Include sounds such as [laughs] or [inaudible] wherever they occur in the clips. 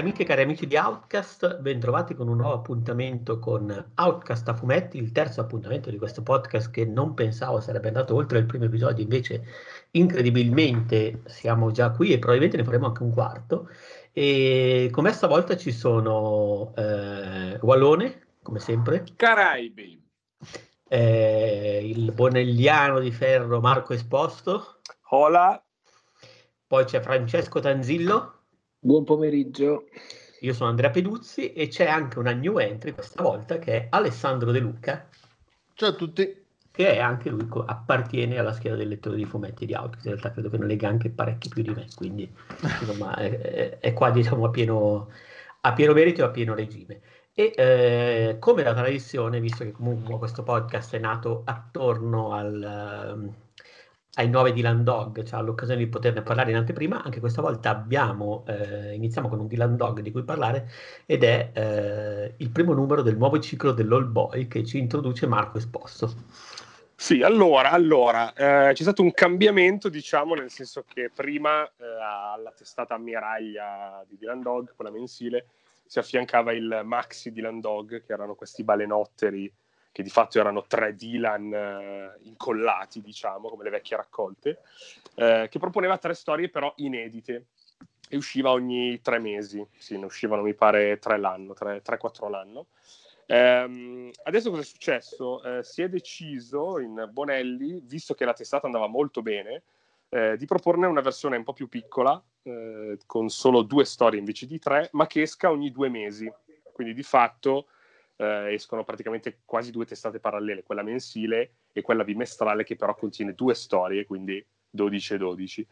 amiche e cari amici di Outcast, bentrovati con un nuovo appuntamento con Outcast a fumetti, il terzo appuntamento di questo podcast che non pensavo sarebbe andato oltre il primo episodio, invece incredibilmente siamo già qui e probabilmente ne faremo anche un quarto. E come stavolta ci sono eh, Wallone, come sempre. Caraibi. Eh, il bonelliano di ferro Marco Esposto. Hola. Poi c'è Francesco Tanzillo. Buon pomeriggio. Io sono Andrea Peduzzi e c'è anche una new entry questa volta che è Alessandro De Luca. Ciao a tutti. Che è anche lui, appartiene alla scheda del lettore di fumetti di Outkick. In realtà credo che ne lega anche parecchi più di me, quindi [laughs] insomma è, è qua diciamo a pieno, a pieno merito e a pieno regime. E eh, come da tradizione, visto che comunque questo podcast è nato attorno al ai 9 di Landog, cioè l'occasione di poterne parlare in anteprima, anche questa volta abbiamo, eh, iniziamo con un Dylan Dog di cui parlare ed è eh, il primo numero del nuovo ciclo dell'All Boy che ci introduce Marco Esposto. Sì, allora, allora eh, c'è stato un cambiamento, diciamo, nel senso che prima eh, alla testata ammiraglia di Dylan Dog, quella mensile, si affiancava il Maxi Dylan Dog, che erano questi balenotteri che di fatto erano tre Dylan eh, incollati, diciamo, come le vecchie raccolte, eh, che proponeva tre storie però inedite e usciva ogni tre mesi, sì, ne uscivano mi pare tre l'anno, tre, tre quattro l'anno. Eh, adesso cosa è successo? Eh, si è deciso in Bonelli, visto che la testata andava molto bene, eh, di proporne una versione un po' più piccola, eh, con solo due storie invece di tre, ma che esca ogni due mesi. Quindi di fatto eh, escono praticamente quasi due testate parallele, quella mensile e quella bimestrale che però contiene due storie, quindi 12 e 12.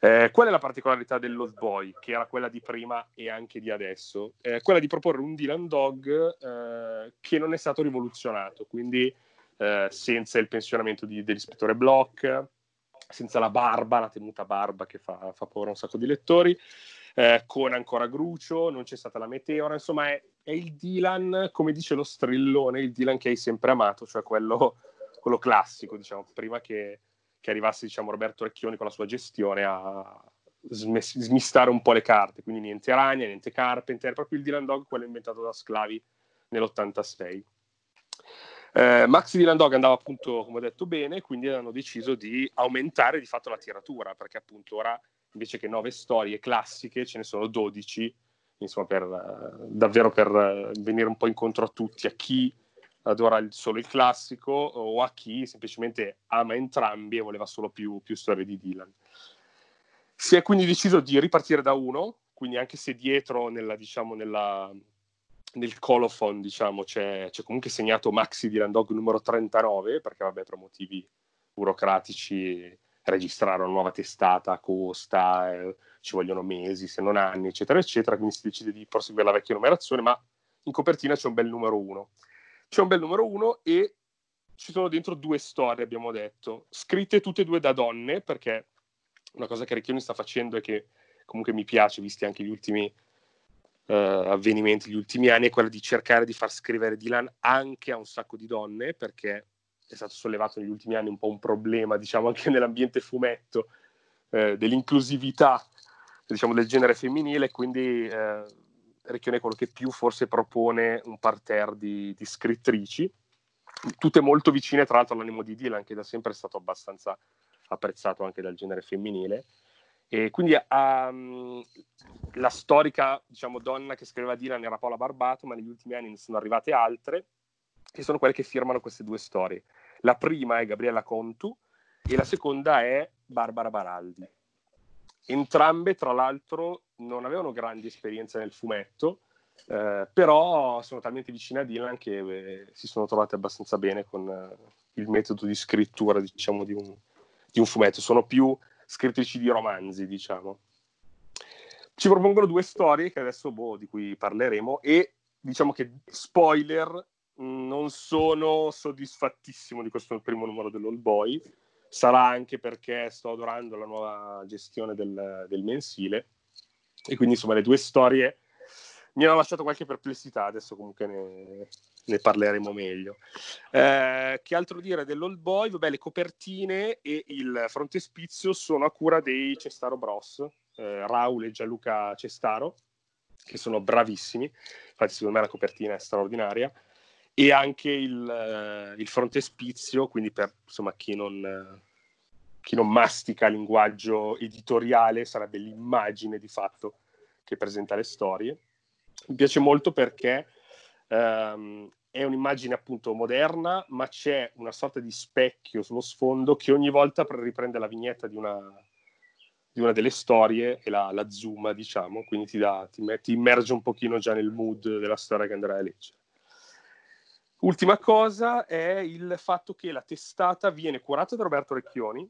Eh, qual è la particolarità del Lost Boy, che era quella di prima e anche di adesso? Eh, quella di proporre un Dylan Dog eh, che non è stato rivoluzionato, quindi eh, senza il pensionamento di, dell'ispettore Block, senza la barba, la tenuta barba che fa, fa paura a un sacco di lettori, eh, con ancora Grucio, non c'è stata la meteora, insomma è, è, il Dylan, come dice lo strillone, il Dylan che hai sempre amato, cioè quello, [laughs] quello classico, diciamo, prima che, che arrivasse diciamo, Roberto Recchioni con la sua gestione a smes- smistare un po' le carte, quindi niente Ragna, niente Carpenter, proprio il Dylan Dog, quello inventato da Sclavi nell'86. Eh, Max Dylan Dog andava appunto, come ho detto, bene, quindi hanno deciso di aumentare di fatto la tiratura, perché appunto ora invece che nove storie classiche ce ne sono dodici, insomma, per, uh, davvero per uh, venire un po' incontro a tutti, a chi adora solo il classico o a chi semplicemente ama entrambi e voleva solo più, più storie di Dylan. Si è quindi deciso di ripartire da uno, quindi anche se dietro nella, diciamo, nella, nel colophon diciamo, c'è, c'è, comunque segnato Maxi Dylan Dog numero 39, perché vabbè per motivi burocratici registrare una nuova testata costa, eh, ci vogliono mesi, se non anni, eccetera, eccetera, quindi si decide di proseguire la vecchia numerazione, ma in copertina c'è un bel numero uno. C'è un bel numero uno e ci sono dentro due storie, abbiamo detto, scritte tutte e due da donne, perché una cosa che Recchioni sta facendo e che comunque mi piace, visti anche gli ultimi uh, avvenimenti, gli ultimi anni, è quella di cercare di far scrivere Dylan anche a un sacco di donne, perché è stato sollevato negli ultimi anni un po' un problema, diciamo, anche nell'ambiente fumetto, eh, dell'inclusività, diciamo, del genere femminile, quindi eh, Recchione è quello che più forse propone un parterre di, di scrittrici, tutte molto vicine tra l'altro all'animo di Dylan, che da sempre è stato abbastanza apprezzato anche dal genere femminile. E quindi um, la storica diciamo, donna che scriveva Dylan era Paola Barbato, ma negli ultimi anni ne sono arrivate altre, che sono quelle che firmano queste due storie. La prima è Gabriella Contu e la seconda è Barbara Baraldi. Entrambe, tra l'altro, non avevano grandi esperienze nel fumetto, eh, però sono talmente vicine a Dylan che eh, si sono trovate abbastanza bene con eh, il metodo di scrittura, diciamo, di un, di un fumetto. Sono più scrittrici di romanzi, diciamo. Ci propongono due storie che adesso, boh, di cui parleremo e diciamo che spoiler non sono soddisfattissimo di questo primo numero dell'All Boy. Sarà anche perché sto adorando la nuova gestione del, del mensile. E quindi, insomma, le due storie mi hanno lasciato qualche perplessità. Adesso, comunque, ne, ne parleremo meglio. Eh, che altro dire dell'Old Boy? Vabbè, le copertine e il frontespizio sono a cura dei Cestaro Bros, eh, Raul e Gianluca Cestaro che sono bravissimi, infatti secondo me la copertina è straordinaria, e anche il, uh, il frontespizio, quindi per insomma, chi, non, chi non mastica linguaggio editoriale sarebbe l'immagine di fatto che presenta le storie. Mi piace molto perché um, è un'immagine appunto moderna, ma c'è una sorta di specchio sullo sfondo che ogni volta riprende la vignetta di una, di una delle storie e la, la zooma, diciamo, quindi ti, dà, ti, ti immerge un pochino già nel mood della storia che andrai a leggere. Ultima cosa è il fatto che la testata viene curata da Roberto Recchioni,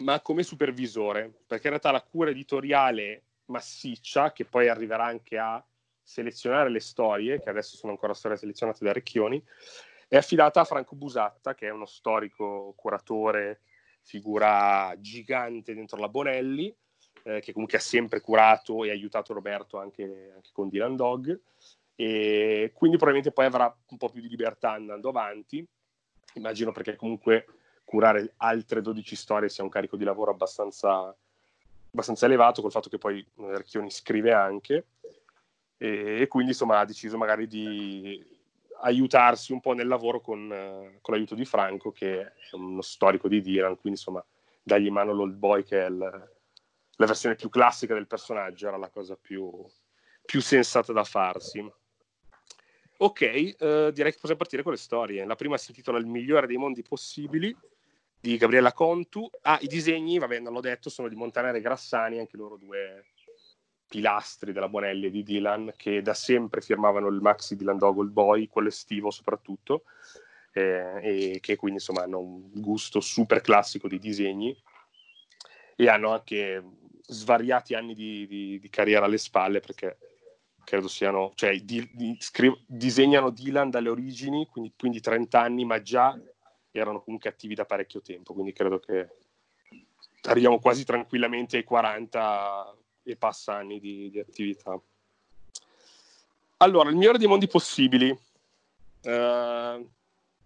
ma come supervisore, perché in realtà la cura editoriale massiccia, che poi arriverà anche a selezionare le storie, che adesso sono ancora storie selezionate da Recchioni, è affidata a Franco Busatta, che è uno storico curatore, figura gigante dentro la Bonelli, eh, che comunque ha sempre curato e aiutato Roberto anche, anche con Dylan Dog, e quindi probabilmente poi avrà un po' più di libertà andando avanti, immagino perché comunque curare altre 12 storie sia un carico di lavoro abbastanza, abbastanza elevato, col fatto che poi Recchioni scrive anche, e, e, quindi insomma ha deciso magari di aiutarsi un po' nel lavoro con, con, l'aiuto di Franco che è uno storico di Dylan quindi insomma dargli in mano l'Old Boy che è il, la versione più classica del personaggio era la cosa più, più sensata da farsi ok eh, direi che possiamo partire con le storie. La prima si intitola Il migliore dei mondi possibili di Gabriella Contu. Ah i disegni vabbè non l'ho detto sono di Montanare e Grassani anche loro due pilastri della Bonelli e di Dylan che da sempre firmavano il maxi Dylan Dog Boy, quello estivo soprattutto, eh, e che quindi insomma hanno un gusto super classico di disegni e hanno anche svariati anni di, di, di carriera alle spalle perché credo siano, cioè di, di, scri- disegnano Dylan dalle origini, quindi, quindi 30 anni, ma già erano comunque attivi da parecchio tempo, quindi credo che arriviamo quasi tranquillamente ai 40 e passa anni di, di attività. Allora, il migliore dei mondi possibili. Uh,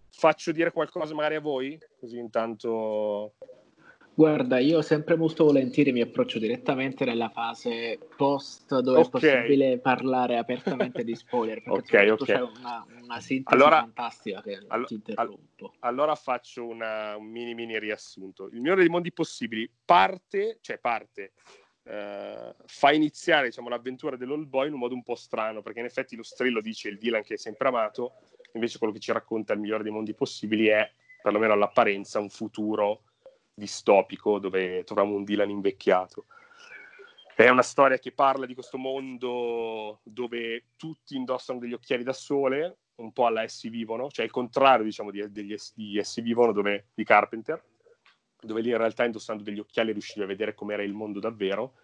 faccio dire qualcosa magari a voi, così intanto... Guarda, io sempre molto volentieri mi approccio direttamente nella fase post dove okay. è possibile parlare apertamente di spoiler, perché [laughs] okay, okay. c'è una, una sintesi allora, fantastica che all- ti interrompo. allora faccio una, un mini mini riassunto. Il migliore dei mondi possibili parte, cioè parte eh, fa iniziare diciamo, l'avventura dell'Old Boy in un modo un po' strano, perché in effetti lo strillo dice il Dylan che è sempre amato, invece quello che ci racconta il migliore dei mondi possibili è, perlomeno all'apparenza, un futuro distopico dove troviamo un Dylan invecchiato. È una storia che parla di questo mondo dove tutti indossano degli occhiali da sole, un po' alla Essi vivono, cioè il contrario diciamo, di, degli, di Essi vivono dove, di Carpenter, dove lì in realtà indossando degli occhiali riuscivi a vedere com'era il mondo davvero.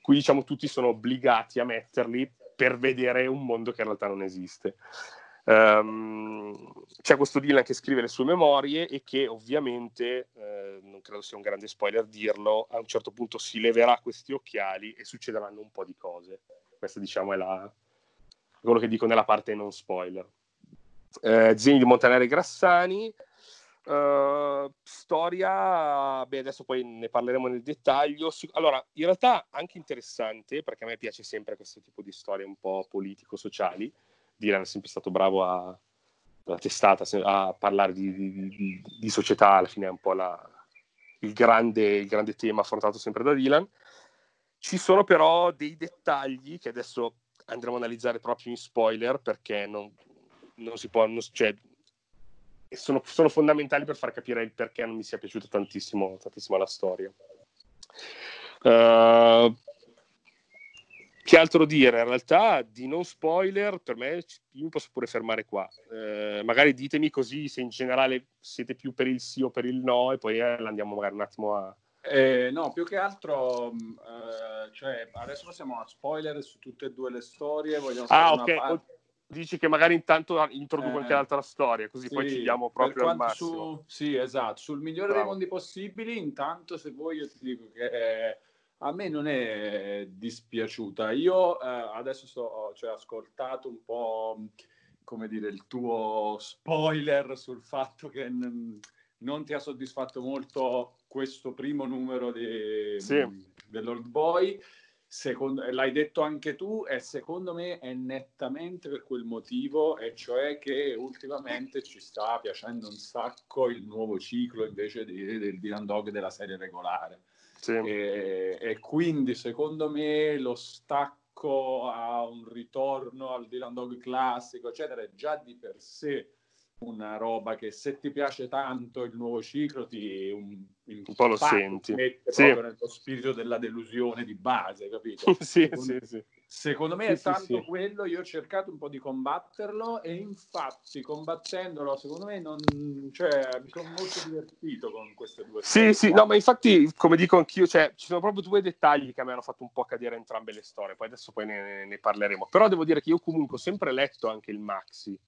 Qui diciamo tutti sono obbligati a metterli per vedere un mondo che in realtà non esiste. Um, c'è questo Dylan che scrive le sue memorie e che ovviamente, eh, non credo sia un grande spoiler dirlo, a un certo punto si leverà questi occhiali e succederanno un po' di cose. Questo diciamo è la, quello che dico nella parte non spoiler. Eh, Zeni di Montanare Grassani, Uh, storia, beh, adesso poi ne parleremo nel dettaglio. Allora, in realtà anche interessante, perché a me piace sempre questo tipo di storie un po' politico-sociali. Dylan è sempre stato bravo a, la testata, a parlare di, di, di, di, società, alla fine è un po' la, il, grande, il grande tema affrontato sempre da Dylan. Ci sono però dei dettagli che adesso andremo a analizzare proprio in spoiler, perché non, non si può, non, cioè, sono, sono, fondamentali per far capire il perché non mi sia piaciuta tantissimo, tantissimo la storia. Uh, che altro dire? In realtà di non spoiler, per me io mi posso pure fermare qua. Eh, magari ditemi così se in generale siete più per il sì o per il no e poi eh, andiamo magari un attimo a... Eh, no, più che altro, mm, eh, cioè, adesso passiamo a spoiler su tutte e due le storie. Ah, ok. Parte dici che magari intanto introduco eh, anche l'altra storia, così sì, poi ci diamo proprio al massimo. Su, sì, esatto. Sul migliore Bravo. dei mondi possibili, intanto se vuoi io ti dico che eh, a me non è dispiaciuta. Io eh, adesso ho cioè, ascoltato un po', come dire, il tuo spoiler sul fatto che n- non ti ha soddisfatto molto questo primo numero di, sì. dell'Old Boy secondo, l'hai detto anche tu, e secondo me è nettamente per quel motivo, e cioè che ultimamente ci sta piacendo un sacco il nuovo ciclo invece di, del Dylan Dog della serie regolare. Sì. E, e, quindi secondo me lo stacco a un ritorno al Dylan Dog classico, eccetera, è già di per sé una roba che se ti piace tanto il nuovo ciclo ti un, un po' lo senti mette sì. proprio nello spirito della delusione di base capito? [laughs] sì, secondo, sì, sì. Secondo me sì, è tanto quello io ho cercato un po' di combatterlo e infatti combattendolo secondo me non cioè mi sono molto divertito con queste due sì sì no ma infatti come dico anch'io cioè ci sono proprio due dettagli che mi hanno fatto un po' cadere entrambe le storie poi adesso poi ne, ne parleremo però devo dire che io comunque ho sempre letto anche il Maxi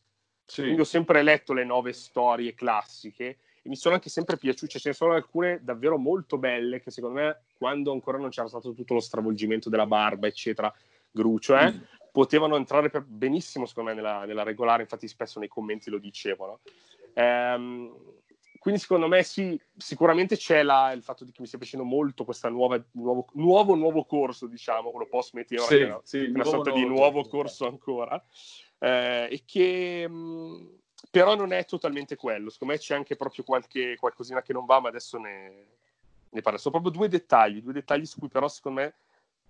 sì. Quindi ho sempre letto le nove storie classiche e mi sono anche sempre piaciute. Cioè, ce ne sono alcune davvero molto belle che secondo me, quando ancora non c'era stato tutto lo stravolgimento della barba, eccetera, Grucio, eh, mm. potevano entrare benissimo, secondo me, nella, nella, regolare. Infatti, spesso nei commenti lo dicevano. Ehm, quindi, secondo me, sì, sicuramente c'è la, il fatto di che mi stia piacendo molto questo nuovo, nuovo, nuovo corso, diciamo, quello post-meteora, sì, che sì, una sorta nuovo, di nuovo corso ancora eh, e che mh, però non è totalmente quello. Secondo me c'è anche proprio qualche, qualcosina che non va, ma adesso ne, ne parlo. Sono proprio due dettagli, due dettagli su cui però secondo me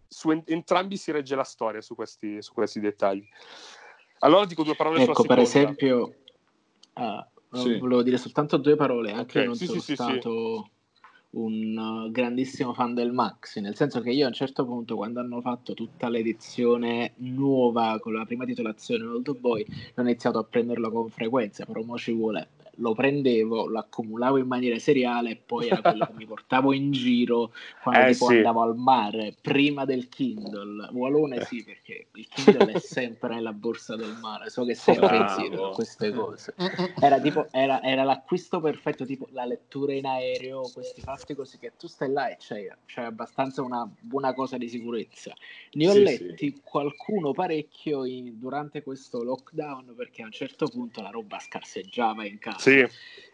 su en- entrambi si regge la storia su questi, su questi dettagli. Allora dico due parole ecco, per esempio, uh, sì. volevo dire soltanto due parole, anche okay. non sì, sono sì, stato un uh, grandissimo fan del Maxi, nel senso che io a un certo punto, quando hanno fatto tutta l'edizione nuova con la prima titolazione Old Boy, ho iniziato a prenderlo con frequenza, però mo ci vuole lo prendevo, lo accumulavo in maniera seriale e poi era quello che mi [laughs] portavo in giro quando eh, tipo sì. andavo al mare prima del Kindle. Walone sì, perché il Kindle è sempre nella borsa del mare, so che sei pensiero a queste cose. Era, tipo, era, era, l'acquisto perfetto, tipo la lettura in aereo, questi fatti così che tu stai là e c'è, c'è abbastanza una buona cosa di sicurezza. Ne ho sì, letti sì. qualcuno parecchio in, durante questo lockdown perché a un certo punto la roba scarseggiava in casa. Sì.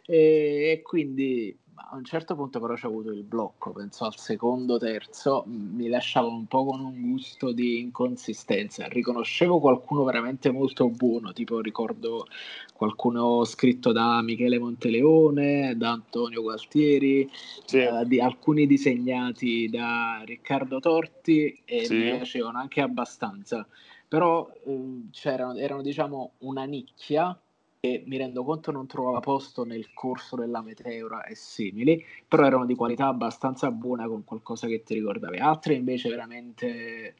E, e quindi a un certo punto però c'è avuto il blocco, penso al secondo, terzo, mi lasciava un po' con un gusto di inconsistenza. Riconoscevo qualcuno veramente molto buono, tipo ricordo qualcuno scritto da Michele Monteleone, da Antonio Gualtieri, sì. eh, di, alcuni disegnati da Riccardo Torti e sì. mi piacevano anche abbastanza. Però eh, c'erano, erano diciamo una nicchia che mi rendo conto non trovava posto nel corso della meteora e simili, però erano di qualità abbastanza buona con qualcosa che ti ricordavi. Altre invece veramente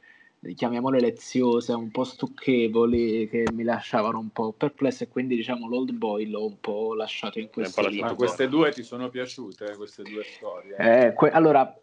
chiamiamole leziose, un po' stucchevoli, che mi lasciavano un po' perplesso e quindi diciamo l'Old Boy l'ho un po' lasciato in questo Ma queste due ti sono piaciute, queste due storie? Eh, que- allora,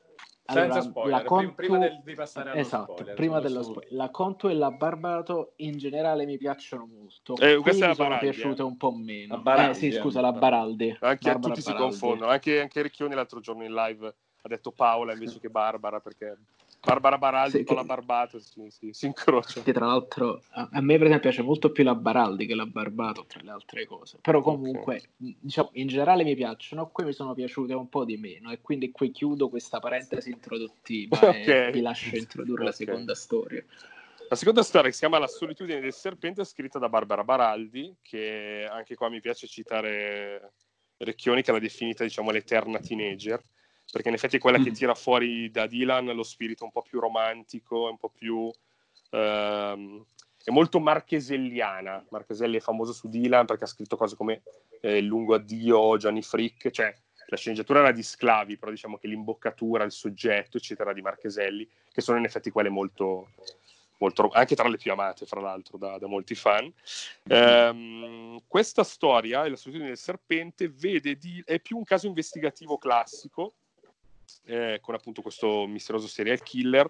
senza spoiler, Contu... prima del, di passare allo esatto, spoiler. prima dello spoiler. La Contu e la Barbato in generale mi piacciono molto. Eh, questa è la sono piaciute un po' meno. La Baraldi, eh, sì, scusa, la Baraldi. Anche Barbara tutti Baraldi. si confondono, anche, anche Ricchioni l'altro giorno in live ha detto Paola invece [laughs] che Barbara perché Barbara Baraldi sì, con che... la Barbato si, si, si incrocia. Che tra l'altro a, a, me per esempio piace molto più la Baraldi che la Barbato, tra le altre cose. Però comunque, okay. diciamo, in generale mi piacciono, qui mi sono piaciute un po' di meno e quindi qui chiudo questa parentesi introduttiva [laughs] okay. e vi lascio introdurre okay. la seconda storia. La seconda storia si chiama La solitudine del serpente, scritta da Barbara Baraldi, che anche qua mi piace citare Recchioni, che l'ha definita diciamo l'eterna teenager perché in effetti è quella che mm. tira fuori da Dylan lo spirito un po' più romantico, un po' più... Ehm, è molto marcheselliana. Marcheselli è famoso su Dylan perché ha scritto cose come eh, Il lungo addio, Johnny Frick, cioè la sceneggiatura era di sclavi, però diciamo che l'imboccatura, il soggetto, eccetera, di Marcheselli, che sono in effetti quelle molto, molto anche tra le più amate, fra l'altro, da, da molti fan. Um, questa storia, La solitudine del serpente, vede di, è più un caso investigativo classico, eh, con appunto questo misterioso serial killer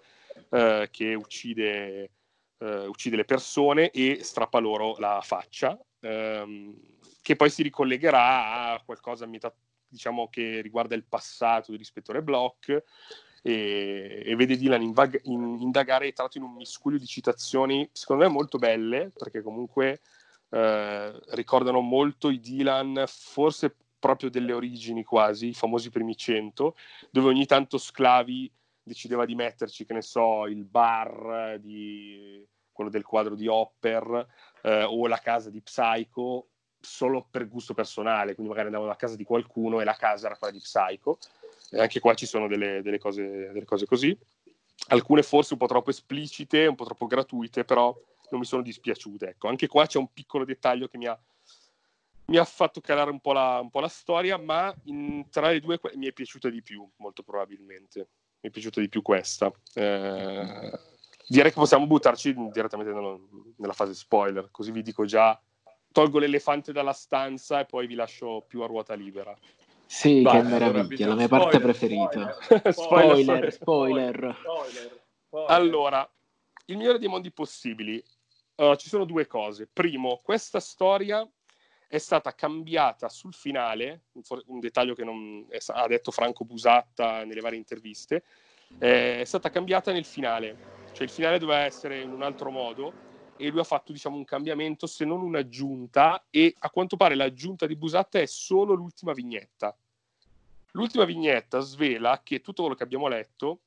eh, che uccide, eh, uccide, le persone e strappa loro la faccia, ehm, che poi si ricollegherà a qualcosa metà, diciamo, che riguarda il passato dell'ispettore Block e, e vede Dylan invag- in, indagare tratto in un miscuglio di citazioni, secondo me molto belle, perché comunque eh, ricordano molto i Dylan, forse proprio delle origini quasi, i famosi primi cento, dove ogni tanto sclavi decideva di metterci, che ne so, il bar di quello del quadro di Hopper eh, o la casa di Psycho solo per gusto personale, quindi magari andavano a casa di qualcuno e la casa era quella di Psycho. E anche qua ci sono delle, delle, cose, delle cose così. Alcune forse un po' troppo esplicite, un po' troppo gratuite, però non mi sono dispiaciute. Ecco, anche qua c'è un piccolo dettaglio che mi ha, mi ha fatto calare un po' la, un po la storia, ma in, tra le due mi è piaciuta di più, molto probabilmente. Mi è piaciuta di più questa. Eh, direi che possiamo buttarci direttamente nello, nella fase spoiler, così vi dico già tolgo l'elefante dalla stanza e poi vi lascio più a ruota libera. Sì, Vai, che meraviglia, la mia spoiler, parte preferita. [laughs] Spoiler spoiler, spoiler, spoiler, Allora, il migliore dei mondi possibili. Uh, ci sono due cose. Primo, questa storia è stata cambiata sul finale, un dettaglio che non, è, ha detto Franco Busatta nelle varie interviste, è stata cambiata nel finale. Cioè il finale doveva essere in un altro modo e lui ha fatto diciamo, un cambiamento, se non un'aggiunta, e a quanto pare l'aggiunta di Busatta è solo l'ultima vignetta. L'ultima vignetta svela che tutto quello che abbiamo letto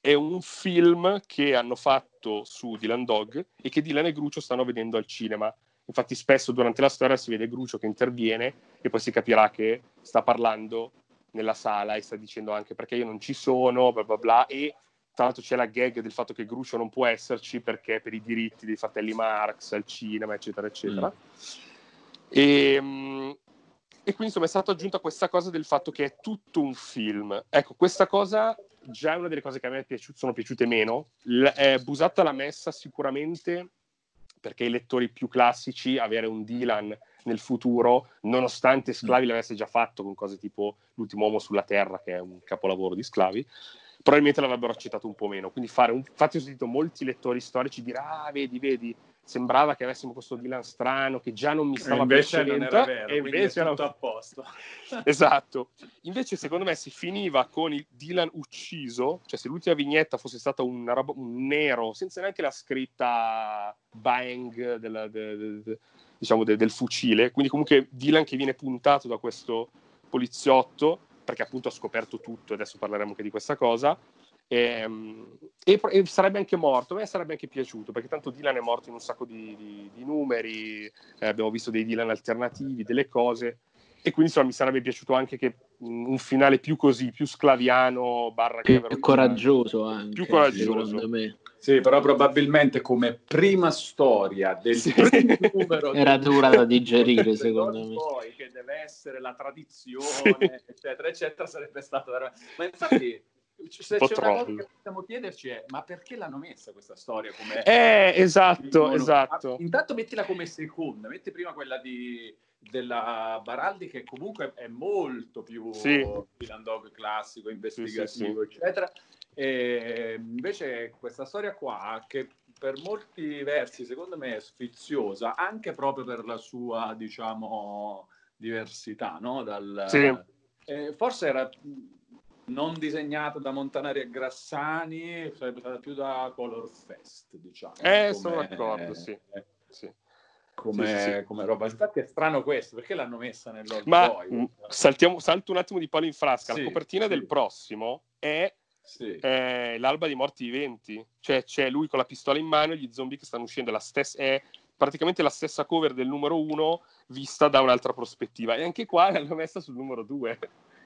è un film che hanno fatto su Dylan Dog e che Dylan e Grucio stanno vedendo al cinema. Infatti spesso durante la storia si vede Grucio che interviene e poi si capirà che sta parlando nella sala e sta dicendo anche perché io non ci sono, bla bla bla, e tra l'altro c'è la gag del fatto che Grucio non può esserci perché per i diritti dei fratelli Marx al cinema, eccetera, eccetera. Mm. E, ehm, e, quindi insomma è stata aggiunta questa cosa del fatto che è tutto un film. Ecco, questa cosa già è una delle cose che a me piaciute, sono piaciute meno. L- è Busatta l'ha messa sicuramente perché i lettori più classici avere un Dylan nel futuro, nonostante Sclavi l'avesse già fatto con cose tipo L'ultimo uomo sulla Terra, che è un capolavoro di Sclavi, probabilmente l'avrebbero accettato un po' meno. Quindi fare un... Infatti ho sentito molti lettori storici dire, ah, vedi, vedi, sembrava che avessimo questo Dylan strano che già non mi stava invece. Non era vero, e invece era tutto a posto. [laughs] esatto. Invece secondo me si finiva con il Dylan ucciso, cioè se l'ultima vignetta fosse stata un, un nero senza neanche la scritta bang della, de, de, de, diciamo del fucile, quindi comunque Dylan che viene puntato da questo poliziotto perché appunto ha scoperto tutto, adesso parleremo anche di questa cosa, e, ehm, e, e, sarebbe anche morto, a me sarebbe anche piaciuto, perché tanto Dylan è morto in un sacco di, di, di numeri, eh, abbiamo visto dei Dylan alternativi, delle cose, e quindi insomma mi sarebbe piaciuto anche che un finale più così, più sclaviano, barra più, più coraggioso anche, più coraggioso. secondo me. Sì, però probabilmente come prima storia del sì. [laughs] numero era dura da digerire, secondo me. Poi che deve essere la tradizione, sì. eccetera, eccetera, sarebbe stato veramente... Ma infatti [laughs] se c'è una cosa che possiamo chiederci è ma perché l'hanno messa questa storia come eh esatto esatto ah, intanto mettila come seconda metti prima quella di della Baraldi che comunque è molto più sì. Dog classico investigativo sì, sì, eccetera e invece questa storia qua, che per molti versi secondo me è sfiziosa, anche proprio per la sua, diciamo, diversità, no? Dal, sì. eh, forse era non disegnata da Montanari e Grassani, sarebbe stata più da Color Fest, diciamo. Eh, come, sono d'accordo, sì. Eh, sì. Come, come, roba. Infatti è strano questo, perché l'hanno messa nell'Old Ma Boy? Saltiamo, salto un attimo di palo in frasca. La copertina del prossimo è sì. è l'alba di morti viventi, cioè c'è lui con la pistola in mano e gli zombie che stanno uscendo, la stessa, è praticamente la stessa cover del numero uno vista da un'altra prospettiva e anche qua l'hanno messa sul numero due.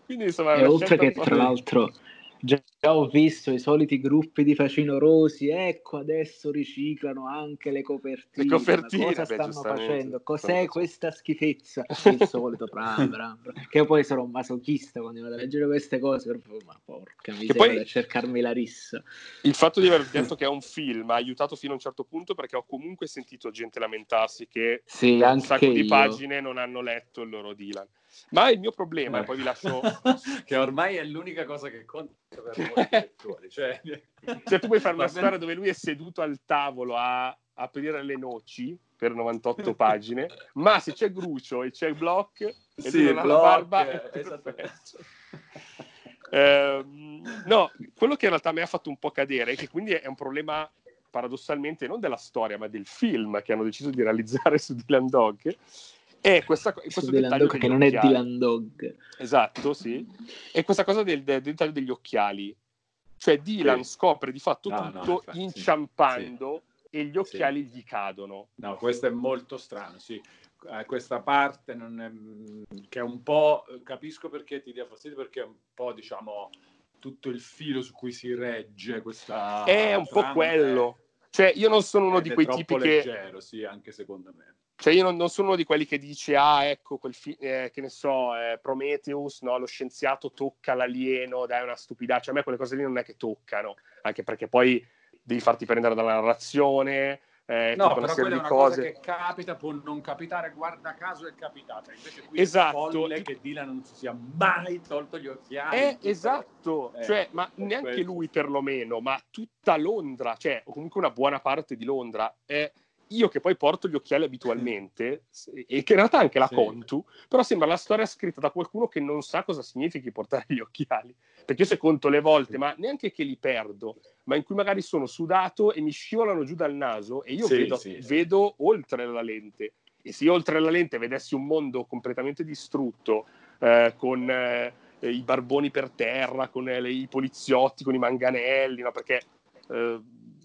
Quindi insomma, e oltre che tra l'altro Già, ho visto i soliti gruppi di facinorosi, ecco adesso riciclano anche le copertine. Le copertine cosa beh, stanno facendo? Cos'è questa schifezza? [laughs] Il solito bram, bram, bram. Che io poi sono un masochista quando vado a leggere queste cose, ma porca miseria, poi, a cercarmi la rissa. Il fatto di aver detto che è un film ha aiutato fino a un certo punto perché ho comunque sentito gente lamentarsi che sì, un sacco io. di pagine non hanno letto il loro Dylan. Ma il mio problema, e eh. poi vi lascio... [laughs] che ormai è l'unica cosa che conta per molti [laughs] lettori. [laughs] Cioè... cioè, tu puoi fare una storia dove lui è seduto al tavolo a aprire le noci per 98 [laughs] pagine, ma se c'è Grucio e c'è Block e sì, ha la barba... È [laughs] eh, no, quello che in realtà mi ha fatto un po' cadere, e che quindi è un problema paradossalmente non della storia, ma del film che hanno deciso di realizzare su Dylan Dog, e questa, questo dettaglio che non occhiali. è Dylan Dog. Esatto, sì. E questa cosa del, del, del dettaglio degli occhiali. Cioè Dylan sì. scopre di fatto no, tutto no, inciampando sì. e gli occhiali gli cadono. No, questo è molto strano, sì. Eh, questa parte è, che è un po', capisco perché ti dia fastidio, perché è un po', diciamo, tutto il filo su cui si regge questa... È un po' quello. Cioè, io non sono uno di quei tipi che... leggero, sì, anche secondo me. Cioè, io non, non, sono uno di quelli che dice, ah, ecco, quel fi- eh, che ne so, eh, Prometheus, no, lo scienziato tocca l'alieno, dai, una stupidità. Cioè, a me quelle cose lì non è che toccano, anche perché poi devi farti prendere dalla narrazione, eh, no, però quella è una cose. cosa che capita, può non capitare, guarda caso è capitata. Invece qui esatto. è folle che Dylan non si sia mai tolto gli occhiali. Eh, esatto, eh, cioè, ma neanche questo. lui perlomeno, ma tutta Londra, cioè, o comunque una buona parte di Londra, è io che poi porto gli occhiali [laughs] abitualmente, e che in realtà anche la sì. conto, però sembra la storia scritta da qualcuno che non sa cosa significhi portare gli occhiali. Perché io se conto le volte, ma neanche che li perdo, ma in cui magari sono sudato e mi scivolano giù dal naso e io sì, vedo, sì. vedo oltre la lente. E se io oltre la lente vedessi un mondo completamente distrutto, eh, con eh, i barboni per terra, con eh, i poliziotti, con i manganelli, no? perché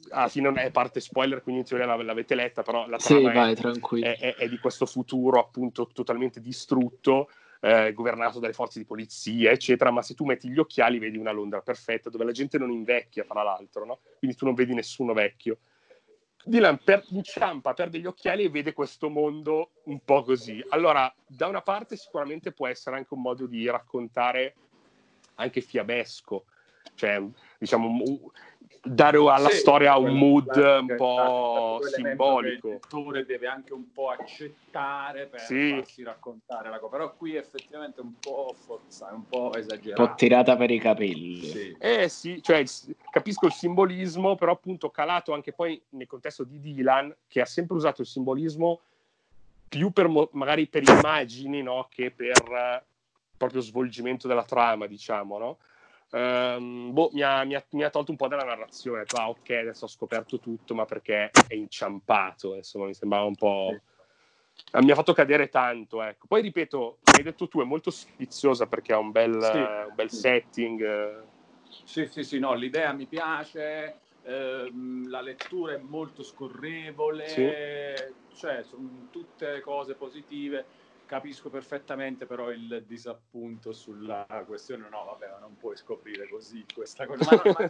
alla fine non è parte spoiler, quindi in teoria l'avete letta, però la trama sì, è, è, è, di questo futuro appunto totalmente distrutto, eh, governato dalle forze di polizia, eccetera, ma se tu metti gli occhiali vedi una Londra perfetta, dove la gente non invecchia, fra l'altro, no? quindi tu non vedi nessuno vecchio. Dylan per, inciampa, perde gli occhiali e vede questo mondo un po' così. Allora, da una parte sicuramente può essere anche un modo di raccontare anche fiabesco, cioè diciamo dare alla sì, storia un mood un po' simbolico. Il lettore deve anche un po' accettare per sì. farsi raccontare la cosa, però qui effettivamente è un po' forzato, un po' esagerato. Un po' tirata per i capelli. Sì. Eh sì, cioè, capisco il simbolismo, però appunto calato anche poi nel contesto di Dylan, che ha sempre usato il simbolismo più per magari per immagini no? che per uh, proprio svolgimento della trama, diciamo, no? Um, boh, mi ha, mi, ha, mi ha, tolto un po' dalla narrazione. Ah, ok, adesso ho scoperto tutto, ma perché è inciampato. Insomma, mi sembrava un po'. Uh, mi ha fatto cadere tanto. Ecco. Poi ripeto, hai detto tu, è molto sfiziosa perché ha un bel, sì. un bel setting. Sì, sì, sì, no, l'idea mi piace. Ehm, la lettura è molto scorrevole, sì. cioè sono tutte cose positive capisco perfettamente però il disappunto sulla questione no vabbè non puoi scoprire così questa cosa. [laughs] Ma, no, ma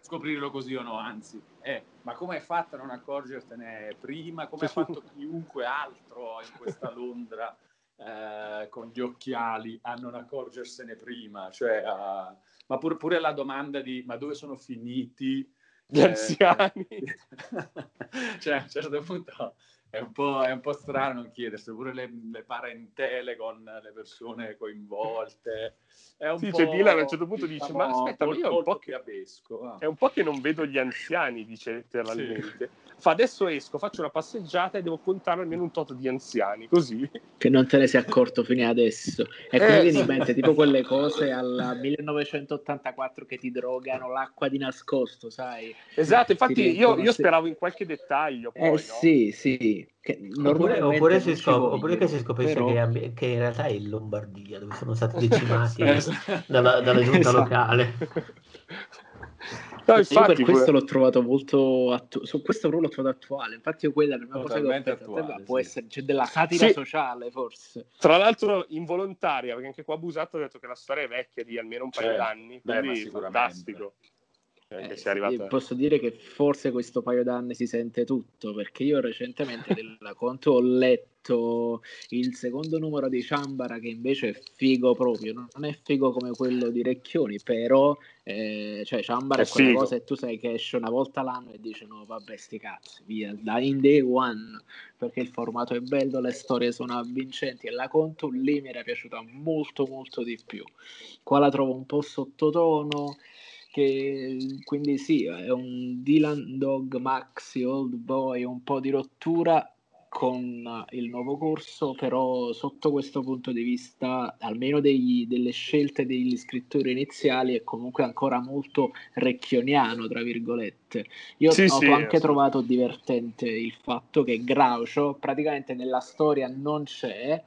scoprirlo così o no anzi eh, ma come hai fatto a non accorgertene prima? Come ha fatto chiunque altro in questa [laughs] Londra eh, con gli occhiali a non accorgersene prima? Cioè, uh, ma pur, pure la domanda di ma dove sono finiti? Gli eh, anziani. [laughs] cioè a un certo punto è un, po', è un po' strano non chiedersi, pure le, le, parentele con le persone coinvolte. È un sì, po', cioè Dylan a un certo punto dice, ma aspetta, molto, io è un, po che, ah. è un po' che non vedo gli anziani, dice letteralmente. Sì. Fa adesso esco, faccio una passeggiata e devo contare almeno un tot di anziani, così. Che non te ne sei accorto fino adesso. E eh, quindi in mente tipo quelle cose al 1984 che ti drogano l'acqua di nascosto, sai? Esatto, infatti io, io, speravo in qualche dettaglio. Poi, eh no? sì, sì. Che oppure, oppure, si scop- oppure, che si scoprisce però... che, che, in realtà è in Lombardia dove sono stati [laughs] decimati esatto. dalla, dalla giunta esatto. locale. No, infatti, io per questo l'ho trovato molto attu- su questo ruolo l'ho trovato attuale. Infatti, io quella è una cosa che attuale, può sì. essere c'è della satira sì. sociale, forse. Tra l'altro, involontaria, perché anche qua Abusato ha detto che la storia è vecchia di almeno un paio cioè, d'anni. Quindi Beh, fantastico. Eh, sì, arrivata... Posso dire che forse questo paio d'anni si sente tutto, perché io recentemente [laughs] della conto ho letto il secondo numero di Ciambara che invece è figo proprio, non è figo come quello di Recchioni, però eh, cioè Ciambara è, è quella cosa e tu sai che esce una volta l'anno e dici no vabbè sti cazzi, via, da in day one, perché il formato è bello, le storie sono avvincenti e la conto lì mi era piaciuta molto molto di più. Qua la trovo un po' sottotono che quindi sì, è un Dylan Dog Maxi Old Boy, un po' di rottura, con il nuovo corso, però sotto questo punto di vista, almeno degli, delle scelte degli scrittori iniziali, è comunque ancora molto recchioniano, tra virgolette. Io sì, ho sì, anche sì. trovato divertente il fatto che Groucho praticamente nella storia non c'è,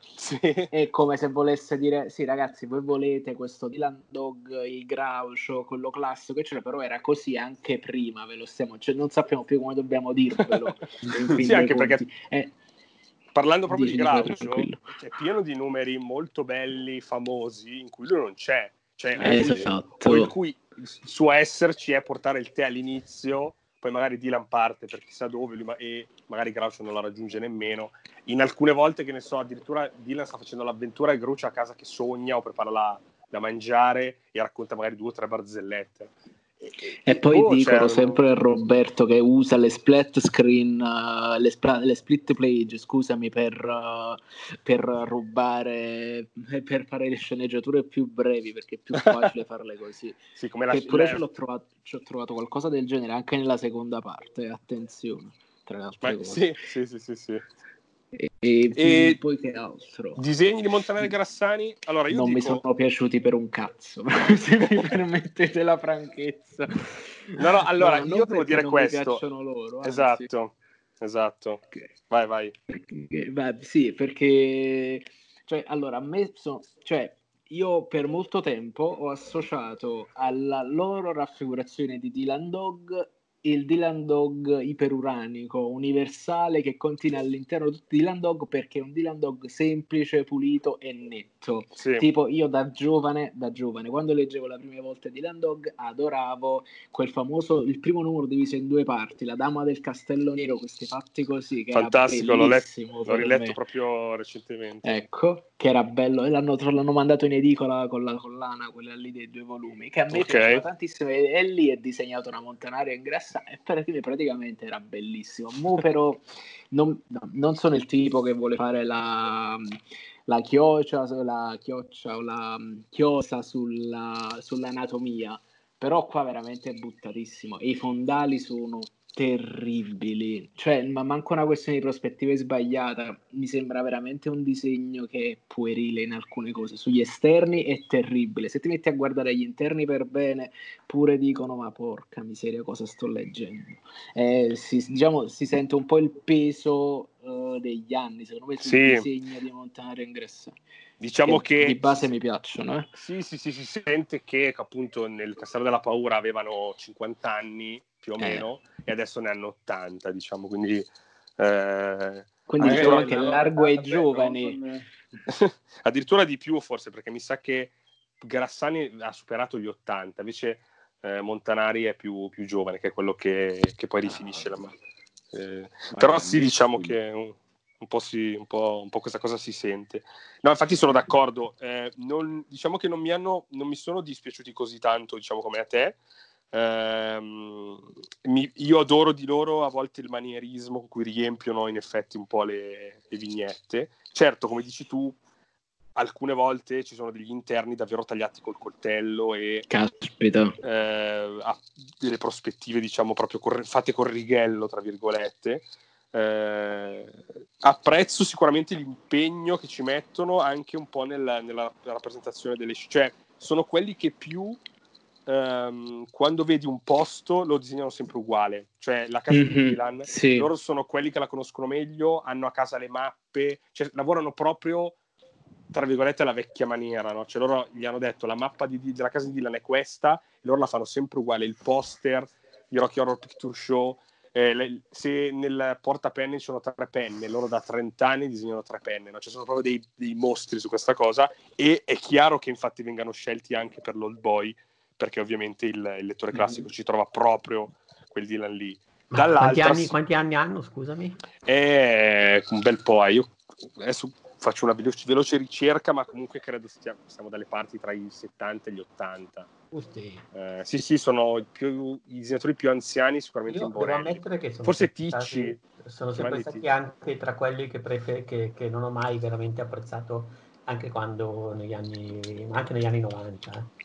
è [laughs] come se volesse dire, sì ragazzi, voi volete questo Dylan Dog, il Groucho, quello classico, eccetera, però era così anche prima, ve lo stiamo, cioè non sappiamo più come dobbiamo dirvelo. [laughs] sì, anche perché... Eh, parlando proprio di Groucho, è pieno di numeri molto belli, famosi, in cui lui non c'è. Cioè, eh, esatto. in cui il suo esserci è portare il tè all'inizio, poi magari Dylan parte per chissà dove ma- e magari Groucho non la raggiunge nemmeno. In alcune volte, che ne so, addirittura Dylan sta facendo l'avventura e Groucho a casa che sogna o prepara la, da mangiare e racconta magari due o tre barzellette. E poi oh, dicono sempre a Roberto che usa le split screen, uh, le, sp- le, split page, scusami, per, uh, per rubare, per fare le sceneggiature più brevi, perché è più facile [laughs] farle così. sì, come la Eppure trovato, ci ho trovato qualcosa del genere anche nella seconda parte, attenzione, tra le altre Ma, cose. Sì, sì, sì, sì. sì. E, e, poi che altro? Disegni di Montanelli Grassani? Allora, io non dico... mi sono piaciuti per un cazzo, [laughs] se mi permettete la franchezza. No, no, allora no, io devo dire questo. Loro, esatto, esatto. Okay. Vai, vai. Perché, beh, sì, perché cioè, allora, a me sono, cioè, io per molto tempo ho associato alla loro raffigurazione di Dylan Dog il Dylan Dog iperuranico universale che contiene all'interno tutti i Dylan Dog perché è un Dylan Dog semplice, pulito e netto. Sì. Tipo io da giovane, da giovane, quando leggevo la prima volta Dylan Dog, adoravo quel famoso, il primo numero diviso in due parti, La Dama del Castello Nero, questi fatti così. Fantastico, l'ho, letto, l'ho riletto me. proprio recentemente. Ecco, che era bello, e l'hanno, l'hanno mandato in edicola con la collana, quella lì dei due volumi, che a me okay. piaceva tantissimo, e, e lì è disegnato una montanaria ingresso e praticamente era bellissimo. Mo però non, no, non, sono il tipo che vuole fare la, la chioccia, la chioccia o la chiosa sulla, sull'anatomia, però qua veramente è buttatissimo e i fondali sono terribili. Cioè, ma manco una questione di prospettiva sbagliata. Mi sembra veramente un disegno che è puerile in alcune cose. Sugli esterni è terribile. Se ti metti a guardare gli interni per bene, pure dicono: Ma porca miseria, cosa sto leggendo? Eh, si, diciamo, si sente un po' il peso uh, degli anni, secondo me, sul sì. disegno di Montanaro Ingressare. Diciamo che, che, di base mi piacciono. Eh? Sì, sì, sì, si sente che appunto nel Castello della Paura avevano 50 anni più o eh. meno e adesso ne hanno 80, diciamo, quindi... Eh, quindi diciamo che largo ai giovani. [laughs] addirittura di più forse, perché mi sa che Grassani ha superato gli 80, invece eh, Montanari è più, più, giovane, che è quello che, che poi rifinisce la mano. Eh, però sì, diciamo che un, un, po si, un, po', un, po', questa cosa si sente. No, infatti sono d'accordo. Eh, non, diciamo che non mi, hanno, non mi sono dispiaciuti così tanto, diciamo come a te, Ehm, mi, io adoro di loro a volte il manierismo con cui riempiono in effetti un po' le, le vignette. Certo, come dici tu, alcune volte ci sono degli interni davvero tagliati col coltello e Caspita. Eh, delle prospettive diciamo proprio cor- fatte col righello tra virgolette eh, apprezzo sicuramente l'impegno che ci mettono anche un po' nel, nella rappresentazione delle cioè sono quelli che più Um, quando vedi un posto lo disegnano sempre uguale, cioè la casa mm-hmm, di Milan, sì. loro sono quelli che la conoscono meglio, hanno a casa le mappe, cioè lavorano proprio tra virgolette alla vecchia maniera, no? cioè loro gli hanno detto la mappa di, della casa di Dylan è questa, e loro la fanno sempre uguale, il poster, il Rocky Horror Picture Show, eh, le, se nel portapenne ci sono tre penne, loro da 30 anni disegnano tre penne, no? cioè sono proprio dei, dei mostri su questa cosa e è chiaro che infatti vengano scelti anche per l'Old Boy, perché ovviamente il, il lettore classico mm. ci trova proprio quel Dylan lì. Quanti anni, quanti anni, hanno, scusami? È un bel po'. Eh. Io adesso faccio una veloce, veloce, ricerca, ma comunque credo stiamo, stiamo dalle parti tra i 70 e gli 80. Eh, sì, sì, sono più, i disegnatori più anziani, sicuramente Io in devo ammettere che sono Forse Ticci. Sono sempre stati Ticci. anche tra quelli che, prefer- che, che, non ho mai veramente apprezzato, anche quando negli anni, anche negli anni 90. Eh.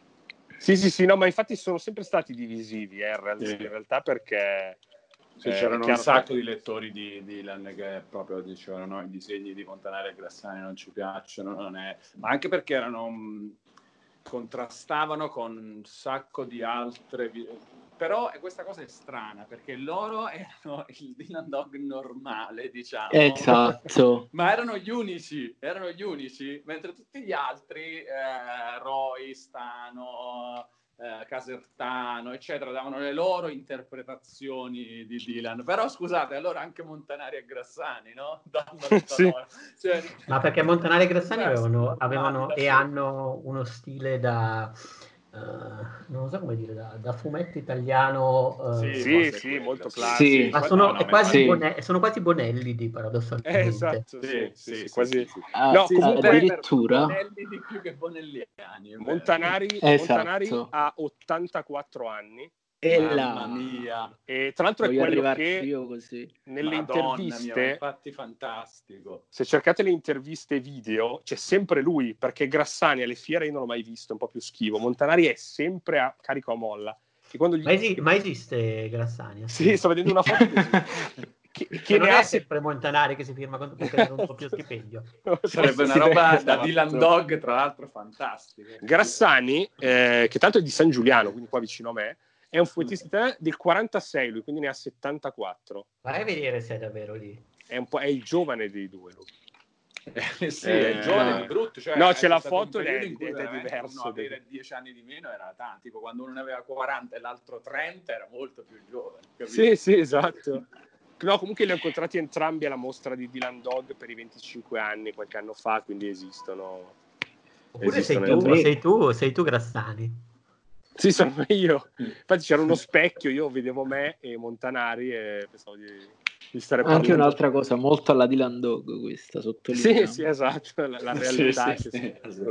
Sì, sì, sì, no, ma infatti sono sempre stati divisivi eh, in realtà perché Sì, c'erano un sacco che... di lettori di Dylan che proprio dicevano no, i disegni di Montanari e Grassani non ci piacciono, non è... ma anche perché erano contrastavano con un sacco di altre però questa cosa è strana perché loro [laughs] erano il Dylan Dog normale, diciamo. Esatto. [laughs] Ma erano gli unici, erano gli unici, mentre tutti gli altri, eh, Roy, Stano, eh, Casertano, eccetera, davano le loro interpretazioni di Dylan. Però scusate, allora anche Montanari e Grassani, no? [laughs] sì. cioè... Ma perché Montanari e Grassani avevano, avevano e hanno uno stile da Uh, non so come dire, da, da fumetto italiano. Uh, sì, sì, sì molto classico. Sì. Ma sono, no, quasi sì. Bonelli, sono quasi Bonelli di paradossalmente. Eh, esatto, sì, sì, quasi. Ah, no, comunque addirittura Bonelli di più che Bonelliani. Montanari, esatto. Montanari ha 84 anni e la mia. E tra l'altro Voglio è quello che io così. nelle Madonna interviste, mia, infatti fantastico. Se cercate le interviste video, c'è sempre lui, perché Grassani alle fiere io non l'ho mai visto, è un po' più schivo. Montanari è sempre a carico a molla. Gli... Ma, esi- ma, esiste Grassani? Sì, sto vedendo una foto [laughs] che, che non è sempre Montanari che si firma con un doppio stipendio. [laughs] Sarebbe una roba da Dylan Dog, tra l'altro, fantastica. Grassani, eh, che tanto è di San Giuliano, quindi qua vicino a me, è un fumettista del 46 lui, quindi ne ha 74. Vai a vedere se è davvero lì. È, è il giovane dei due lui. Eh, sì, eh, è il giovane di brutto. Cioè, no, c'è la foto ed è, ed è diverso. Uno avere 10 anni di meno era tanto. Tipo quando uno ne aveva 40 e l'altro 30 era molto più giovane. Capito? Sì, sì, esatto. No, comunque li ho incontrati entrambi alla mostra di Dylan Dog per i 25 anni, qualche anno fa, quindi esistono. Oppure esistono sei, tu, sei, tu, sei tu Grassani. Sì, sono [laughs] io. Infatti c'era uno specchio, io vedevo me e Montanari e pensavo di, di stare parlando. Anche un'altra cosa, molto alla Dylan Dog questa, sottolinea. Sì, sì, esatto, la, la [laughs] realtà. sì, sì, sì.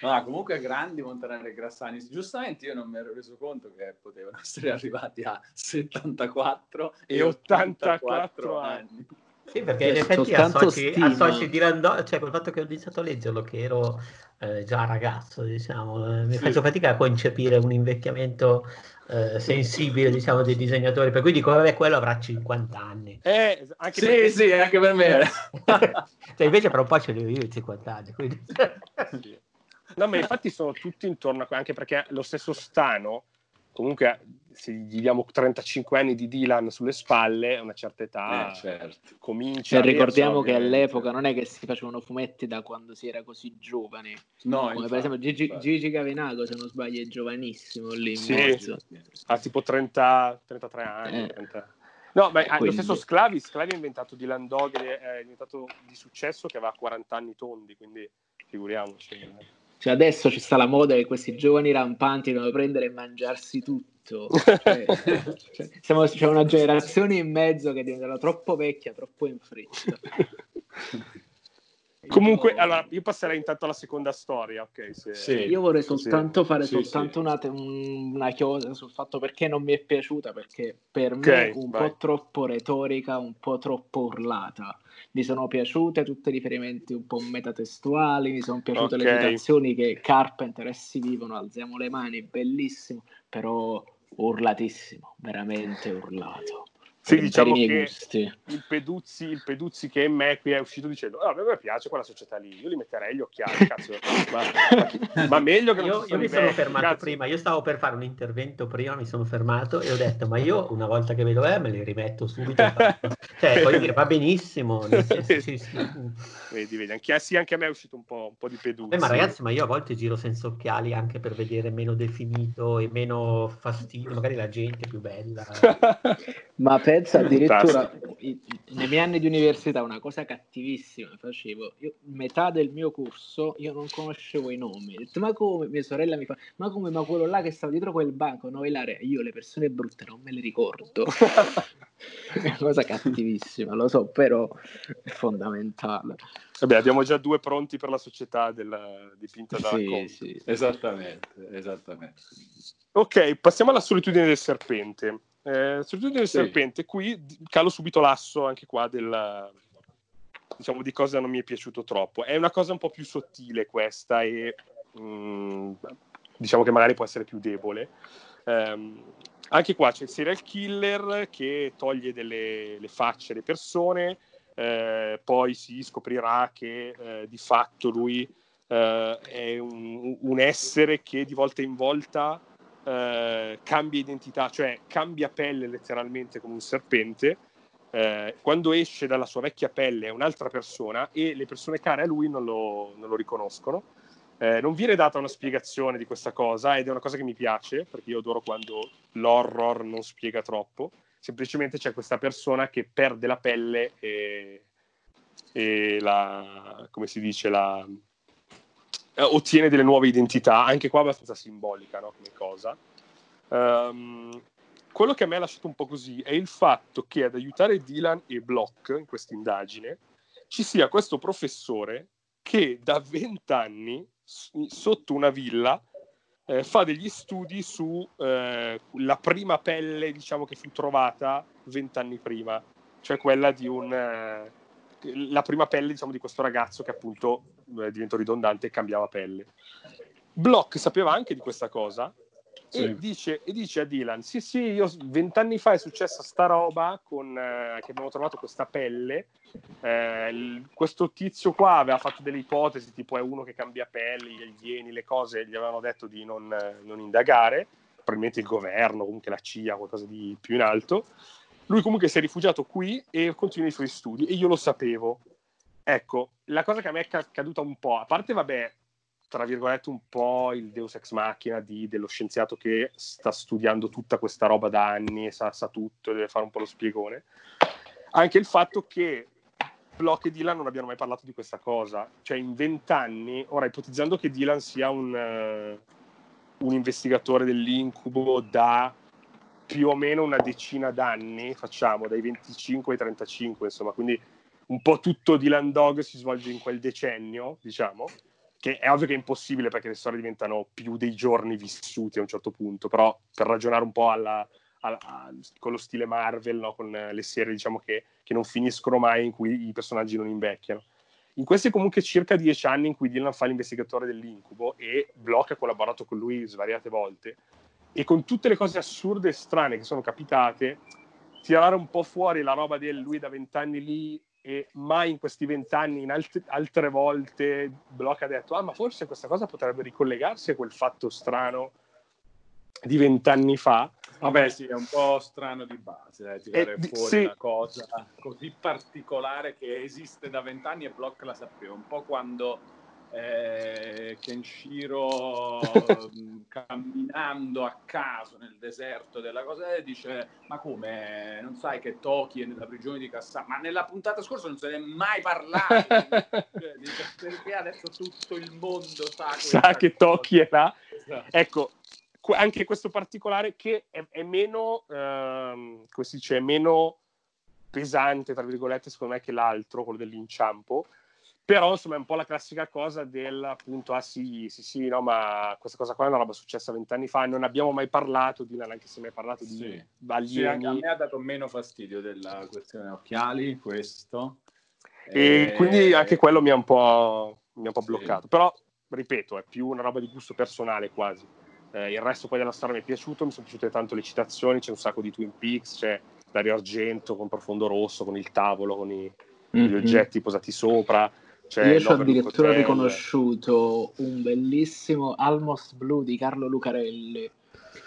No, comunque grandi Montanari e Grassani. Giustamente io non mi ero reso conto che potevano essere arrivati a 74 e 84, 84 anni. Sì, perché in effetti associ, associ Dylan Dog, cioè col fatto che ho iniziato a leggerlo, che ero eh, già ragazzo, diciamo, eh, mi sì. faccio fatica a concepire un invecchiamento eh, sensibile, diciamo, dei disegnatori, per cui dico, vabbè, quello avrà 50 anni. Eh, anche sì, perché... sì, anche per me. [laughs] cioè, invece per un po' ce li ho io 50 anni, quindi... No, ma infatti sono tutti intorno a anche perché lo stesso Stano comunque se gli diamo 35 anni di Dylan sulle spalle, a una certa età eh, certo. comincia. Cioè, ricordiamo che all'epoca non è che si facevano fumetti da quando si era così giovani. No, Come infatti, per esempio Gigi, Gigi Cavinago, se non sbaglio, è giovanissimo lì sì, Ha tipo 30, 33 anni. Eh. 30. No, ma Quindi... lo stesso Sclavi, Sclavi ha inventato Dylan Dog, è diventato di successo che aveva 40 anni tondi, quindi figuriamoci. Cioè adesso ci sta la moda che questi giovani rampanti devono prendere e mangiarsi tutto. Cioè, [laughs] cioè, siamo, c'è una generazione in mezzo che diventerà troppo vecchia, troppo in fretta. [laughs] Comunque, allora, io passerei intanto alla seconda storia, ok? Se... Sì. Io vorrei soltanto sì. fare sì, soltanto Una, una chiosa sul fatto perché non mi è piaciuta, perché per okay, me un vai. po' troppo retorica, un po' troppo urlata mi sono piaciute tutti i riferimenti un po' metatestuali, mi sono piaciute okay. le citazioni che Carpenter e si vivono, alziamo le mani, bellissimo, però urlatissimo, veramente urlato. Sì, diciamo che il Peduzzi, il Peduzzi, che è in me qui è uscito dicendo oh, a me piace quella società lì, io li metterei gli occhiali, [laughs] cazzo, ma, ma, meglio che non Io, io mi sono fermato cazzo. prima, io stavo per fare un intervento prima, mi sono fermato e ho detto ma io una volta che vedo eh me li rimetto subito. [laughs] cioè, voglio dire, va benissimo. [laughs] Senso, sì, sì. Vedi, vedi, anche, sì, anche a me è uscito un po', un po di Peduzzi. Eh, ma ragazzi, ma io a volte giro senza occhiali anche per vedere meno definito e meno fastidio, magari la gente è più bella. ma per pensa addirittura nei miei anni di università una cosa cattivissima facevo io, metà del mio corso io non conoscevo i nomi detto, ma come? Mia sorella mi fa ma come? Ma quello là che stava dietro quel banco? No Ilaria io le persone brutte non me le ricordo. [laughs] È una cosa cattivissima lo so però è fondamentale. Vabbè, abbiamo già due pronti per la società della, dipinta da sì, sì, esattamente, esattamente. Ok, passiamo alla solitudine del serpente. Eh, solitudine del sì. serpente, qui calo subito l'asso anche qua del, diciamo, di cosa non mi è piaciuto troppo. È una cosa un po' più sottile questa e mh, mm, diciamo che magari può essere più debole. Um, Anche qua c'è il serial killer che toglie delle le facce alle persone, eh, poi si scoprirà che eh, di fatto lui eh, è un, un, essere che di volta in volta eh, cambia identità, cioè cambia pelle letteralmente come un serpente. Eh, quando esce dalla sua vecchia pelle è un'altra persona e le persone care a lui non lo, non lo riconoscono. Eh, non viene data una spiegazione di questa cosa ed è una cosa che mi piace perché io adoro quando l'horror non spiega troppo. Semplicemente c'è questa persona che perde la pelle e, e la, come si dice, la, eh, ottiene delle nuove identità, anche qua abbastanza simbolica no? come cosa. Um, quello che a me ha lasciato un po' così è il fatto che ad aiutare Dylan e Block in questa indagine ci sia questo professore che da vent'anni sotto una villa eh, fa degli studi sulla eh, prima pelle diciamo che fu trovata vent'anni prima, cioè quella di un, eh, la prima pelle diciamo, di questo ragazzo che appunto eh, diventò ridondante e cambiava pelle. Block sapeva anche di questa cosa sì. e, dice, e, dice, a Dylan: Sì, sì, io vent'anni fa è successa sta roba con, eh, che abbiamo trovato questa pelle. Eh, il, questo tizio qua aveva fatto delle ipotesi, tipo è uno che cambia pelle, gli alieni, le cose, gli avevano detto di non, non indagare. Probabilmente il governo, comunque la CIA, qualcosa di più in alto. Lui comunque si è rifugiato qui e continua i suoi studi e io lo sapevo. Ecco, la cosa che a me è caduta un po', a parte vabbè, tra virgolette un po' il deus ex machina di, dello scienziato che sta studiando tutta questa roba da anni e sa, sa tutto deve fare un po' lo spiegone, anche il fatto che Block e Dylan non abbiano mai parlato di questa cosa. Cioè, in vent'anni, ora ipotizzando che Dylan sia un, uh, un investigatore dell'incubo da più o meno una decina d'anni, facciamo dai 25 ai 35, insomma, quindi un po' tutto Dylan Dog si svolge in quel decennio, diciamo, che è ovvio che è impossibile perché le storie diventano più dei giorni vissuti a un certo punto, però per ragionare un po' alla, alla, con lo stile Marvel, no? con le serie diciamo che, che, non finiscono mai, in cui i personaggi non invecchiano. In questi comunque circa dieci anni in cui Dylan fa l'investigatore dell'incubo e Block ha collaborato con lui svariate volte, e con tutte le cose assurde e strane che sono capitate, tirare un po' fuori la roba del lui da vent'anni lì e mai in questi vent'anni, in alt- altre volte, Block ha detto, ah ma forse questa cosa potrebbe ricollegarsi a quel fatto strano di vent'anni fa. Vabbè sì, è un po' strano di base, eh, tirare eh, fuori sì. una cosa così particolare che esiste da vent'anni e Block la sapeva, un po' quando eh, Kenshiro mm, [laughs] camminando a caso nel deserto della cosa e dice ma come? Non sai che Toki è nella prigione di Kassam ma nella puntata scorsa non se ne è mai parlato. [laughs] Cioè, dice, perché adesso tutto il mondo sa, sa che Toki è là. Esatto. ecco anche questo particolare che è, è meno ehm, come si dice è meno pesante tra virgolette secondo me che l'altro quello dell'inciampo però insomma è un po' la classica cosa del appunto ah sì sì sì no ma questa cosa qua è una roba successa vent'anni fa non abbiamo mai parlato di anche se mai parlato di sì. Sì, a me ha dato meno fastidio della questione occhiali questo e, e... quindi anche quello mi ha un po', mi ha un po bloccato sì. però ripeto è più una roba di gusto personale quasi eh, il resto poi della storia mi è piaciuto mi sono piaciute tanto le citazioni c'è un sacco di Twin Peaks c'è Dario Argento con Profondo Rosso con il tavolo con i, mm-hmm. gli oggetti posati sopra c'è Io ho addirittura Hotel. riconosciuto un bellissimo Almost Blue di Carlo Lucarelli,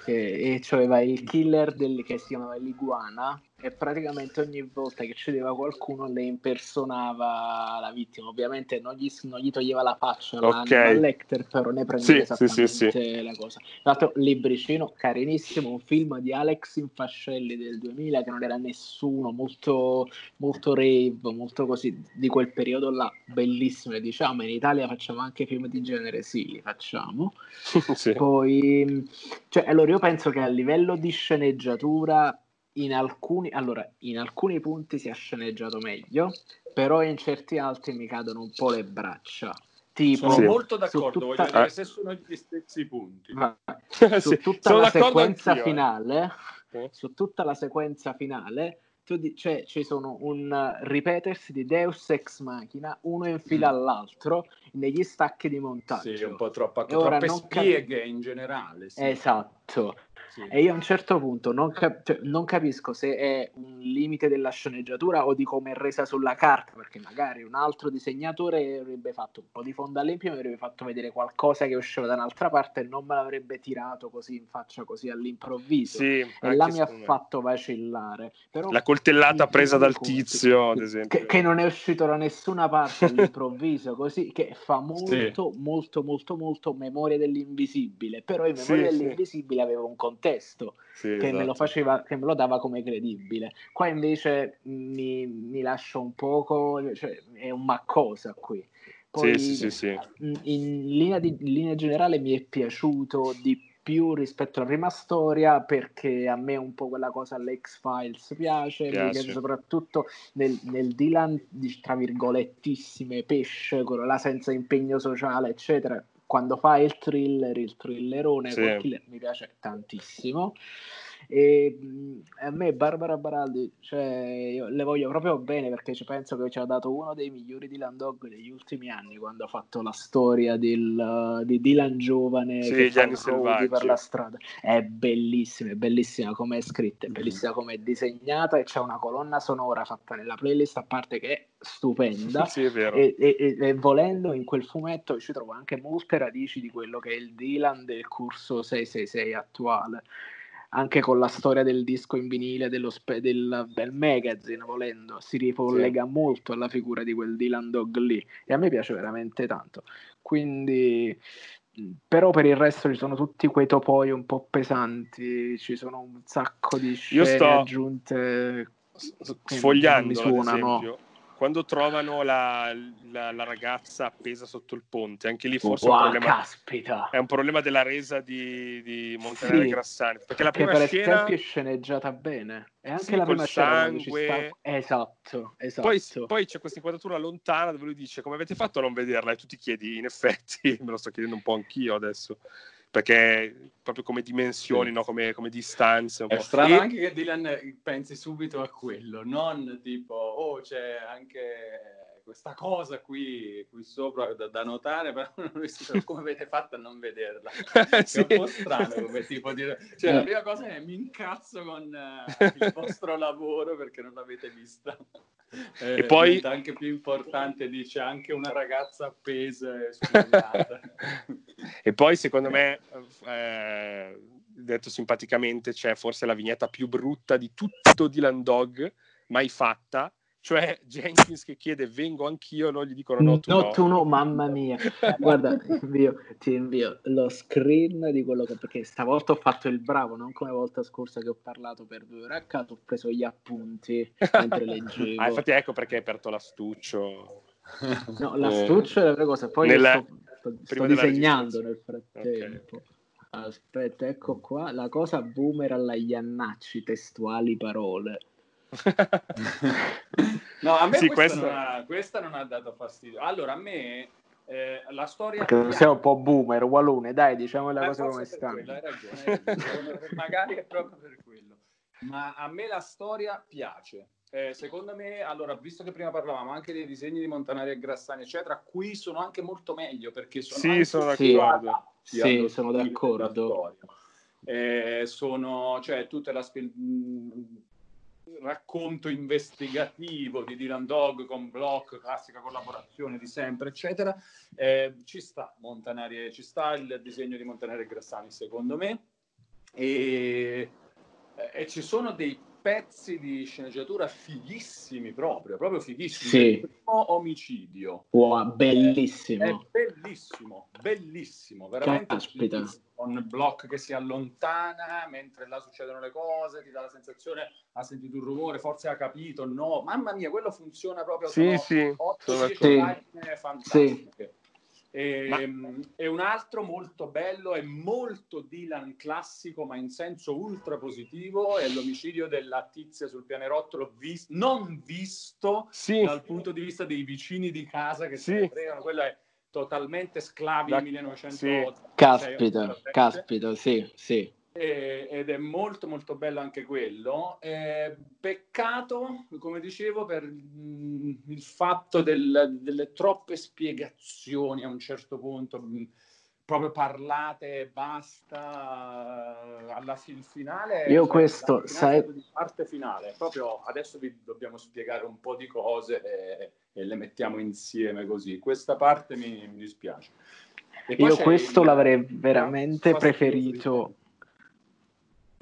che, e cioè il killer del, che si chiamava l'iguana e praticamente ogni volta che cedeva qualcuno le impersonava la vittima. Ovviamente non gli, non gli toglieva la faccia okay. Lecter, però ne prendeva sì, esattamente sì, sì, la cosa. Tra l'altro, libricino carinissimo, un film di Alex Infascelli del 2000 che non era nessuno, molto, molto rave, molto così di quel periodo là, bellissimo. Diciamo, in Italia facciamo anche film di genere, sì, li facciamo. [laughs] Poi, cioè, allora io penso che a livello di sceneggiatura in alcuni, allora, in alcuni punti si è sceneggiato meglio, però in certi altri mi cadono un po' le braccia. Tipo, sono molto d'accordo, tutta... voglio dire se sono gli stessi punti. [laughs] su tutta sì, la sequenza anch'io, finale, eh. su tutta la sequenza finale, tu di- cioè, ci sono un ripetersi di Deus ex machina, uno in fila mm. all'altro, negli stacchi di montaggio. Sì, un po' troppo, troppe spieghe cap- in generale. Sì. Esatto. Sì. E io a un certo punto non, cap- cioè, non, capisco se è un limite della sceneggiatura o di come è resa sulla carta, perché magari un altro disegnatore avrebbe fatto un po' di fondo all'empio, mi avrebbe fatto vedere qualcosa che usciva da un'altra parte e non me l'avrebbe tirato così in faccia così all'improvviso. Sì, e là mi ha fatto vacillare. Però la coltellata presa dal tizio, ad esempio. Che, che, non è uscito da nessuna parte [laughs] all'improvviso, così che fa molto, sì. molto, molto, molto memoria dell'invisibile. Però in memoria sì, dell'invisibile aveva un contesto testo sì, che, esatto. me lo faceva, che me lo dava come credibile. Qua invece mi, mi lascio un poco, cioè, è un maccosa qui. Poi, sì, sì, sì, in, in, linea di, in linea generale mi è piaciuto di più rispetto alla prima storia perché a me un po' quella cosa all'X-Files piace, piace. mi piace soprattutto nel, nel Dylan di, tra virgolettissime pesce, quello là senza impegno sociale eccetera quando fa il thriller, il thrillerone sì. mi piace tantissimo. E a me Barbara Baraldi, cioè, le voglio proprio bene perché ci penso che ci ha dato uno dei migliori Dylan Dog degli ultimi anni quando ha fatto la storia del, di Dylan giovane sì, che fa per la strada. È bellissima, è bellissima come è scritta, è bellissima come è disegnata e c'è una colonna sonora fatta nella playlist a parte che è stupenda. [laughs] sì, è. E, e, e, volendo in quel fumetto ci trovo anche molte radici di quello che è il Dylan del corso 666 attuale anche con la storia del disco in vinile dello spe- del, del, magazine, volendo, si ricollega sì. molto alla figura di quel Dylan Dog lì e a me piace veramente tanto. Quindi, però per il resto ci sono tutti quei topoi un po' pesanti, ci sono un sacco di scene Io sto aggiunte sfogliando, mi suonano quando trovano la, la, la, ragazza appesa sotto il ponte, anche lì forse wow, è, un problema, caspita. è un problema della resa di, di Montanare sì, Grassani. Perché la prima per scena esempio è sceneggiata bene. E anche sì, la prima sangue... scena sta... Esatto, esatto. Poi, poi, c'è questa inquadratura lontana dove lui dice come avete fatto a non vederla? E tu ti chiedi, in effetti, [laughs] me lo sto chiedendo un po' anch'io adesso perché proprio come dimensioni, sì. no? come, come, distanze. È strano e... anche che Dylan pensi subito a quello, non tipo, oh c'è anche questa cosa qui, qui sopra da, da notare, però [laughs] so [laughs] come avete fatto a non vederla. sì. È un po' strano come tipo di... [laughs] Cioè la prima cosa è mi incazzo con uh, il vostro lavoro perché non l'avete vista. Eh, e poi anche più importante dice anche una ragazza appesa e e poi secondo me eh, detto simpaticamente c'è forse la vignetta più brutta di tutto Dylan Dog mai fatta cioè Jenkins che chiede vengo anch'io, non gli dicono no, tu no. no. tu no, mamma mia. [laughs] Guarda, invio, ti invio lo screen di quello che, perché stavolta ho fatto il bravo, non come volta scorsa che ho parlato per due ore a caso, ho preso gli appunti mentre [laughs] leggevo. ah, infatti ecco perché hai aperto l'astuccio. No, l'astuccio è la cosa, poi Nella... sto, sto, sto disegnando nel frattempo. Okay. Aspetta, ecco qua la cosa boomer alla Iannacci, testuali parole. No, a me sì, questa, questo... non ha, questa, non ha, dato fastidio. Allora, a me eh, la storia... Perché sei un po' boomer, Walone, dai, diciamo la cosa come sta. Hai ragione, hai ragione. [laughs] magari è proprio per quello. Ma a me la storia piace. Eh, secondo me, allora, visto che prima parlavamo anche dei disegni di Montanari e Grassani, eccetera, qui sono anche molto meglio perché sono sì, sono d'accordo. Sì, sono d'accordo. Eh, sono, cioè, tutta la spe- racconto investigativo di Dylan Dog con Block, classica collaborazione di sempre, eccetera. Eh, ci sta Montanari, ci sta il disegno di Montanari e Grassani, secondo me. E, e ci sono dei pezzi di sceneggiatura fighissimi proprio, proprio fighissimi. Sì. Il primo omicidio. Wow, bellissimo. È, è bellissimo, bellissimo, veramente. Caspita. Con Block che si allontana mentre là succedono le cose, ti dà la sensazione, ha sentito un rumore, forse ha capito, no. Mamma mia, quello funziona proprio. Sì, sì. 8-10 sì. fantastiche. Sì. E, ma... Ehm, e, un altro molto bello è molto Dylan classico, ma in senso ultra positivo, è l'omicidio della tizia sul pianerottolo, vis- non visto sì. dal punto di vista dei vicini di casa che sì. se ne fregano. Quello è totalmente sclavi da... 1980. Sì. Caspita, caspita, sì, sì. Ed è molto molto bello anche quello. Eh, peccato, come dicevo, per mh, il fatto del, delle troppe spiegazioni a un certo punto. Mh, proprio parlate e basta alla il finale io cioè, questo sai parte finale proprio adesso vi dobbiamo spiegare un po' di cose e, e le mettiamo insieme così questa parte mi, mi dispiace io questo il, l'avrei veramente preferito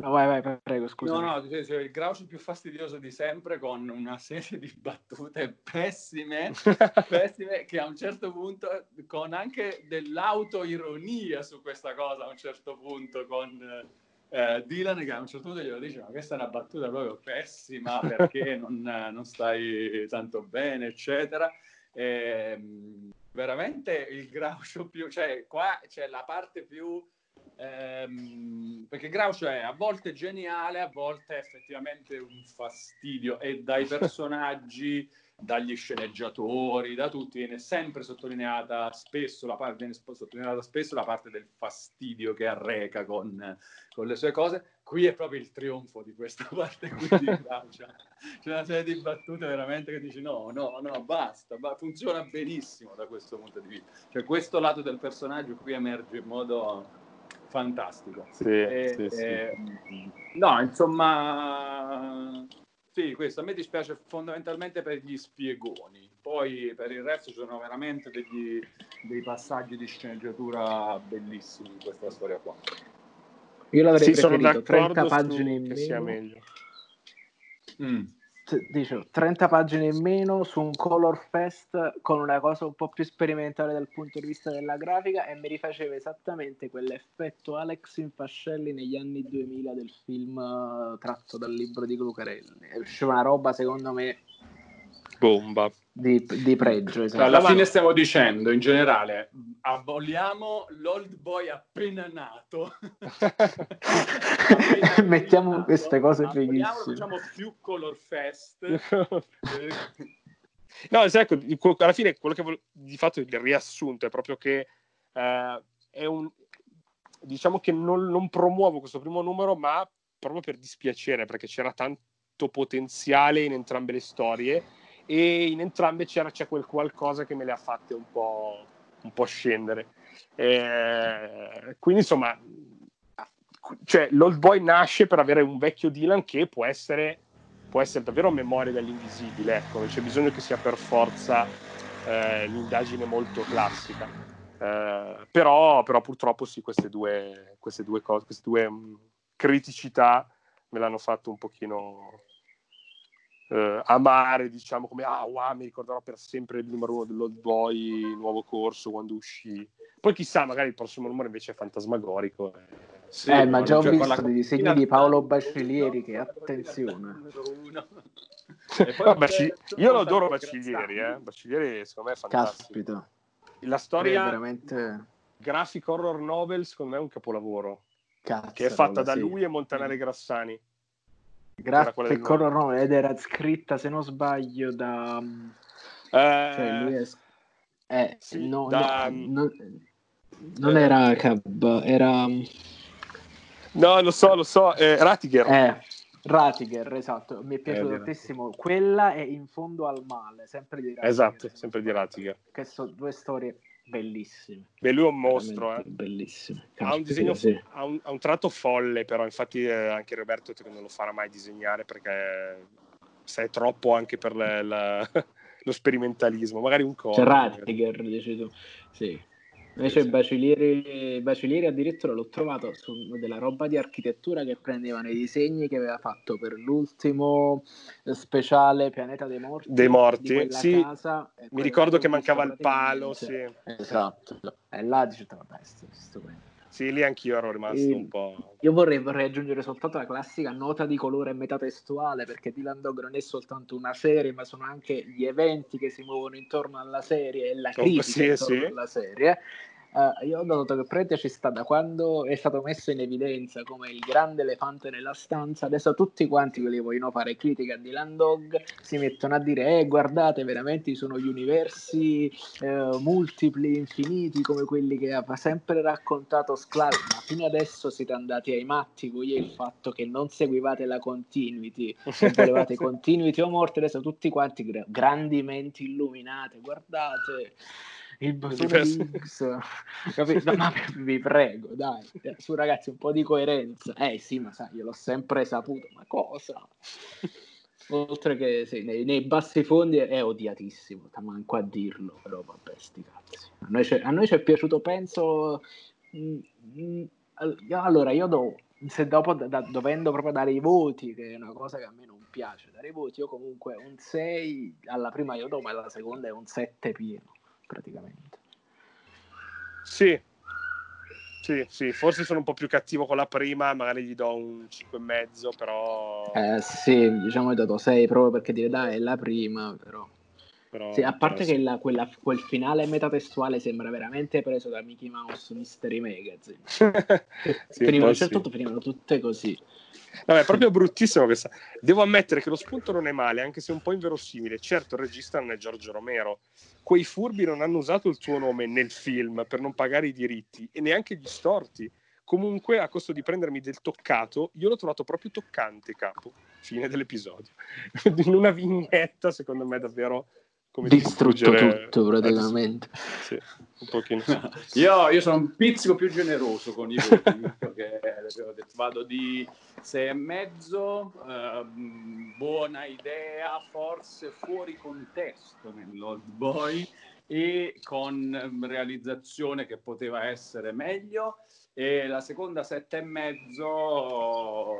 No, vai, vai, prego, scusa. No, no, il Groucho più fastidioso di sempre con una serie di battute pessime, [laughs] pessime che a un certo punto, con anche dell'autoironia su questa cosa, a un certo punto, con eh, Dylan che a un certo punto glielo dice, ma questa è una battuta proprio pessima [laughs] perché non, non stai tanto bene, eccetera. E, ehm, veramente il Groucho più, cioè qua c'è la parte più Ehm, perché Groucho è a volte geniale, a volte effettivamente un fastidio e dai personaggi, [laughs] dagli sceneggiatori, da tutti viene sempre sottolineata spesso la parte, sottolineata spesso la parte del fastidio che arreca con, con, le sue cose. Qui è proprio il trionfo di questa [laughs] parte qui di [laughs] Groucho. C'è una serie di battute veramente che dici no, no, no, basta, ba- funziona benissimo da questo punto di vista. Cioè questo lato del personaggio qui emerge in modo fantastico. Sì, e, sì, e, sì. No, insomma, sì, questo a me dispiace fondamentalmente per gli spiegoni. Poi per il resto ci sono veramente degli, dei passaggi di sceneggiatura bellissimi in questa storia qua. Io l'avrei sì, preferito 30 pagine in meno. meglio. Mm dicevo, 30 pagine in meno su un color fest con una cosa un po' più sperimentale dal punto di vista della grafica e mi rifaceva esattamente quell'effetto Alex Infascelli negli anni 2000 del film uh, tratto dal libro di Lucarelli. È usciva una roba secondo me bomba di, di pregio. Esatto. Alla fine stiamo dicendo in generale aboliamo l'old boy appena nato. [laughs] appena Mettiamo nato, queste cose fighissime. Facciamo più color fest. [laughs] no, ecco, alla fine quello che volevo, di fatto il riassunto è proprio che eh, è un diciamo che non, non promuovo questo primo numero, ma proprio per dispiacere, perché c'era tanto potenziale in entrambe le storie e in entrambe c'era, c'è quel qualcosa che me le ha fatte un po', un po scendere. Eh, quindi insomma, cioè, l'Old Boy nasce per avere un vecchio Dylan che può essere, può essere davvero memoria dell'invisibile, ecco, non c'è bisogno che sia per forza eh, l'indagine molto classica. Eh, però, però, purtroppo sì, queste due, queste due cose, queste due mh, criticità me l'hanno fatto un pochino eh, amare, diciamo, come ah, wow, mi ricorderò per sempre il numero uno dell'Old Boy, nuovo corso quando uscì. Poi chissà, magari il prossimo numero invece è fantasmagorico. Eh. Sì, eh, ma già ho visto dei disegni di Paolo Baccellieri che attenzione. [laughs] Baci... Io lo adoro Baccellieri, eh. Baccellieri secondo me è fantastico. Caspita. La storia veramente... graphic horror novel secondo me è un capolavoro. Cazzo, che è fatta da sì. lui e Montanare Grassani. Grazie Horror no, ed era scritta se non sbaglio da eh, cioè lui è eh, sì, no, da... no, non, non eh, era Cab era no lo so lo so eh, Ratiger. eh, Ratiger esatto mi è piaciuto eh, tantissimo. Quella è in fondo al male sempre di Ratiger esatto sempre di Ratiger. che sono due storie bellissime. Beh, lui è un mostro, eh. Bellissimo. Ha un disegno, sì. ha, un, ha un, tratto folle, però infatti eh, anche Roberto non lo farà mai disegnare perché sai troppo anche per le, la, [laughs] lo sperimentalismo, magari un co. C'è Rattiger, dici tu. Sì. Invece sì, Bacilieri, Bacilieri addirittura l'ho trovato su della roba di architettura che prendevano i disegni che aveva fatto per l'ultimo speciale Pianeta dei Morti. Dei Morti, sì. Casa, Mi ricordo che mancava il palo, sì. Esatto. E là dice, vabbè, stupendo. Sì, lì anch'io ero rimasto e un po'. Io vorrei, vorrei, aggiungere soltanto la classica nota di colore metatestuale, perché Dylan Dog non è soltanto una serie, ma sono anche gli eventi che si muovono intorno alla serie e la critica sì, intorno sì. alla serie. Uh, io ho notato che Prete ci sta da quando è stato messo in evidenza come il grande elefante nella stanza. Adesso tutti quanti quelli che vogliono fare critica di Landog si mettono a dire: Eh, guardate, veramente sono gli universi eh, multipli, infiniti, come quelli che ha sempre raccontato Sclar. Ma fino adesso siete andati ai matti voi il fatto che non seguivate la continuity, volevate [laughs] continuity o morte. Adesso tutti quanti grandi menti illuminate, guardate il bastone di X, [laughs] no, ma vi prego, dai, su ragazzi, un po' di coerenza. Eh sì, ma sai, io l'ho sempre saputo, ma cosa? Oltre che sì, nei, nei, bassi fondi è odiatissimo, manco a dirlo, però vabbè, sti cazzi. A noi, a noi ci è piaciuto, penso... Mh, mm, mh, mm, allora, io do, se dopo da, dovendo proprio dare i voti, che è una cosa che a me non piace, dare i voti, io comunque un 6 alla prima io do, ma alla seconda è un 7 pieno praticamente. Sì, sì, sì, forse sono un po' più cattivo con la prima, magari gli do un 5,5, però... Eh sì, diciamo hai dato 6 proprio perché dire dai è la prima, però... però sì, a parte che la, quella, quel finale metatestuale sembra veramente preso da Mickey Mouse Mystery Magazine. [laughs] sì, finivano, a un certo punto finivano tutte così. Vabbè, è proprio bruttissimo questa. Devo ammettere che lo spunto non è male, anche se un po' inverosimile. Certo, il regista non è Giorgio Romero. Quei furbi non hanno usato il tuo nome nel film per non pagare i diritti e neanche gli storti. Comunque, a costo di prendermi del toccato, io l'ho trovato proprio toccante, capo. Fine dell'episodio. [laughs] In una vignetta, secondo me, davvero come distrutto tutto praticamente. Sì, un pochino. [laughs] io, io, sono un pizzico più generoso con i voti, [laughs] perché vado di sei e mezzo, eh, buona idea, forse fuori contesto nell'Old Boy e con realizzazione che poteva essere meglio e la seconda sette e mezzo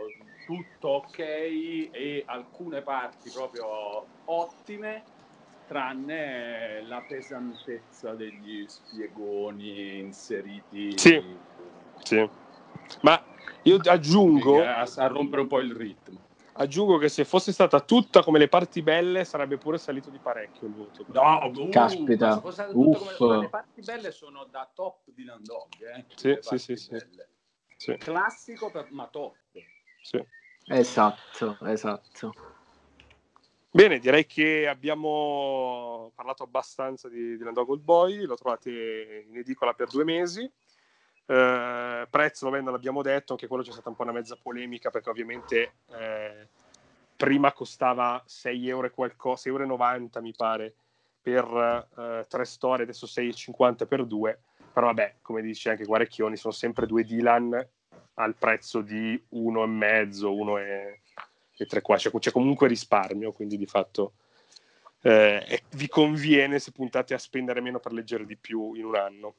tutto ok e alcune parti proprio ottime tranne la pesantezza degli spiegoni inseriti. Sì, sì. Ma io aggiungo... A, a rompere un po' il ritmo. Aggiungo che se fosse stata tutta come le parti belle sarebbe pure salito di parecchio il voto. No, uh, caspita. Come, le parti belle sono da top di Landog. Eh? Sì, sì, sì, sì, sì. Classico, per, ma top. Sì. Esatto, esatto. Bene, direi che abbiamo parlato abbastanza di, di Landog Old Boy, lo trovate in edicola per due mesi. Eh, prezzo, vabbè, non l'abbiamo detto, anche quello c'è stata un po' una mezza polemica perché ovviamente eh, prima costava 6 euro qualcosa, 6,90 euro mi pare per eh, tre storie, adesso 6,50 per due. Però vabbè, come dice anche Guarecchioni, sono sempre due Dylan al prezzo di uno e mezzo, uno e tre qua, c'è, c'è comunque risparmio, quindi di fatto eh, vi conviene se puntate a spendere meno per leggere di più in un anno.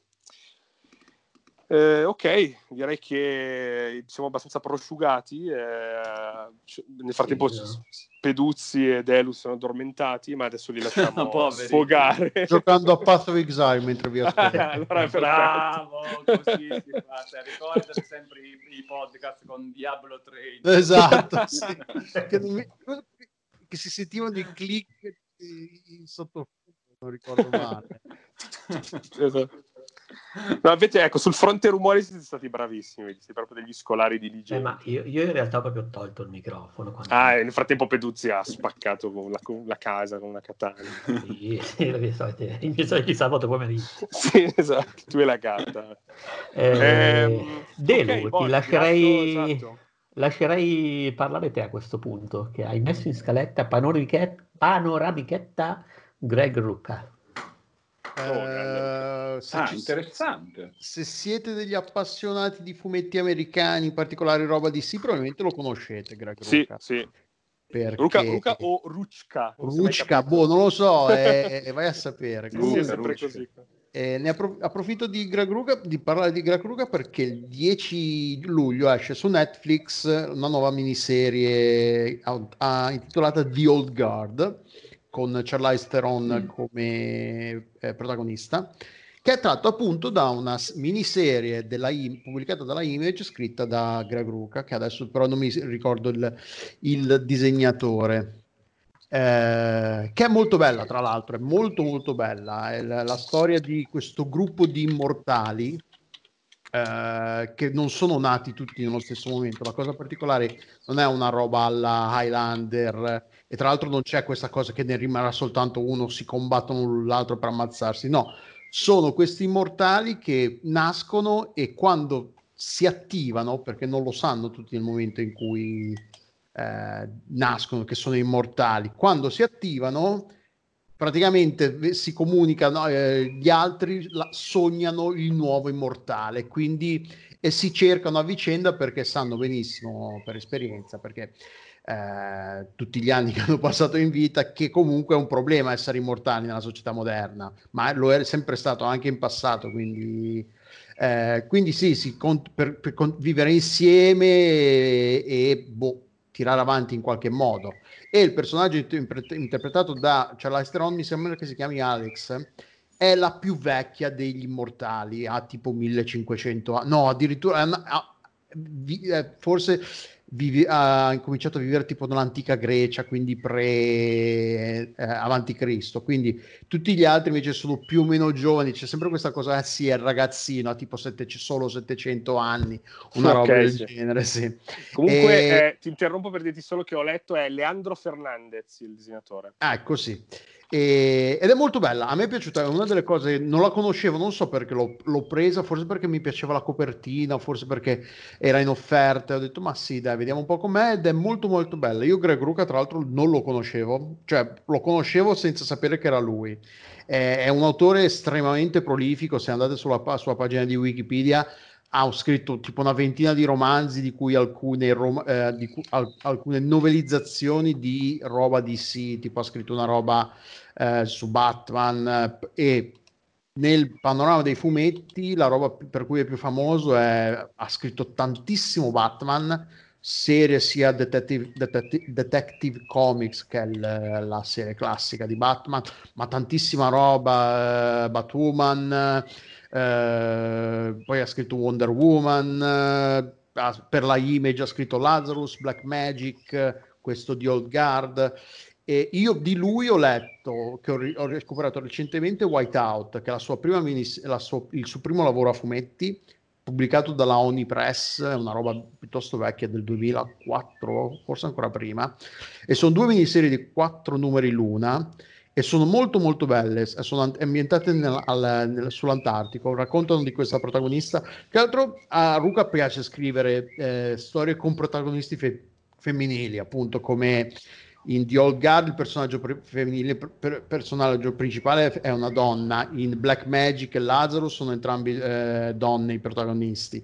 Eh, ok, direi che siamo abbastanza prosciugati. Eh, nel frattempo sì, Peduzzi e Delus sono addormentati, ma adesso li [laughs] lasciamo sfogare. [laughs] Giocando a Path of Exile mentre vi ascolto. [laughs] allora, Bravo, così si fa. Cioè, ricordate sempre i, i, podcast con Diablo 3. Esatto, sì. che, mi... che, si sentivano i click in sottofondo, non ricordo male. esatto. No, invece, ecco, sul fronte rumori siete stati bravissimi, siete proprio degli scolari di Eh, ma io, io, in realtà ho proprio tolto il microfono. Quando... Ah, nel frattempo Peduzzi ha spaccato con la, con la casa con una katana. sì, [laughs] sì, i miei soliti sabato pomeriggio. [laughs] sì, esatto, tu e la gatta. Eh, eh, Delu, okay, ti boh, lascerei... Esatto. Lascerei parlare te a questo punto, che hai messo in scaletta panoramichetta Greg Rucca. Se ah, interessante. Se siete degli appassionati di fumetti americani, in particolare roba di sì, probabilmente lo conoscete, Greg Sì, sì. Perché... Ruka, Ruka o Rucka? Rucka, boh, non lo so, eh, vai a sapere. Comunque, sì, sempre così. Eh, ne appro- approfitto di, Greg Ruga, di parlare di Greg Ruga perché il 10 luglio esce su Netflix una nuova miniserie a, a, intitolata The Old Guard con Charlize Theron mm. come eh, protagonista, che è tratto appunto da una miniserie della pubblicata dalla Image scritta da Greg Ruca, che adesso però non mi ricordo il, il disegnatore. eh, che è molto bella tra l'altro, è molto molto bella, è la, la storia di questo gruppo di immortali eh, che non sono nati tutti nello stesso momento. La cosa particolare non è una roba alla Highlander e tra l'altro non c'è questa cosa che ne rimarrà soltanto uno, si combattono l'altro per ammazzarsi, no, sono questi immortali che nascono e quando si attivano, perché non lo sanno tutti nel momento in cui eh, nascono, che sono immortali, quando si attivano praticamente si comunicano, eh, gli altri la, sognano il nuovo immortale, quindi e si cercano a vicenda perché sanno benissimo per esperienza, perché eh, tutti gli anni [laughs] che hanno passato in vita, che comunque è un problema essere immortali nella società moderna, ma lo è sempre stato anche in passato, quindi, eh, quindi sì, sì per, per, vivere insieme e, e boh, tirare avanti in qualche modo e il personaggio interpretato da Charlize Theron mi sembra che si chiami Alex è la più vecchia degli immortali ha tipo 1500 anni no addirittura ha, ha, eh, forse vivi, ha incominciato a vivere tipo nell'antica Grecia, quindi pre eh, avanti Cristo. Quindi tutti gli altri invece sono più o meno giovani. C'è sempre questa cosa, eh, sì, è il ragazzino, ha tipo sette, solo 700 anni, una okay, roba del sì. genere. Sì. Comunque, e... eh, ti interrompo per dirti solo che ho letto, è Leandro Fernandez il disegnatore. Ah, ecco sì. E, ed è molto bella, a me è piaciuta, è una delle cose, non la conoscevo, non so perché l'ho, l'ho, presa, forse perché mi piaceva la copertina, forse perché era in offerta, ho detto ma sì dai, vediamo un po' com'è. Ed è molto molto bella. Io Greg Ruca tra l'altro non lo conoscevo, cioè lo conoscevo senza sapere che era lui. È, è un autore estremamente prolifico, se andate sulla sua pagina di Wikipedia ha scritto tipo una ventina di romanzi, di cui alcune, rom- eh, di cu- al- alcune novelizzazioni di roba DC, tipo ha scritto una roba eh, su Batman e nel panorama dei fumetti la roba per cui è più famoso è ha scritto tantissimo Batman serie sia Detective, Detective, Detective Comics che l- la serie classica di Batman ma tantissima roba eh, Batwoman eh, poi ha scritto Wonder Woman, eh, per la Image ha scritto Lazarus, Black Magic, questo di Old Guard. E io di lui ho letto, che ho, ri- ho recuperato recentemente, Whiteout, che è la sua prima minis- la sua, il suo primo lavoro a fumetti, pubblicato dalla Oni Press, una roba piuttosto vecchia del 2004, forse ancora prima, e sono due miniserie di quattro numeri l'una, e sono molto molto belle, sono ambientate nel, al, nel, sull'Antartico, raccontano di questa protagonista. Che altro a Ruka piace scrivere eh, storie con protagonisti fe- femminili, appunto come in The Old Guard il personaggio pre- femminile, per- personaggio principale è una donna, in Black Magic e Lazarus sono entrambi eh, donne i protagonisti.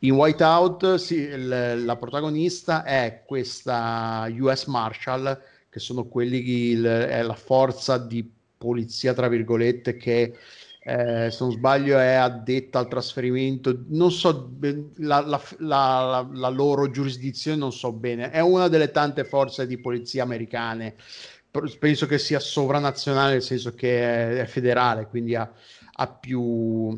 In Whiteout sì, il, la protagonista è questa US Marshal che sono quelli che è la forza di polizia, tra virgolette, che eh, se non sbaglio è addetta al trasferimento, non so la, la, la, la, loro giurisdizione, non so bene, è una delle tante forze di polizia americane, penso che sia sovranazionale nel senso che è, è federale, quindi ha, ha più...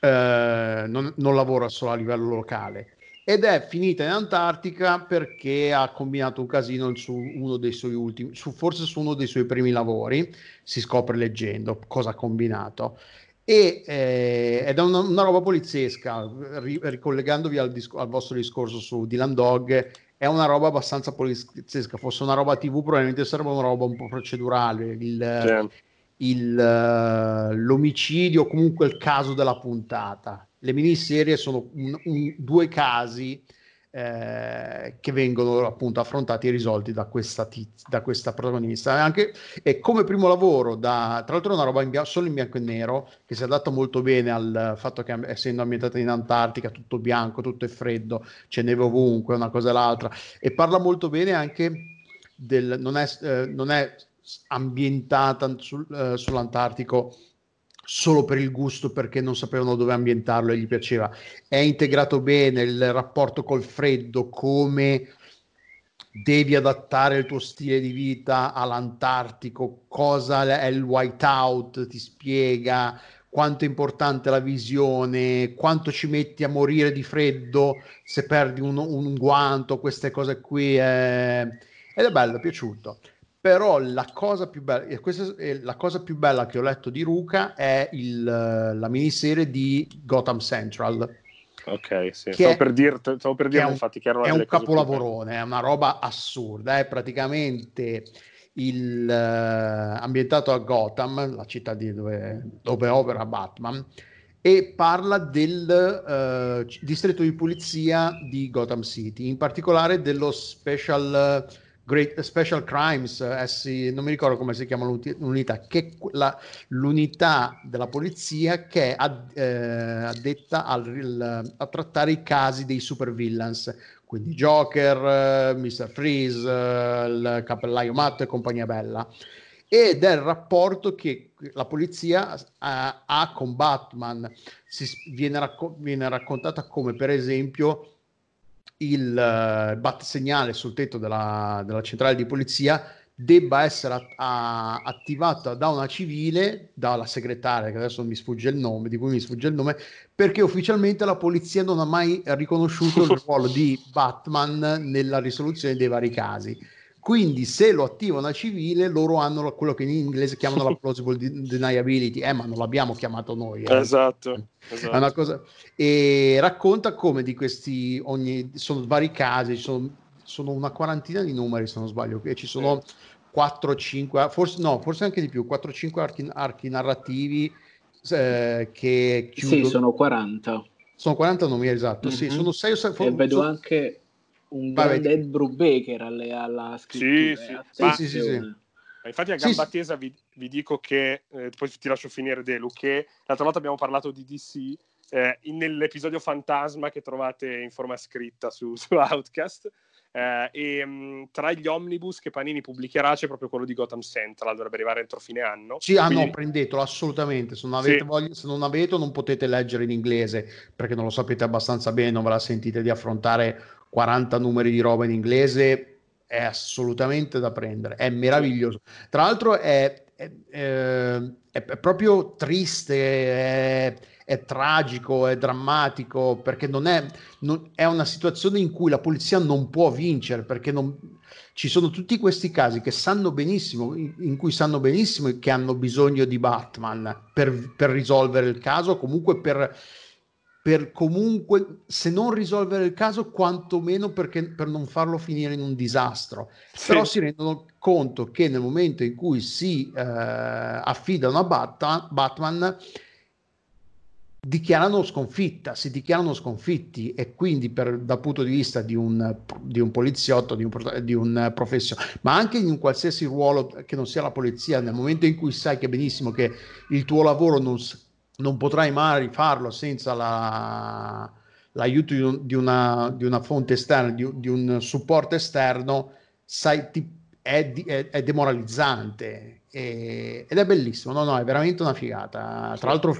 Eh, non, non lavora solo a livello locale ed è finita in Antartica perché ha combinato un casino su uno dei suoi ultimi, su, forse su uno dei suoi primi lavori, si scopre leggendo cosa ha combinato. E, eh, ed è una, una, roba poliziesca, ri, ricollegandovi al, disco, al, vostro discorso su Dylan Dog, è una roba abbastanza poliziesca, fosse una roba TV probabilmente sarebbe una roba un po' procedurale, il, il, uh, l'omicidio, comunque il caso della puntata le miniserie sono un, un, due casi eh, che vengono appunto affrontati e risolti da questa, tiz- da questa protagonista. Anche, e come primo lavoro, da, tra l'altro è una roba in bia- solo in bianco e nero, che si adatta molto bene al fatto che essendo ambientata in Antartica, tutto bianco, tutto è freddo, c'è neve ovunque, una cosa e l'altra, e parla molto bene anche del... non è, eh, non è ambientata sul, eh, sull'Antartico solo per il gusto perché non sapevano dove ambientarlo e gli piaceva. È integrato bene il rapporto col freddo, come devi adattare il tuo stile di vita all'Antartico, cosa è il whiteout, ti spiega quanto è importante la visione, quanto ci metti a morire di freddo se perdi un, un guanto, queste cose qui. Eh... Ed è bello, è piaciuto però la cosa più bella, e questa è la cosa più bella che ho letto di Ruka è il, la miniserie di Gotham Central. Ok, sì. Stavo per, dirti, stavo per dire, infatti, che era È un capolavorone, è una roba assurda. È praticamente il, uh, ambientato a Gotham, la città di dove, dove opera Batman, e parla del uh, distretto di polizia di Gotham City, in particolare dello Special... Uh, Great Special Crimes, eh, non mi ricordo come si chiama l'unità, che la, l'unità della polizia che è ad, eh, addetta al, a trattare i casi dei supervillains, quindi Joker, eh, Mr. Freeze, eh, il cappellaio matto e compagnia bella. Ed è il rapporto che la polizia ha, ha con Batman. Si, viene, racco- viene raccontata come, per esempio, il uh, bat segnale sul tetto della, della, centrale di polizia debba essere a, a, attivata da una civile, dalla segretaria, che adesso mi sfugge il nome, di cui mi sfugge il nome, perché ufficialmente la polizia non ha mai riconosciuto il [laughs] ruolo di Batman nella risoluzione dei vari casi. Quindi se lo attiva una civile, loro hanno quello che in inglese chiamano la [laughs] plausible deniability, eh, ma non l'abbiamo chiamato noi. Eh. Esatto, esatto. È una cosa... E racconta come di questi, ogni, sono vari casi, sono, sono una quarantina di numeri se non sbaglio, e ci sono sì. 4-5, forse, no, forse anche di più, 4-5 archi, archi narrativi eh, che chiudono. Sì, sono 40. Sono 40 numeri, esatto, mm-hmm. sì, sono 6 o 6. E vedo anche un grande Ed Brubaker alle, alla scrittura. Sì, sì, sì, sì, sì. Infatti a gamba sì, tesa vi, vi, dico che, eh, poi ti lascio finire Delu, che l'altra volta abbiamo parlato di DC, eh, in, nell'episodio Fantasma che trovate in forma scritta su, [laughs] su Outcast, eh, e mh, mm, tra gli omnibus che Panini pubblicherà c'è proprio quello di Gotham Central, dovrebbe arrivare entro fine anno. Sì, ah Quindi... no, prendetelo assolutamente. Se non, avete sì. voglia, se non avete, non potete leggere in inglese perché non lo sapete abbastanza bene, non ve la sentite di affrontare 40 numeri di roba in inglese è assolutamente da prendere, è meraviglioso. Tra l'altro è, è, è, è proprio triste, è, tragico, è drammatico, perché non è, non, è una situazione in cui la polizia non può vincere, perché non, ci sono tutti questi casi che sanno benissimo, in, in, cui sanno benissimo che hanno bisogno di Batman per, per risolvere il caso, comunque per per comunque, se non risolvere il caso, quantomeno perché, per non farlo finire in un disastro. Sì. Però si rendono conto che nel momento in cui si eh, affidano a Bat- Batman, dichiarano sconfitta, si dichiarano sconfitti e quindi per, dal punto di vista di un, di un poliziotto, di un, di un professionista, ma anche in un qualsiasi ruolo che non sia la polizia, nel momento in cui sai che benissimo che il tuo lavoro non non potrai mai farlo senza la, l'aiuto di, un, di, una, di, una, fonte esterna, di, di un supporto esterno, sai, ti, è, è, è, demoralizzante e, ed è bellissimo. No, no, è veramente una figata. Tra l'altro,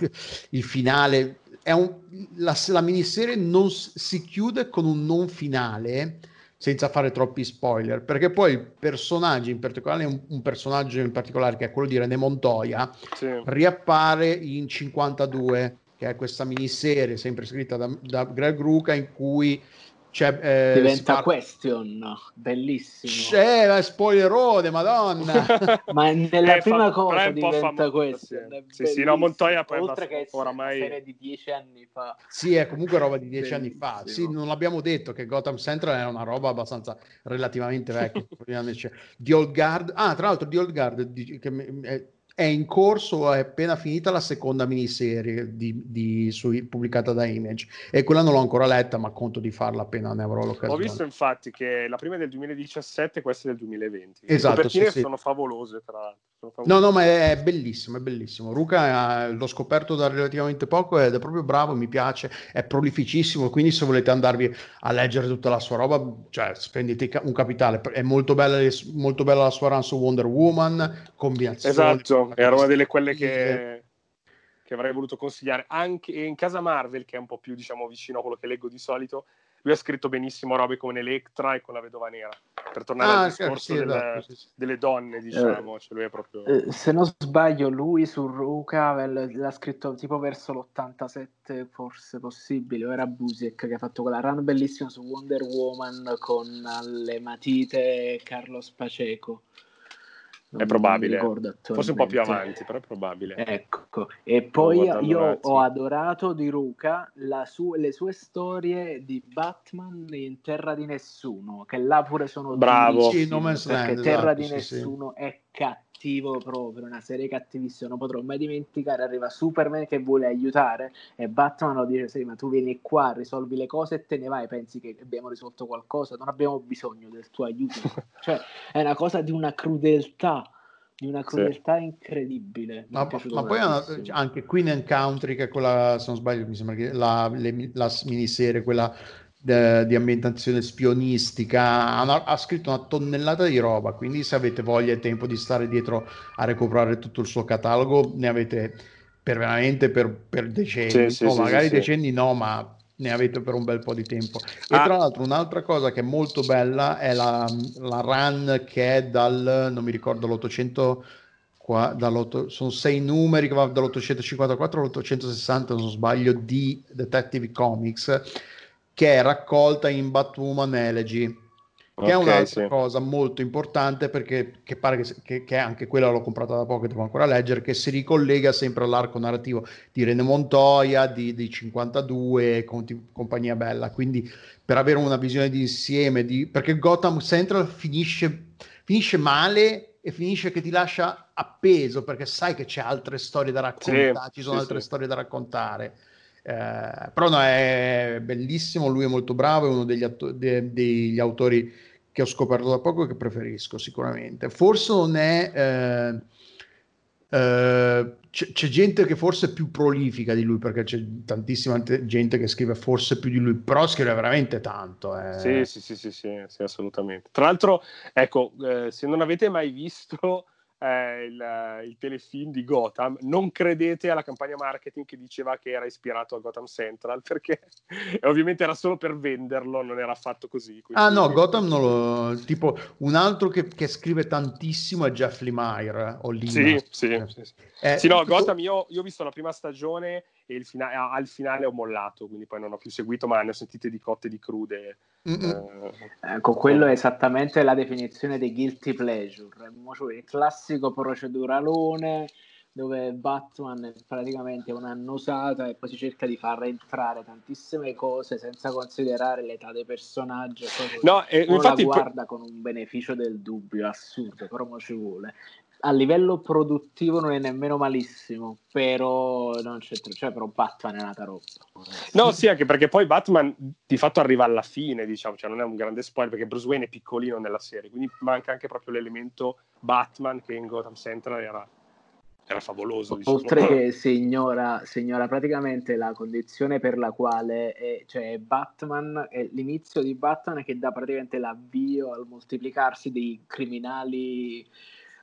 il finale è un, la, la miniserie non si chiude con un non finale senza fare troppi spoiler, perché poi il personaggio, in particolare un, un personaggio in particolare che è quello di René Montoya, sì. riappare in 52, che è questa miniserie sempre scritta da, da Greg Ruca in cui eh, diventa parla... question, bellissimo. C'è spoilerone, madonna. [laughs] Ma nella è prima fa... cosa diventa question. Sì, sì, no, Montoya poi Oltre che oramai... una serie di dieci anni fa. Sì, è comunque roba di dieci anni fa. Sì, non l'abbiamo detto che Gotham Central è una roba abbastanza relativamente vecchia. [laughs] di Old Guard. Ah, tra l'altro di Old Guard che è in corso, è appena finita la seconda miniserie di, di, su, pubblicata da Image e quella non l'ho ancora letta, ma conto di farla appena ne avrò l'occasione. Ho visto infatti che la prima è del 2017 e questa è del 2020. Esatto, sì, sì. sono favolose tra l'altro. No, no, ma è bellissimo, è bellissimo. Ruka l'ho scoperto da relativamente poco ed è proprio bravo, mi piace, è prolificissimo, quindi se volete andarvi a leggere tutta la sua roba, cioè spendete un capitale. È molto bella, molto bella la sua run su Wonder Woman, combinazione. Esatto, era una delle quelle che, che avrei voluto consigliare anche in casa Marvel, che è un po' più, diciamo, vicino a quello che leggo di solito lui ha scritto benissimo robe come Electra e con la vedova nera per tornare ah, al discorso sì, delle, esatto, sì. delle, donne diciamo eh, cioè proprio... eh, se non sbaglio lui su Ruka l'ha scritto tipo verso l'87 forse possibile o era Busiek che ha fatto quella run bellissima su Wonder Woman con le matite Carlos Paceco è probabile. Forse un po' più avanti, però è probabile. Ecco, e poi io ho adorato di Ruka su- le sue storie di Batman in Terra di Nessuno, che là pure sono bravo. Sì, perché Terra esatto, di Nessuno sì. è cattivo proprio, una serie cattivissima, non potrò mai dimenticare, arriva Superman che vuole aiutare e Batman lo dice, sì, ma tu vieni qua, risolvi le cose e te ne vai, pensi che abbiamo risolto qualcosa, non abbiamo bisogno del tuo aiuto. [laughs] cioè, è una cosa di una crudeltà di una crudeltà sì. incredibile. Ma, ma poi anche Queen and Country, che è quella, se non sbaglio, mi sembra che la, le, la miniserie, quella de, di ambientazione spionistica, ha, ha, scritto una tonnellata di roba, quindi se avete voglia e tempo di stare dietro a recuperare tutto il suo catalogo, ne avete per veramente per, per decenni, sì, no, sì, magari decenni no, ma ne avete per un bel po' di tempo. E ah. tra l'altro un'altra cosa che è molto bella è la, la run che è dal, non mi ricordo, l'800, qua, sono sei numeri che va dall'854 all'860, non sbaglio, di Detective Comics, che è raccolta in Batwoman Elegy che okay, è un'altra sì. cosa molto importante perché che pare che, che, che, anche quella l'ho comprata da poco e devo ancora leggere, che si ricollega sempre all'arco narrativo di René Montoya, di, di 52 e compagnia bella, quindi per avere una visione di insieme, di, perché Gotham Central finisce, finisce male e finisce che ti lascia appeso perché sai che c'è altre storie da raccontare, sì, ci sono sì, altre storie da raccontare. Eh, però no, è bellissimo, lui è molto bravo, è uno degli, atto- de- degli autori che ho scoperto da poco e che preferisco sicuramente. Forse non è... Eh, eh, c'è, gente che forse è più prolifica di lui perché c'è tantissima gente che scrive forse più di lui, però scrive veramente tanto. Eh. Sì, sì, sì, sì, sì, sì, assolutamente. Tra l'altro, ecco, eh, se non avete mai visto eh, il, il, telefilm di Gotham, non credete alla campagna marketing che diceva che era ispirato a Gotham Central, [laughs] perché ovviamente era solo per venderlo, non era affatto così. Quindi... Ah no, Gotham non lo... tipo un altro che, che scrive tantissimo è Jeff Lemire, o Lima. Sì, sì, eh, sì. sì. Eh, sì no, Gotham io, io ho visto la prima stagione e fina- al finale ho mollato, quindi poi non ho più seguito, ma ne ho sentite di cotte e di crude. Eh, ecco, quello è esattamente la definizione di guilty pleasure, cioè il classico proceduralone dove Batman è praticamente un'annusata e poi si cerca di far entrare tantissime cose senza considerare l'età dei personaggi. No, e infatti la guarda con un beneficio del dubbio assurdo, però non ci vuole a livello produttivo non è nemmeno malissimo, però non c'è cioè però Batman è nata roba. No, sì, anche perché poi Batman di fatto arriva alla fine, diciamo, cioè non è un grande spoiler perché Bruce Wayne è piccolino nella serie, quindi manca anche proprio l'elemento Batman che in Gotham Central era, era favoloso. Diciamo. Oltre che [laughs] si ignora, si ignora, praticamente la condizione per la quale è, cioè Batman, è l'inizio di Batman che dà praticamente l'avvio al moltiplicarsi dei criminali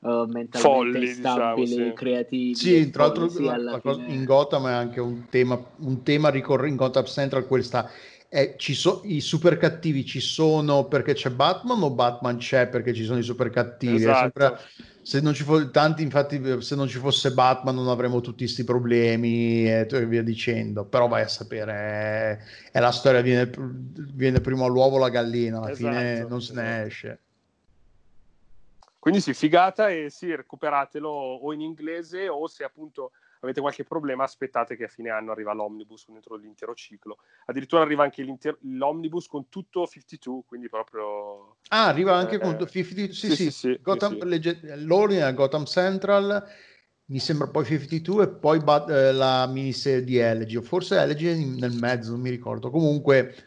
uh, mentalmente Folli, stabili, diciamo, sì. creativi. Sì, tra l'altro sì, la, fine... in Gotham è anche un tema, un tema ricorrente in Gotham Central questa eh, ci so, i super cattivi ci sono perché c'è Batman o Batman c'è perché ci sono i super cattivi? Esatto. Sempre, se non ci fosse tanti, infatti, se non ci fosse Batman non avremmo tutti questi problemi e, e, via dicendo. Però vai a sapere, è, è la storia, viene, viene prima l'uovo la gallina, alla esatto, fine non se ne esatto. esce. Quindi sì, figata e sì, recuperatelo o in inglese o se appunto avete qualche problema aspettate che a fine anno arriva l'omnibus dentro l'intero ciclo. Addirittura arriva anche l'omnibus con tutto 52, quindi proprio... Ah, arriva anche eh, con 52, sì sì, sì, sì Gotham, sì. Legge, l'ordine a Gotham Central, mi sembra poi 52 e poi eh, la miniserie di Elegy, o forse Elegy nel mezzo, non mi ricordo. Comunque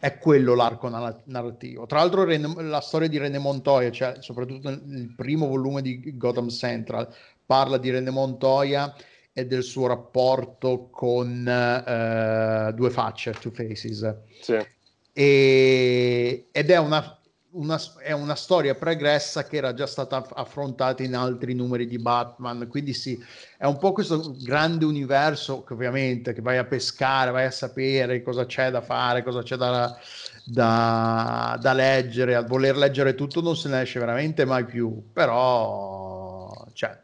è quello l'arco narrativo. Tra l'altro la storia di René Montoya, cioè soprattutto nel primo volume di Gotham Central, parla di René Montoya e del suo rapporto con uh, Due Facce, Two Faces. Sì. E, ed è una una, è una storia pregressa che era già stata affrontata in altri numeri di Batman, quindi sì, è un po' questo grande universo che ovviamente che vai a pescare, vai a sapere cosa c'è da fare, cosa c'è da, da, da leggere, a voler leggere tutto non se ne esce veramente mai più, però cioè,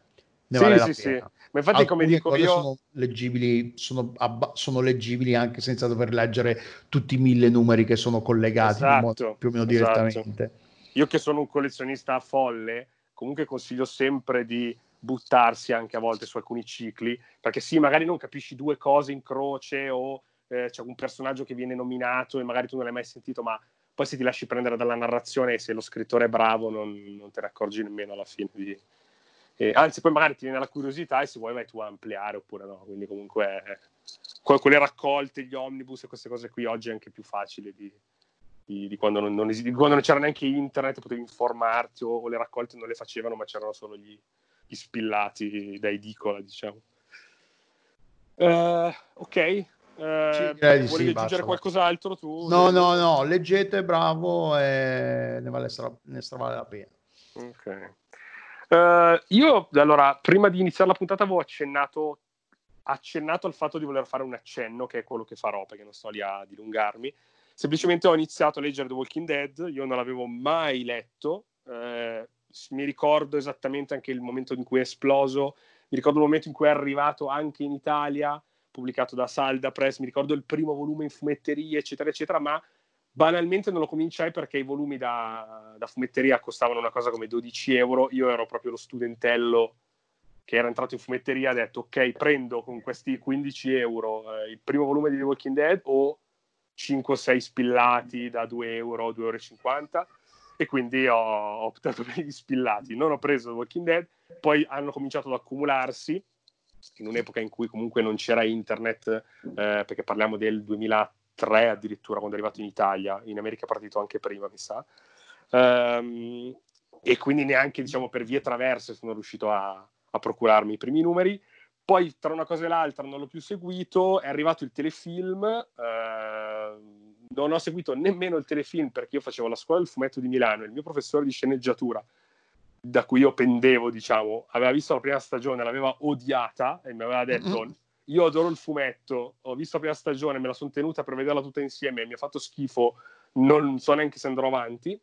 ne sì, vale sì, la pena. Sì. Ma infatti, Alcune come dico io, sono leggibili, sono, abba- sono leggibili anche senza dover leggere tutti i mille numeri che sono collegati esatto, più o meno esatto. direttamente. Io che sono un collezionista folle, comunque consiglio sempre di buttarsi anche a volte su alcuni cicli, perché sì, magari non capisci due cose in croce o eh, c'è un personaggio che viene nominato e magari tu non l'hai mai sentito, ma poi se ti lasci prendere dalla narrazione e se lo scrittore è bravo non, non te ne accorgi nemmeno alla fine di... Eh, anzi, poi magari ti viene la curiosità e se vuoi vai tu a ampliare oppure no. Quindi comunque eh, quelle raccolte, gli omnibus e queste cose qui oggi è anche più facile di, di, di, quando, non, non es- di quando, non, c'era neanche internet, potevi informarti o, o, le raccolte non le facevano, ma c'erano solo gli, gli spillati da edicola, diciamo. Uh, ok, eh, sì, volevi sì, aggiungere qualcos'altro tu? No, no, no, leggete, bravo, e ne vale, stra- ne stravale la pena. Ok. Uh, io, allora, prima di iniziare la puntata avevo accennato, accennato al fatto di voler fare un accenno, che è quello che farò, perché non sto lì a dilungarmi. Semplicemente ho iniziato a leggere The Walking Dead, io non l'avevo mai letto, uh, mi ricordo esattamente anche il momento in cui è esploso, mi ricordo il momento in cui è arrivato anche in Italia, pubblicato da Salda Press, mi ricordo il primo volume in fumetteria, eccetera, eccetera, ma banalmente non lo cominciai perché i volumi da, da fumetteria costavano una cosa come 12 euro, io ero proprio lo studentello che era entrato in fumetteria, ha detto ok, prendo con questi 15 euro eh, il primo volume di The Walking Dead o 5 o 6 spillati da 2 euro, 2,50 euro e quindi ho, optato [laughs] per gli spillati. Non ho preso The Walking Dead, poi hanno cominciato ad accumularsi in un'epoca in cui comunque non c'era internet, eh, perché parliamo del 2003 addirittura quando è arrivato in Italia, in America è partito anche prima, mi sa. Um, e quindi neanche diciamo, per vie traverse sono riuscito a, a, procurarmi i primi numeri. Poi tra una cosa e l'altra non l'ho più seguito, è arrivato il telefilm, eh, non ho seguito nemmeno il telefilm perché io facevo la scuola del fumetto di Milano e il mio professore di sceneggiatura da cui io pendevo, diciamo, aveva visto la prima stagione, l'aveva odiata e mi aveva detto mm-hmm. Io adoro il fumetto, ho visto la prima stagione, me la sono tenuta per vederla tutta insieme, mi ha fatto schifo, non so neanche se andrò avanti.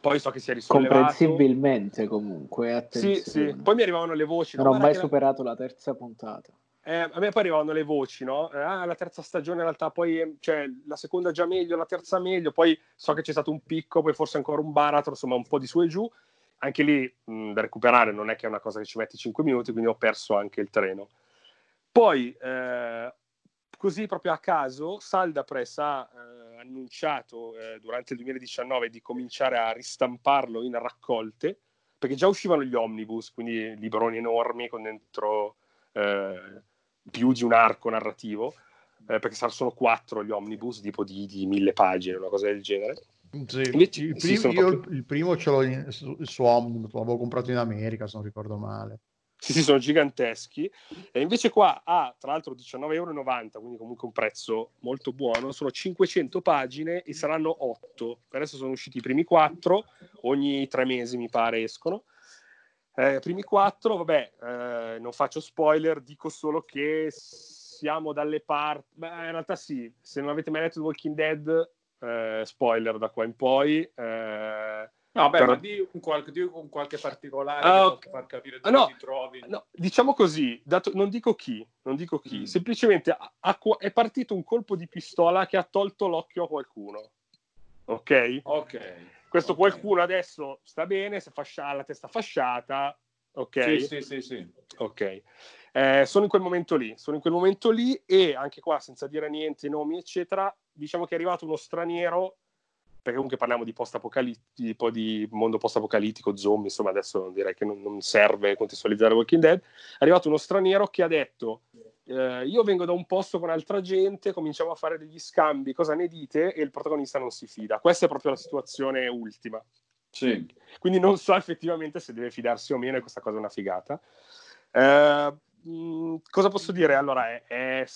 Poi so che si è risollevato. Comprensibilmente comunque, attenzione. Sì, sì. Poi mi arrivavano le voci. Non ho mai superato la... la terza puntata. Eh, a me poi arrivavano le voci, no? Eh, ah, la terza stagione in realtà poi, cioè, la seconda già meglio, la terza meglio, poi so che c'è stato un picco, poi forse ancora un baratro, insomma un po' di su e giù anche lì mh, da recuperare non è che è una cosa che ci metti 5 minuti, quindi ho perso anche il treno. Poi, eh, così proprio a caso, Salda Press ha eh, annunciato eh, durante il 2019 di cominciare a ristamparlo in raccolte, perché già uscivano gli omnibus, quindi libroni enormi con dentro eh, più di un arco narrativo, eh, perché sono quattro gli omnibus, tipo di, di mille pagine, una cosa del genere sì, Invece, il, primo, sì, io proprio... il primo ce l'ho in, su, su Omnibus, l'avevo comprato in America, se non ricordo male. Sì, sì, sono giganteschi. E invece qua ha, tra l'altro, 19,90 euro, quindi comunque un prezzo molto buono. Sono 500 pagine e saranno 8. Per adesso sono usciti i primi 4, ogni tre mesi mi pare escono. Eh, primi 4, vabbè, eh, non faccio spoiler, dico solo che siamo dalle parti... Beh, in realtà sì, se non avete mai letto The Walking Dead eh, spoiler da qua in poi. Eh, no, beh, però... ma di un qualche, di un qualche particolare uh, okay. per far capire dove no, ti trovi. No, diciamo così, dato, non dico chi, non dico chi, mm. semplicemente a, a, è partito un colpo di pistola che ha tolto l'occhio a qualcuno. Ok? Ok. Questo okay. qualcuno adesso sta bene, se fascia, ha la testa fasciata, ok? Sì, sì, sì, sì. Ok. Eh, sono in quel momento lì, sono in quel momento lì e anche qua, senza dire niente, nomi, eccetera, diciamo che è arrivato uno straniero, perché comunque parliamo di post-apocalittico, di mondo post-apocalittico, zombie, insomma adesso direi che non, non serve contestualizzare Walking Dead, è arrivato uno straniero che ha detto eh, io vengo da un posto con altra gente, cominciamo a fare degli scambi, cosa ne dite? E il protagonista non si fida. Questa è proprio la situazione ultima. Sì. Quindi non so effettivamente se deve fidarsi o meno, e questa cosa è una figata. Eh, Mm, cosa posso dire? Allora, è, è,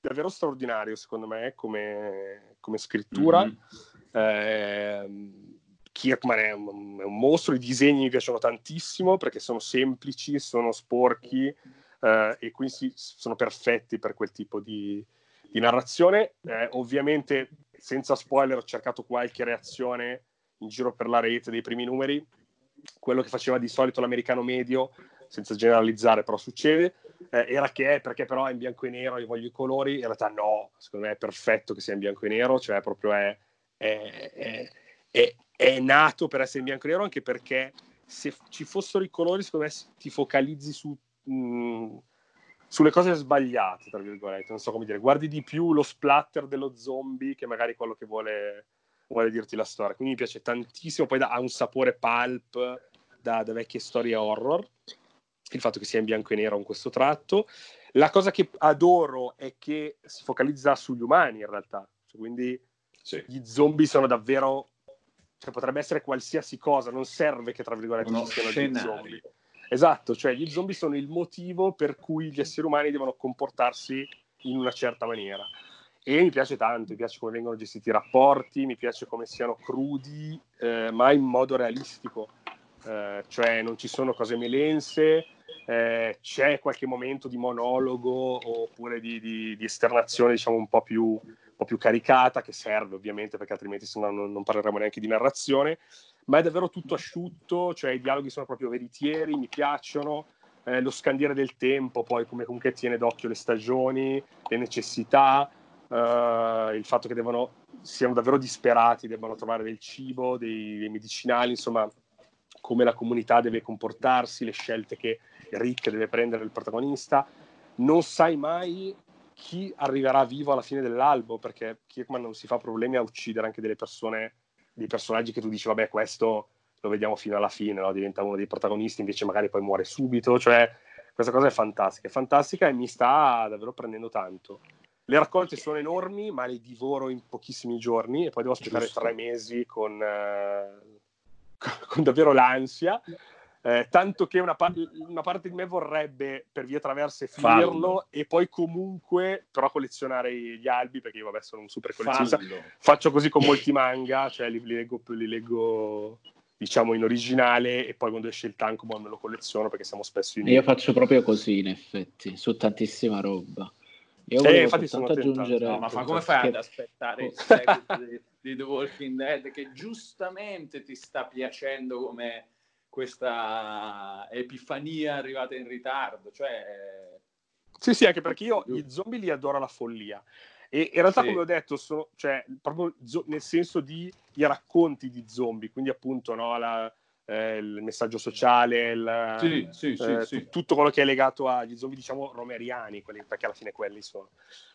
davvero straordinario, secondo me, come, come scrittura. Mm-hmm. Eh, Kirkman è un, è un, mostro, i disegni mi piacciono tantissimo perché sono semplici, sono sporchi eh, e quindi sono perfetti per quel tipo di, di narrazione. Eh, ovviamente, senza spoiler, ho cercato qualche reazione in giro per la rete dei primi numeri. Quello che faceva di solito l'americano medio senza generalizzare, però succede, eh, era che perché però è in bianco e nero, io voglio i colori, in realtà no, secondo me è perfetto che sia in bianco e nero, cioè proprio è, è, è, è nato per essere in bianco e nero anche perché se ci fossero i colori, secondo me ti focalizzi su, mh, mm, sulle cose sbagliate, tra virgolette, non so come dire, guardi di più lo splatter dello zombie che magari quello che vuole, vuole dirti la storia. Quindi mi piace tantissimo, poi da, ha un sapore pulp da, da vecchie storie horror, il fatto che sia in bianco e nero in questo tratto. La cosa che adoro è che si focalizza sugli umani in realtà, cioè, quindi sì. gli zombie sono davvero cioè potrebbe essere qualsiasi cosa, non serve che tra virgolette ci siano degli zombie. Esatto, cioè gli zombie sono il motivo per cui gli esseri umani devono comportarsi in una certa maniera. E mi piace tanto, mi piace come vengono gestiti i rapporti, mi piace come siano crudi, eh, ma in modo realistico. Eh, cioè non ci sono cose melense, eh, c'è qualche momento di monologo oppure di, di, di esternazione diciamo un po' più po' più caricata, che serve ovviamente perché altrimenti non, non parleremo neanche di narrazione, ma è davvero tutto asciutto, cioè i dialoghi sono proprio veritieri, mi piacciono, eh, lo scandiere del tempo, poi come comunque tiene d'occhio le stagioni, le necessità, eh, il fatto che devono, siano davvero disperati, debbano trovare del cibo, dei, dei medicinali, insomma, come la comunità deve comportarsi, le scelte che Rick deve prendere il protagonista. Non sai mai chi arriverà vivo alla fine dell'albo, perché Kirkman non si fa problemi a uccidere anche delle persone, dei personaggi che tu dici, vabbè, questo lo vediamo fino alla fine, no? diventa uno dei protagonisti, invece magari poi muore subito, cioè questa cosa è fantastica, è fantastica e mi sta davvero prendendo tanto. Le raccolte sono enormi, ma le divoro in pochissimi giorni e poi devo aspettare Giusto. tre mesi con, eh, [laughs] con davvero l'ansia. Eh, tanto che una, pa- una, parte di me vorrebbe per via traverse finirlo Fallo. e poi comunque però collezionare gli albi perché io vabbè sono un super collezionista. Faccio così con molti manga cioè li, li, leggo, li leggo diciamo in originale e poi quando esce il tankobon me lo colleziono perché siamo spesso in io faccio proprio così in effetti su tantissima roba. Io eh, infatti sono aggiungere no, ma fa come fai ad aspettare il seguito di, [laughs] di The Walking Dead che giustamente ti sta piacendo come questa epifania arrivata in ritardo. Cioè... Sì, sì, anche perché io gli zombie li adoro alla follia. E in realtà, sì. come ho detto, sono, cioè, proprio zo- nel senso di i racconti di zombie, quindi appunto no, la, eh, il messaggio sociale, il, sì, sì, eh, t- tutto quello che è legato agli zombie, diciamo, romeriani, quelli, perché alla fine quelli sono.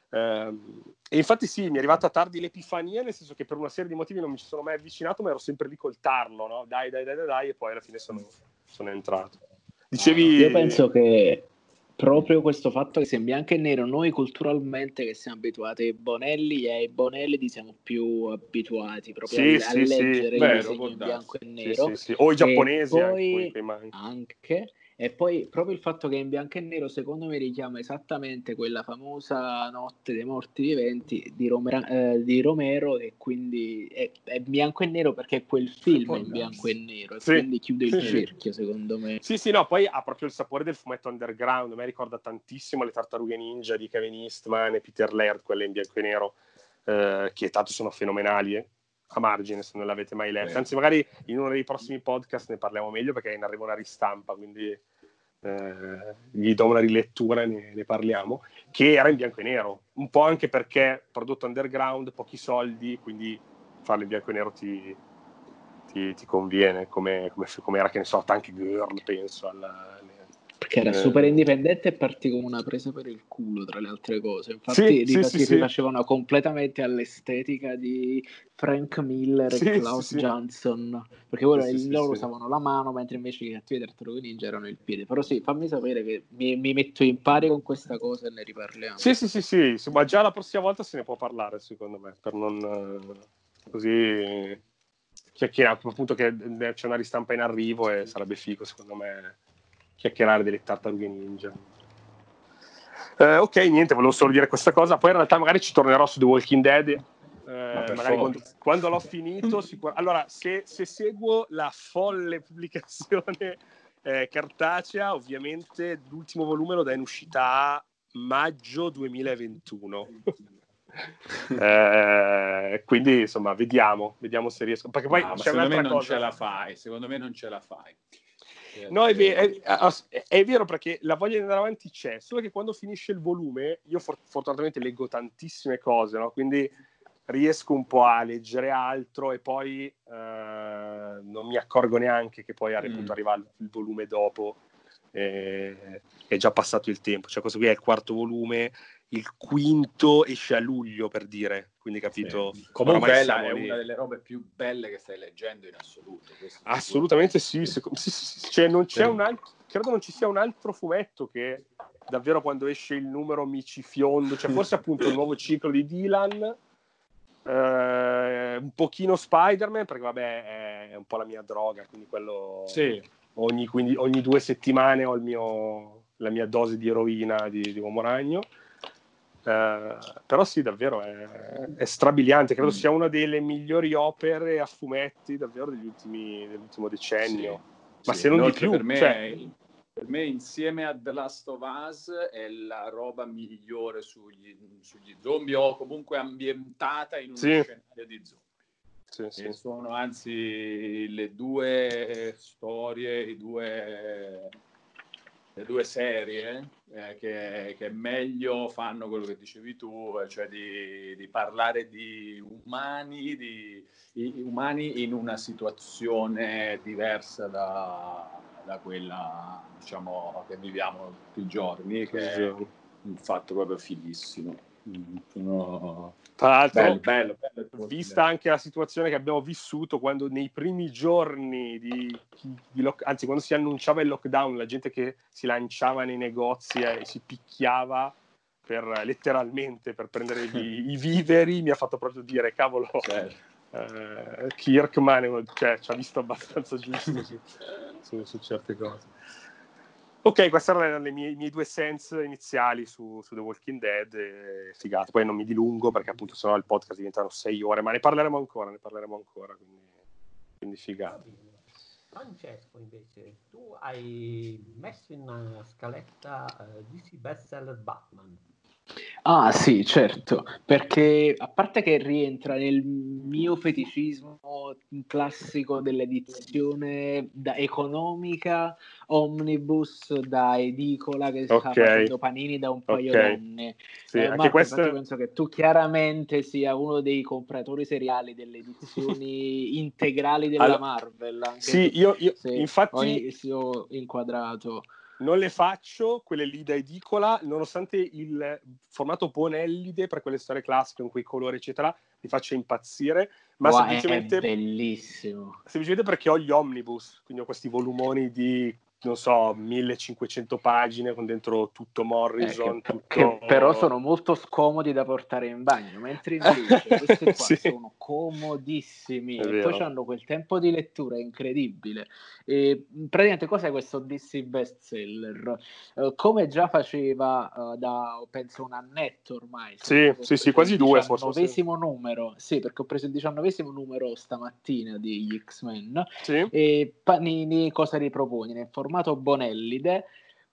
Uh, e infatti sì, mi è arrivata tardi l'epifania, nel senso che per una serie di motivi non mi ci sono mai avvicinato, ma ero sempre lì col tarlo, no? Dai, dai, dai, dai, dai, e poi alla fine sono, sono entrato. Dicevi... Io penso che proprio questo fatto che sia in bianco e nero, noi culturalmente che siamo abituati ai bonelli e ai bonelli siamo più abituati proprio sì, a, sì, a leggere sì, vero, in bianco e nero. O i giapponesi poi anche, anche e poi proprio il fatto che è in bianco e nero, secondo me, richiama esattamente quella famosa notte dei morti viventi di, Romero, eh, di Romero, e quindi è, è, bianco e nero perché quel film è in bianco e nero, e sì. quindi chiude il sì. cerchio, secondo me. Sì, sì, no, poi ha proprio il sapore del fumetto underground. A me ricorda tantissimo le tartarughe ninja di Kevin Eastman e Peter Laird, quelle in bianco e nero, eh, che tanto sono fenomenali. Eh a margine se non l'avete mai letto. Anzi, magari in uno dei prossimi podcast ne parliamo meglio perché in arriva una ristampa, quindi eh, gli do una rilettura e ne, ne, parliamo. Che era in bianco e nero, un po' anche perché prodotto underground, pochi soldi, quindi farlo in bianco e nero ti, ti, ti conviene, come, come, come, era, che ne so, Tank Girl, penso, alla, che era eh. super indipendente e partì come una presa per il culo tra le altre cose. Infatti sì, sì, sì, rifacevano completamente all'estetica di Frank Miller e Klaus Johnson perché loro, loro usavano la mano mentre invece i cattivi del Tartarughe Ninja erano il piede. Però sì fammi sapere che mi, mi, metto in pari con questa cosa e ne riparliamo. Sì sì sì sì. Ma già la prossima volta se ne può parlare secondo me per non eh, così chiacchierato appunto che c'è una ristampa in arrivo e sarebbe figo secondo me chiacchierare delle tartarughe ninja. Eh, ok, niente, volevo solo dire questa cosa. Poi in realtà magari ci tornerò su The Walking Dead. Eh, magari quando, quando, l'ho finito, [laughs] sicur- allora se, se, seguo la folle pubblicazione eh, cartacea, ovviamente l'ultimo volume lo dà in uscita a maggio 2021. [laughs] eh, quindi insomma, vediamo, vediamo se riesco. Perché poi no, secondo me non cosa. ce la fai. Secondo me non ce la fai. No, è, vero, è, è, vero perché la voglia di andare avanti c'è, solo che quando finisce il volume, io for- fortunatamente leggo tantissime cose, no? quindi riesco un po' a leggere altro e poi eh, non mi accorgo neanche che poi mm. arriva il volume dopo e è già passato il tempo. Cioè questo qui è il quarto volume, il quinto esce a luglio per dire, quindi capito? Sì. Comunque è lì. una delle robe più belle che stai leggendo in assoluto. Assolutamente sì, sì, sì, sì, cioè non c'è un altro, credo non ci sia un altro fumetto che davvero quando esce il numero mi ci fiondo, cioè forse [laughs] appunto il nuovo ciclo di Dylan, eh, un pochino Spider-Man, perché vabbè è un po' la mia droga, quindi quello... Sì. Ogni, quindi, ogni due settimane ho mio, la mia dose di eroina di, di Uomo Ragno. Eh, però sì, davvero è, è strabiliante, credo sia una delle migliori opere a fumetti davvero degli ultimi, dell'ultimo decennio. Sì, Ma sì, se non di più, per me cioè, per me insieme a The Last of Us è la roba migliore sugli, sugli zombie o comunque ambientata in un sì. scenario di zombie. Sì, sì. sono anzi le due storie, i due, le due serie eh, che, che, meglio fanno quello che dicevi tu, cioè di, di parlare di umani, di, di umani in una situazione diversa da, da quella diciamo, che viviamo tutti i giorni, che è un fatto proprio fighissimo. Sono... Tra l'altro, bello, bello, bello, vista anche la situazione che abbiamo vissuto quando nei primi giorni di, di lock, anzi quando si annunciava il lockdown, la gente che si lanciava nei negozi e si picchiava per, letteralmente per prendere gli, i [laughs] viveri, mi ha fatto proprio dire, cavolo, certo eh, Kirkman cioè, ci ha visto abbastanza giusto su, su, su, certe cose. Ok, questi erano i miei, due sense iniziali su, su The Walking Dead. E, figato. Poi non mi dilungo perché appunto sennò il podcast diventano sei ore, ma ne parleremo ancora, ne parleremo ancora, quindi, quindi figato. Francesco, invece, tu hai messo in scaletta uh, eh, DC bestseller Batman. Ah sì, certo, perché a parte che rientra nel mio feticismo classico dell'edizione da economica omnibus da edicola che sta facendo panini da un paio okay. d'anni. Sì, eh, Marco, questo... penso che tu chiaramente sia uno dei compratori seriali delle edizioni [laughs] integrali della allora, Marvel. sì, io, io infatti ho inquadrato non le faccio quelle lì da edicola, nonostante il formato Bonellide per quelle storie classiche con quei colori, eccetera, mi faccia impazzire. Ma wow, semplicemente. Semplicemente perché ho gli omnibus, quindi ho questi volumoni di non so, 1500 pagine con dentro tutto Morrison. Eh, che, tutto... che però sono molto scomodi da portare in bagno, mentre invece [laughs] questi qua sì. sono comodissimi e poi hanno quel tempo di lettura incredibile. E, praticamente cos'è questo DC bestseller? Uh, come già faceva uh, da penso un annetto ormai. Sì, sì, sì, quasi due forse. Il diciannovesimo numero, sì, perché ho preso il diciannovesimo numero stamattina di X-Men. Sì. E Panini cosa ripropone? Nel formato formato Bonellide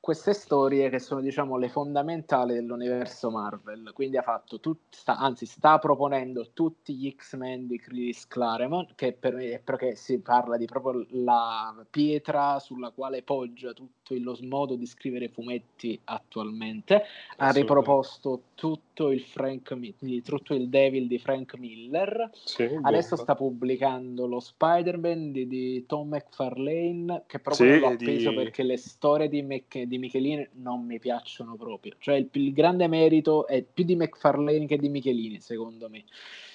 queste storie che sono diciamo le fondamentali dell'universo Marvel. Quindi ha fatto tut, sta, anzi sta proponendo tutti gli X-Men di Chris Claremont che per me perché si parla di proprio la pietra sulla quale poggia tutto il, lo modo di scrivere fumetti attualmente. Ha riproposto tutto il Frank tutto il Devil di Frank Miller. Sì, adesso sta pubblicando lo Spider-Man di, di Tom McFarlane che proprio sì, l'ho appeso di... perché le storie di, Mc, di Michelini non mi piacciono proprio. Cioè il, il, grande merito è più di McFarlane che di Michelini, secondo me.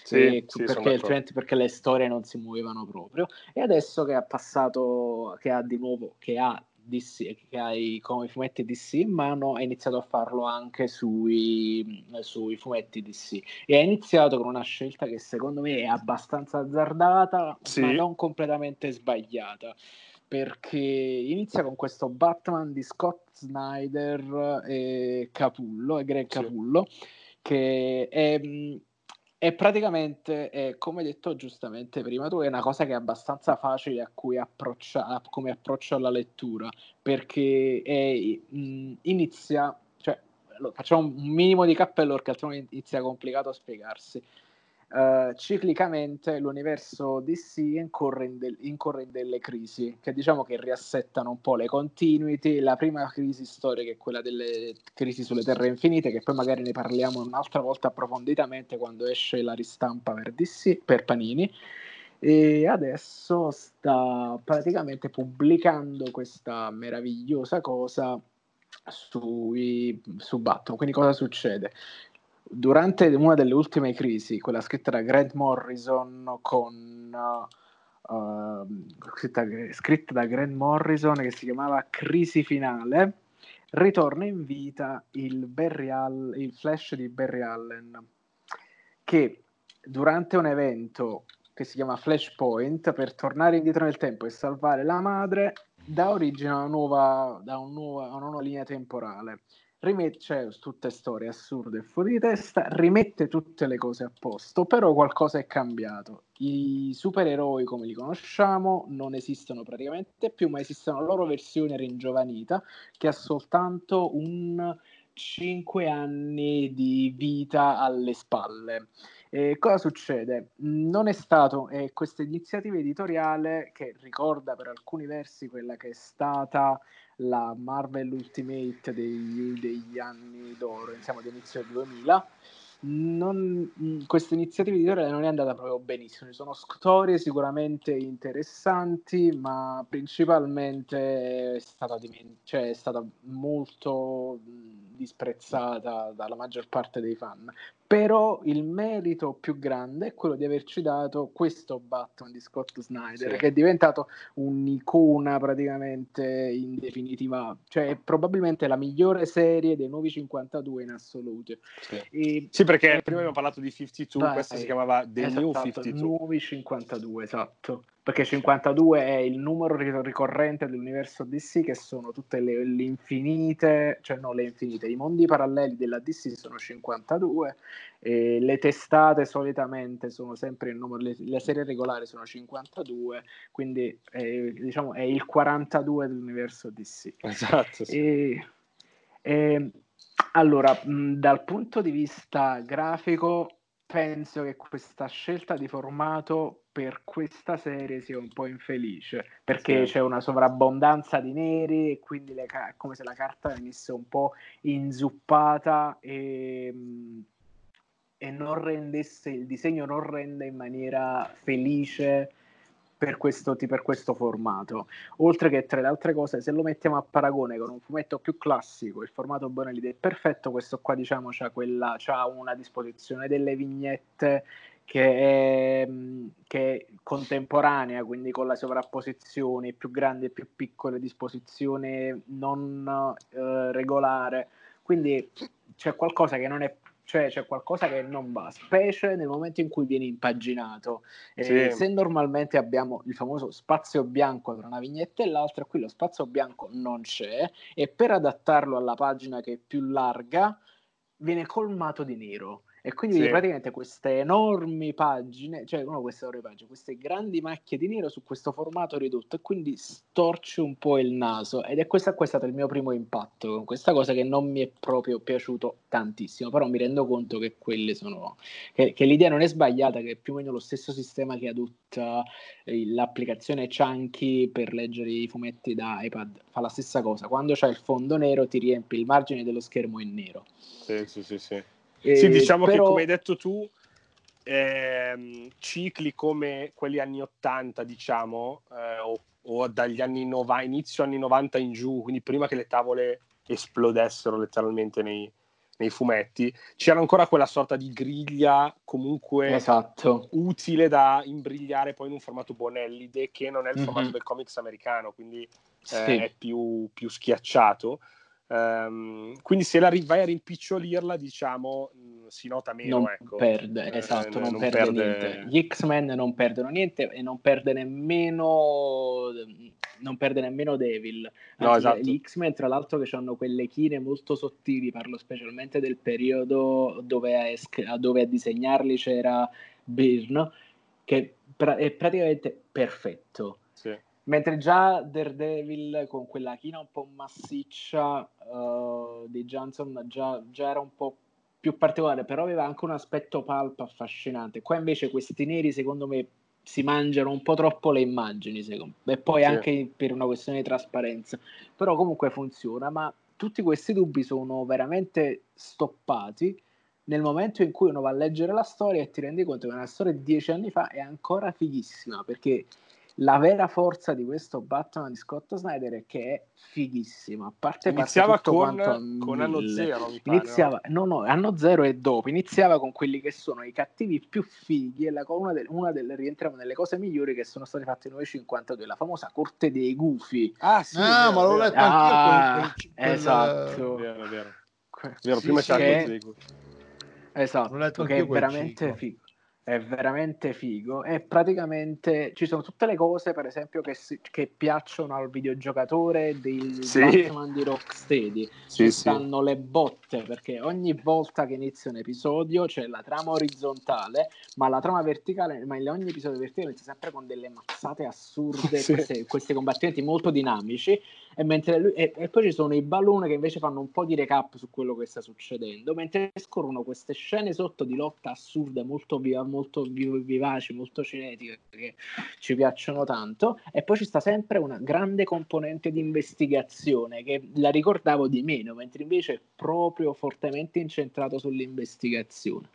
Sì, sì, perché, altrimenti perché le storie non si muovevano proprio. E adesso che ha passato, che ha di nuovo, che ha DC, che ha i, come fumetti DC in mano, ha iniziato a farlo anche sui, sui, fumetti DC. E ha iniziato con una scelta che secondo me è abbastanza azzardata, sì. ma non completamente sbagliata perché inizia con questo Batman di Scott Snyder e Capullo, e Greg Capullo, sì. che è, è praticamente, è, come detto giustamente prima tu, è una cosa che è abbastanza facile a cui approccia, come approccio alla lettura, perché è, mh, inizia, cioè, facciamo un minimo di cappello perché altrimenti inizia complicato a spiegarsi Uh, ciclicamente l'universo DC incorre in, del, incorre in, delle crisi che diciamo che riassettano un po' le continuity. La prima crisi storica è quella delle crisi sulle terre infinite, che poi magari ne parliamo un'altra volta approfonditamente quando esce la ristampa per DC, per Panini. E adesso sta praticamente pubblicando questa meravigliosa cosa sui, su Batman. Quindi cosa succede? Durante una delle ultime crisi, quella scritta da Grant Morrison con uh, uh, scritta, scritta, da Grant Morrison che si chiamava Crisi Finale, ritorna in vita il, Barry All- il Flash di Barry Allen che durante un evento che si chiama Flashpoint per tornare indietro nel tempo e salvare la madre dà origine a una nuova, a una nuova, a una nuova linea temporale rimette, cioè, tutte storie assurde e fuori di testa, rimette tutte le cose a posto, però qualcosa è cambiato. I supereroi come li conosciamo non esistono praticamente più, ma esistono la loro versione ringiovanita che ha soltanto un 5 anni di vita alle spalle. E cosa succede? Non è stato eh, questa iniziativa editoriale che ricorda per alcuni versi quella che è stata la Marvel Ultimate degli, degli anni d'oro, diciamo di inizio 2000. Non, questa iniziativa editoriale non è andata proprio benissimo. Ci sono storie sicuramente interessanti, ma principalmente è stata, cioè è stata molto disprezzata dalla maggior parte dei fan. Però il merito più grande è quello di averci dato questo Batman di Scott Snyder, sì. che è diventato un'icona praticamente in definitiva, cioè probabilmente la migliore serie dei nuovi 52 in assoluto. Sì, e, sì perché e, prima abbiamo parlato di 52, dai, questa si chiamava The esatto, New 52. Nuovi 52, esatto perché 52 è il numero ricorrente dell'universo DC che sono tutte le, le, infinite, cioè no le infinite, i mondi paralleli della DC sono 52 e le testate solitamente sono sempre il numero, le, le serie regolari sono 52, quindi è, diciamo è il 42 dell'universo DC. Esatto. Sì. E, e, allora, mh, dal punto di vista grafico penso che questa scelta di formato per questa serie sia un po' infelice perché sì. c'è una sovrabbondanza di neri e quindi è come se la carta venisse un po' inzuppata e, e non rendesse il disegno non rende in maniera felice per questo, per questo formato. Oltre che tra le altre cose, se lo mettiamo a paragone con un fumetto più classico, il formato Bonelli è perfetto, questo qua diciamo c'ha, quella, c'ha una disposizione delle vignette che è, che è, contemporanea, quindi con la sovrapposizione più grandi e più piccole, disposizione non eh, regolare. Quindi c'è qualcosa che non è cioè c'è qualcosa che non va, specie nel momento in cui viene impaginato. Eh, sì. Se normalmente abbiamo il famoso spazio bianco tra una vignetta e l'altra, qui lo spazio bianco non c'è e per adattarlo alla pagina che è più larga viene colmato di nero. E quindi sì. praticamente queste enormi pagine, cioè no, queste enormi pagine, queste grandi macchie di nero su questo formato ridotto e quindi storce un po' il naso. Ed è questo, è stato il mio primo impatto con questa cosa che non mi è proprio piaciuto tantissimo, però mi rendo conto che quelle sono, che, che l'idea non è sbagliata, che è più o meno lo stesso sistema che adotta l'applicazione Chunky per leggere i fumetti da iPad, fa la stessa cosa. Quando c'è il fondo nero ti riempie il margine dello schermo in nero. Sì, sì, sì, sì. E, sì, diciamo però... che come hai detto tu, ehm, cicli come quelli anni 80, diciamo, eh, o, o, dagli anni 90, inizio anni 90 in giù, quindi prima che le tavole esplodessero letteralmente nei, nei fumetti, c'era ancora quella sorta di griglia comunque esatto. utile da imbrigliare poi in un formato Bonellide che non è il formato mm-hmm. del comics americano, quindi eh, sì. è più, più schiacciato. Um, quindi se la vai a rimpicciolirla, diciamo, mh, si nota meno. Non ecco. perde, eh, esatto, non, non perde, perde, niente. Gli X-Men non perdono niente e non perde nemmeno, non perde nemmeno Devil. No, esatto. Gli X-Men, tra l'altro, che hanno quelle chine molto sottili, parlo specialmente del periodo dove a, dove a disegnarli c'era Byrne, che pra- è praticamente perfetto. Mentre già Daredevil con quella china un po' massiccia uh, di Johnson già, già, era un po' più particolare, però aveva anche un aspetto palpa affascinante. Qua invece questi neri, secondo me, si mangiano un po' troppo le immagini, secondo me, e poi sì. anche per una questione di trasparenza. Però comunque funziona, ma tutti questi dubbi sono veramente stoppati nel momento in cui uno va a leggere la storia e ti rendi conto che una storia di dieci anni fa è ancora fighissima, perché la vera forza di questo Batman di Scott Snyder è che è fighissima. A parte iniziava con, con anno zero. iniziava, no? no, no, anno zero e dopo. Iniziava con quelli che sono i cattivi più fighi. E la, una, de, una delle rientriamo nelle cose migliori che sono state fatte in 952, la famosa corte dei gufi. Ah, sì, ah, ma l'ho letto ah, anch'io. Quel, quel, esatto. Vero, vero. vero prima sì, c'era che... Esatto, che è veramente figo è veramente figo e praticamente ci sono tutte le cose per esempio che, si, che piacciono al videogiocatore del sì. Batman di Rocksteady sì, ci stanno sì. le botte perché ogni volta che inizia un episodio c'è la trama orizzontale ma la trama verticale ma in ogni episodio verticale inizia sempre con delle mazzate assurde [laughs] sì. queste, questi combattimenti molto dinamici e, lui, e, e, poi ci sono i balloni che invece fanno un po' di recap su quello che sta succedendo. Mentre scorrono queste scene sotto di lotta assurde molto viva molto vivaci, molto cinetiche che ci piacciono tanto. E poi ci sta sempre una grande componente di investigazione che la ricordavo di meno, mentre invece è proprio fortemente incentrato sull'investigazione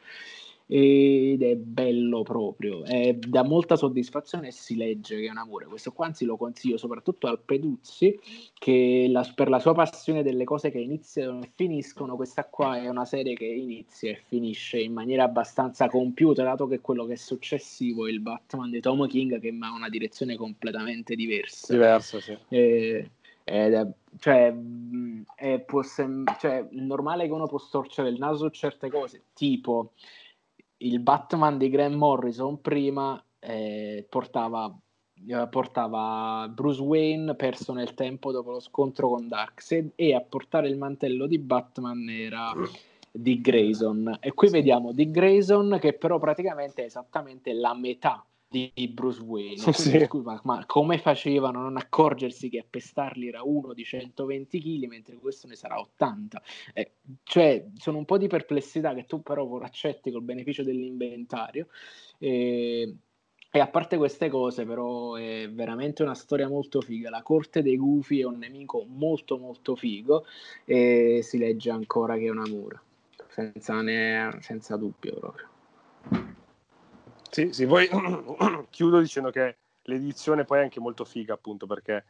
ed è bello proprio, è, dà molta soddisfazione e si legge che è un amore. Questo qua anzi lo consiglio soprattutto al Peduzzi che la, per la sua passione delle cose che iniziano e finiscono, questa qua è una serie che inizia e finisce in maniera abbastanza compiuta, dato che quello che è successivo è il Batman di Tom King che ha una direzione completamente diversa. Diversa, sì. E, ed è, cioè, è, può sem- cioè, normale che uno può storcere il naso su certe cose, tipo il Batman di Grant Morrison prima eh, portava, eh, portava, Bruce Wayne perso nel tempo dopo lo scontro con Darkseid e a portare il mantello di Batman era Dick Grayson. E qui vediamo Dick Grayson che però praticamente è esattamente la metà di Bruce Wayne. Sì. Scusa, ma come facevano a non accorgersi che a pestarli era uno di 120 kg mentre questo ne sarà 80? Eh, cioè, sono un po' di perplessità che tu però accetti col beneficio dell'inventario. E, e a parte queste cose, però, è veramente una storia molto figa. La corte dei gufi è un nemico molto, molto figo e si legge ancora che è un amore, senza, ne, senza dubbio proprio. Sì, sì, poi [clears throat] chiudo dicendo che l'edizione poi è anche molto figa, appunto, perché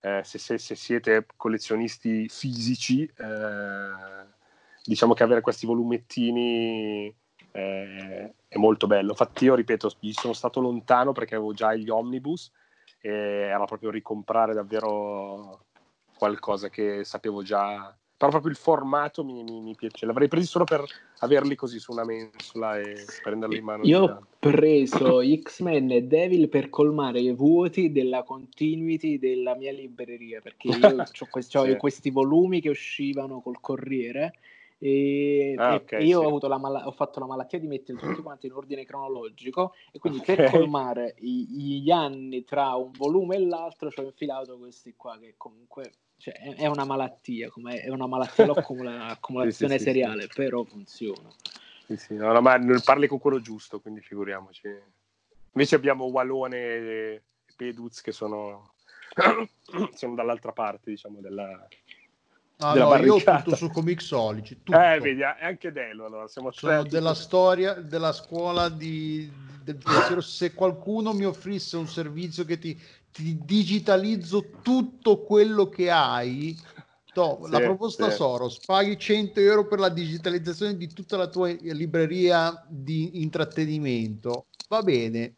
eh, se, se, se, siete collezionisti fisici, eh, diciamo che avere questi volumettini eh, è molto bello. Infatti io, ripeto, gli sono stato lontano perché avevo già gli omnibus e era proprio ricomprare davvero qualcosa che sapevo già però proprio il formato mi, mi, mi, piace. L'avrei preso solo per averli così su una mensola e prenderli in mano. Io ho preso X-Men e Devil per colmare i vuoti della continuity della mia libreria, perché io [laughs] ho questi, sì. questi volumi che uscivano col Corriere e, ah, okay, io sì. ho, mal- ho, fatto la malattia di mettere tutti quanti in ordine cronologico e quindi okay. per colmare i- gli anni tra un volume e l'altro ci ho infilato questi qua che comunque cioè, è una malattia, come è una malattia l'accumulazione [laughs] sì, sì, seriale, sì, però funziona. Sì, sì, no, no, ma parli con quello giusto, quindi figuriamoci. Invece abbiamo Walone e Peduz che sono, [coughs] sono dall'altra parte, diciamo, della, No, no, io ho tutto su Comixology. Tutto. Eh, vedi, anche Delo. Allora, siamo Sono della storia della scuola di, del pensiero. Se qualcuno mi offrisse un servizio che ti ti digitalizzo tutto quello che hai. No, sì, la proposta sì. Soros, paghi 100 euro per la digitalizzazione di tutta la tua libreria di intrattenimento. Va bene,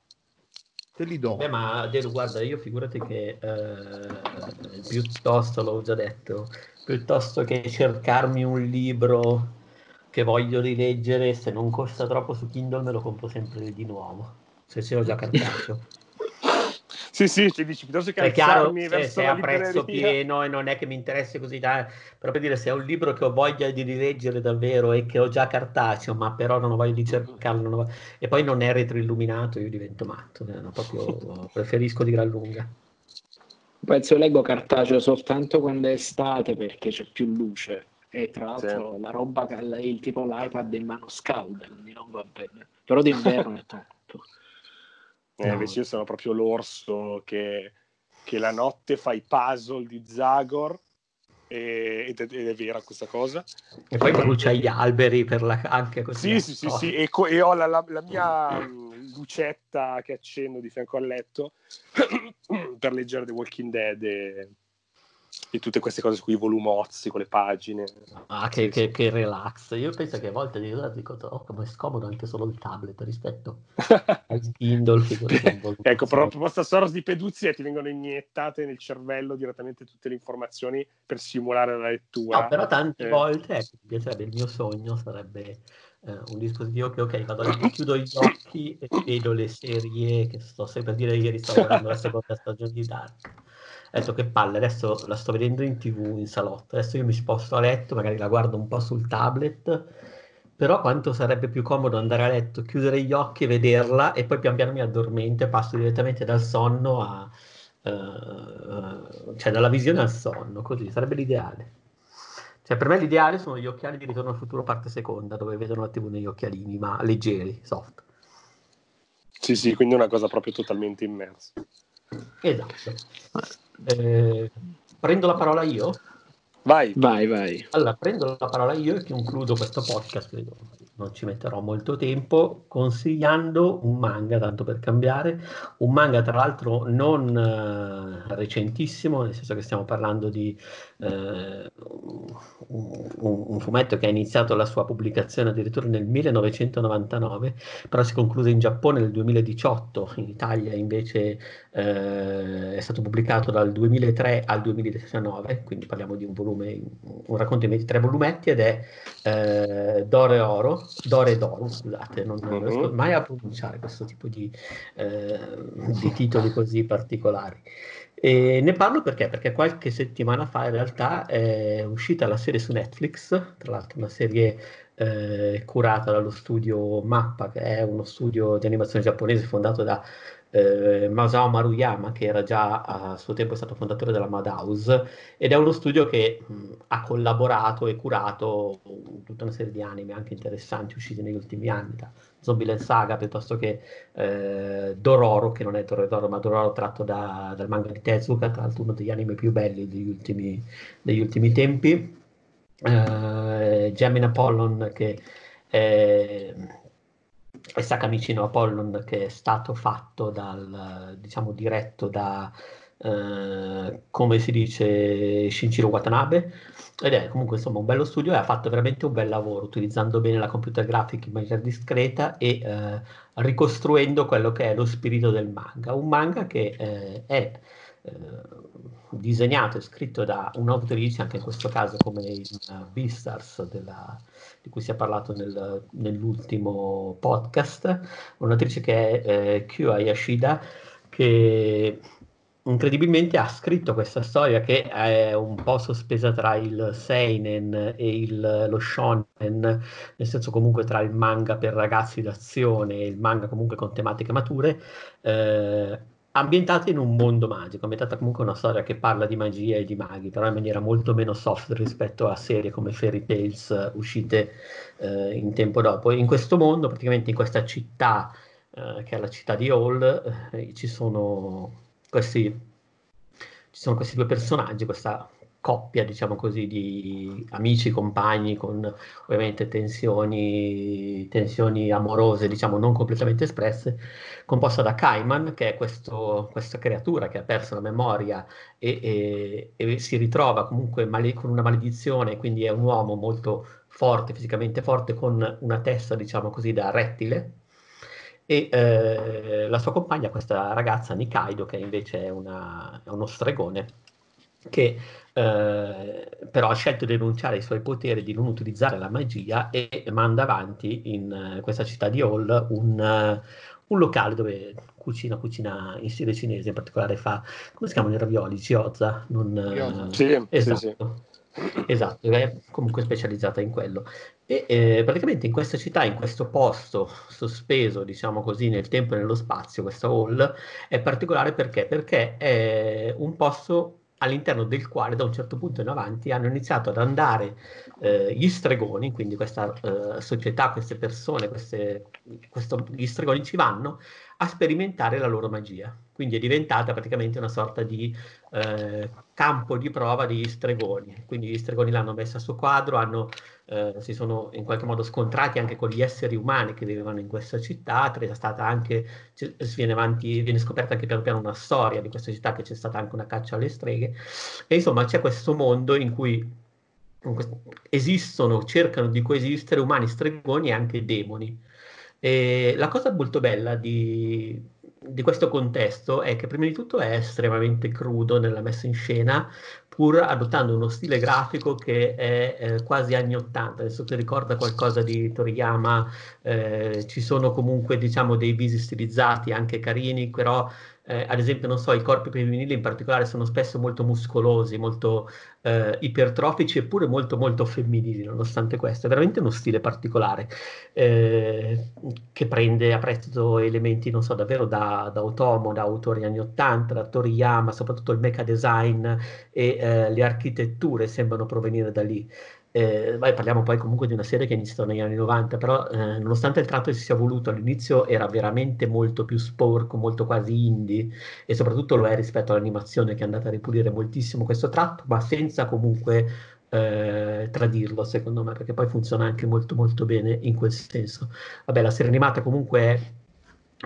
te li do. Beh, ma Delu, guarda, io figurati che eh, piuttosto, l'ho già detto, piuttosto che cercarmi un libro che voglio rileggere, se non costa troppo su Kindle me lo compro sempre di nuovo, se ce l'ho già cartato. [laughs] Sì, sì, ci dici piuttosto che è chiaro se, se a prezzo pieno e non è che mi interessi così tanto, però per dire se è un libro che ho voglia di rileggere davvero e che ho già cartaceo, ma però non ho voglia di cercarlo voglio... e poi non è retroilluminato, io divento matto, eh, no, proprio [laughs] preferisco di gran lunga. Penso leggo cartaceo soltanto quando è estate perché c'è più luce e tra l'altro sì. la roba che il tipo l'iPad in mano scalda, quindi non va bene. Però d'inverno è [laughs] top. Eh, no. Invece io sono proprio l'orso che, che la notte fa i puzzle di Zagor ed è, ed è vera questa cosa. E poi brucia gli alberi per la, anche così. Sì, sì, sì, sì, e, co- e ho la, la, la mia mm, lucetta che accendo di fianco al letto [coughs] per leggere The Walking Dead e, e tutte queste cose con i volumozzi, con le pagine. Ah, che, che, che relax. Io penso che a volte dico, oh, come è scomodo anche solo il tablet rispetto [laughs] al Kindle. ecco, però a proposta Soros di peduzie ti vengono iniettate nel cervello direttamente tutte le informazioni per simulare la lettura. No, però tante eh. volte, ecco, mi piacerebbe, il mio sogno sarebbe eh, un dispositivo che ok, vado lì, chiudo gli occhi e vedo le serie che sto sempre a dire ieri stavo guardando la seconda stagione di Dark ho detto che palle, adesso la sto vedendo in tv in salotto, adesso io mi sposto a letto, magari la guardo un po' sul tablet, però quanto sarebbe più comodo andare a letto, chiudere gli occhi e vederla e poi pian piano mi addormento e passo direttamente dal sonno a... Uh, cioè dalla visione al sonno, così sarebbe l'ideale. Cioè, per me l'ideale sono gli occhiali di Ritorno al futuro parte seconda, dove vedono la TV negli occhialini, ma leggeri, soft. Sì, sì, quindi è una cosa proprio totalmente immersa. Esatto. Eh, prendo la parola io? Vai. Vai, vai. Allora, prendo la parola io e concludo questo podcast, credo non ci metterò molto tempo, consigliando un manga, tanto per cambiare, un manga tra l'altro non uh, recentissimo, nel senso che stiamo parlando di uh, un, un, fumetto che ha iniziato la sua pubblicazione addirittura nel 1999, però si concluse in Giappone nel 2018, in Italia invece uh, è stato pubblicato dal 2003 al 2019, quindi parliamo di un volume, un racconto in 23 volumetti ed è Dore Oro Dore Doru, scusate, non, non riesco uh-huh. mai a pronunciare questo tipo di, eh, di titoli così particolari. E ne parlo perché? Perché qualche settimana fa in realtà è uscita la serie su Netflix, tra l'altro una serie eh, curata dallo studio Mappa, che è uno studio di animazione giapponese fondato da eh, Masao Maruyama, che era già a suo tempo stato fondatore della Madhouse, ed è uno studio che mh, ha collaborato e curato tutta una serie di anime anche interessanti usciti negli ultimi anni, da Zombieland Saga piuttosto che eh, Dororo, che non è Dororo, ma Dororo tratto da, dal manga di Tezuka, tra l'altro uno degli anime più belli degli ultimi, degli ultimi tempi. Eh, Gemini Apollon che è e Sakamicino Apollon che è stato fatto dal, diciamo, diretto da, eh, come si dice, Shinjiro Watanabe, ed è comunque insomma un bello studio e ha fatto veramente un bel lavoro utilizzando bene la computer graphic in maniera discreta e eh, ricostruendo quello che è lo spirito del manga, un manga che eh, è eh, disegnato e scritto da un'autrice, anche in questo caso come in uh, Beastars della, di cui si è parlato nel, nell'ultimo podcast, un'attrice che è eh, Kyo Ayashida, che incredibilmente ha scritto questa storia che è un po' sospesa tra il seinen e il, lo shonen, nel senso comunque tra il manga per ragazzi d'azione e il manga comunque con tematiche mature, eh, ambientata in un mondo magico, ambientata comunque una storia che parla di magia e di maghi, però in maniera molto meno soft rispetto a serie come Fairy Tales uh, uscite uh, in tempo dopo. In questo mondo, praticamente in questa città, uh, che è la città di Hall, eh, ci sono questi, ci sono questi due personaggi, questa coppia, diciamo così, di amici, compagni con ovviamente tensioni, tensioni amorose, diciamo non completamente espresse, composta da Kaiman, che è questo, questa creatura che ha perso la memoria e, e, e si ritrova comunque male, con una maledizione, quindi è un uomo molto forte, fisicamente forte, con una testa, diciamo così, da rettile. E eh, la sua compagna, questa ragazza Nikaido, che invece è, una, è uno stregone, che eh, però ha scelto di rinunciare ai suoi poteri, di non utilizzare la magia e manda avanti in uh, questa città di Hall un, uh, un, locale dove cucina, cucina in stile cinese, in particolare fa, come si chiamano i ravioli? Gioza? Non, uh, sì, esatto. Sì, sì. Esatto, è comunque specializzata in quello. E eh, praticamente in questa città, in questo posto sospeso, diciamo così, nel tempo e nello spazio, questo hall, è particolare perché? Perché è un posto all'interno del quale da un certo punto in avanti hanno iniziato ad andare eh, gli stregoni, quindi questa eh, società, queste persone, queste, questo, gli stregoni ci vanno a sperimentare la loro magia. Quindi è diventata praticamente una sorta di eh, campo di prova di stregoni. Quindi gli stregoni l'hanno messa a suo quadro, hanno, eh, si sono in qualche modo scontrati anche con gli esseri umani che vivevano in questa città. È stata anche, viene, avanti, viene scoperta anche piano piano una storia di questa città, che c'è stata anche una caccia alle streghe. E insomma c'è questo mondo in cui esistono, cercano di coesistere umani, stregoni e anche demoni. E la cosa molto bella di, di questo contesto è che prima di tutto è estremamente crudo nella messa in scena, pur adottando uno stile grafico che è eh, quasi anni 80. Adesso ti ricorda qualcosa di Toriyama, eh, ci sono comunque diciamo dei visi stilizzati anche carini, però eh, ad esempio, non so, i corpi femminili in particolare sono spesso molto muscolosi, molto eh, ipertrofici eppure molto molto femminili, nonostante questo. È veramente uno stile particolare eh, che prende a prestito elementi, non so, davvero da, da Otomo, da autori anni 80, da Toriyama, soprattutto il mecha design e eh, le architetture sembrano provenire da lì. Eh, beh, parliamo poi comunque di una serie che è iniziata negli anni 90, però eh, nonostante il tratto si sia voluto all'inizio era veramente molto più sporco, molto quasi indie e soprattutto lo è rispetto all'animazione che è andata a ripulire moltissimo questo tratto, ma senza comunque eh, tradirlo secondo me, perché poi funziona anche molto molto bene in quel senso. Vabbè, la serie animata comunque è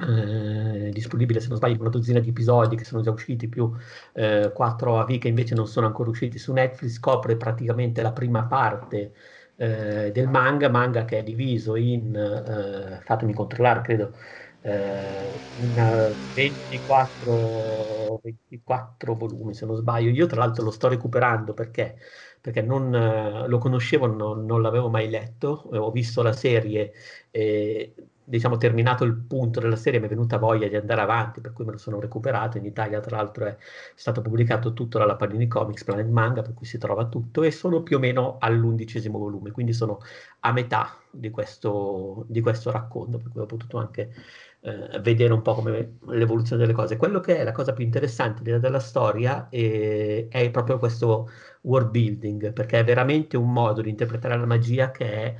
eh, disponibile se non sbaglio una dozzina di episodi che sono già usciti più eh, 4 AV che invece non sono ancora usciti su Netflix copre praticamente la prima parte eh, del manga manga che è diviso in eh, fatemi controllare credo eh, in 24, 24 volumi se non sbaglio. Io tra l'altro lo sto recuperando perché perché non lo conoscevo, non, non l'avevo mai letto, ho visto la serie e diciamo, terminato il punto della serie mi è venuta voglia di andare avanti, per cui me lo sono recuperato. In Italia, tra l'altro, è stato pubblicato tutto dalla Panini Comics, Planet Manga, per cui si trova tutto, e sono più o meno all'undicesimo volume, quindi sono a metà di questo, di questo racconto, per cui ho potuto anche eh, vedere un po' come l'evoluzione delle cose. Quello che è la cosa più interessante della storia è, è proprio questo world building, perché è veramente un modo di interpretare la magia che è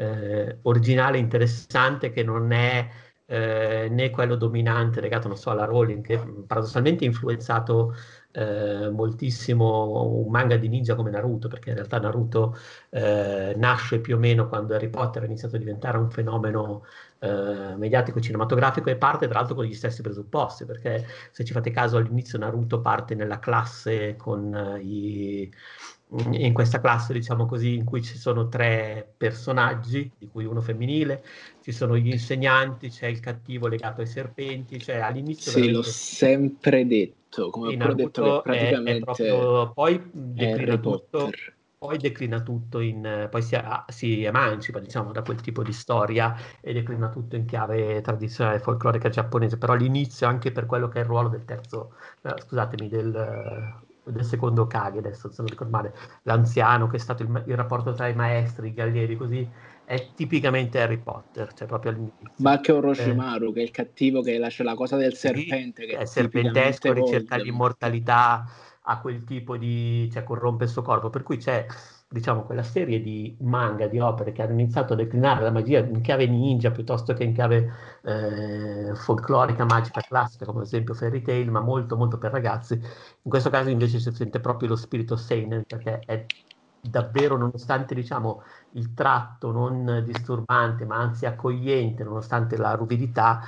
eh, originale, interessante, che non è eh, né quello dominante legato, non so, alla Rowling, che paradossalmente ha influenzato eh, moltissimo un manga di ninja come Naruto, perché in realtà Naruto eh, nasce più o meno quando Harry Potter ha iniziato a diventare un fenomeno eh, mediatico cinematografico e parte tra l'altro con gli stessi presupposti, perché se ci fate caso all'inizio Naruto parte nella classe con eh, i in questa classe, diciamo così, in cui ci sono tre personaggi, di cui uno femminile, ci sono gli insegnanti, c'è il cattivo legato ai serpenti, cioè all'inizio... Sì, l'ho sempre detto, come ho detto che praticamente... È, è proprio, poi declina tutto, poi declina tutto in... poi si, si, emancipa, diciamo, da quel tipo di storia e declina tutto in chiave tradizionale folclorica giapponese, però all'inizio anche per quello che è il ruolo del terzo, eh, scusatemi, del del secondo Kage, adesso se non ricordo male, l'anziano che è stato il, il, rapporto tra i maestri, i gallieri, così, è tipicamente Harry Potter, cioè proprio all'inizio. Ma anche Orochimaru, eh, che è il cattivo che lascia la cosa del serpente. Che è, serpentesco, ricerca l'immortalità, ha quel tipo di... cioè corrompe il suo corpo, per cui c'è diciamo, quella serie di manga, di opere che hanno iniziato a declinare la magia in chiave ninja piuttosto che in chiave eh, folclorica, magica, classica, come ad esempio Fairy Tail, ma molto, molto per ragazzi. In questo caso invece si sente proprio lo spirito seinen, perché è davvero, nonostante diciamo, il tratto non disturbante, ma anzi accogliente, nonostante la ruvidità,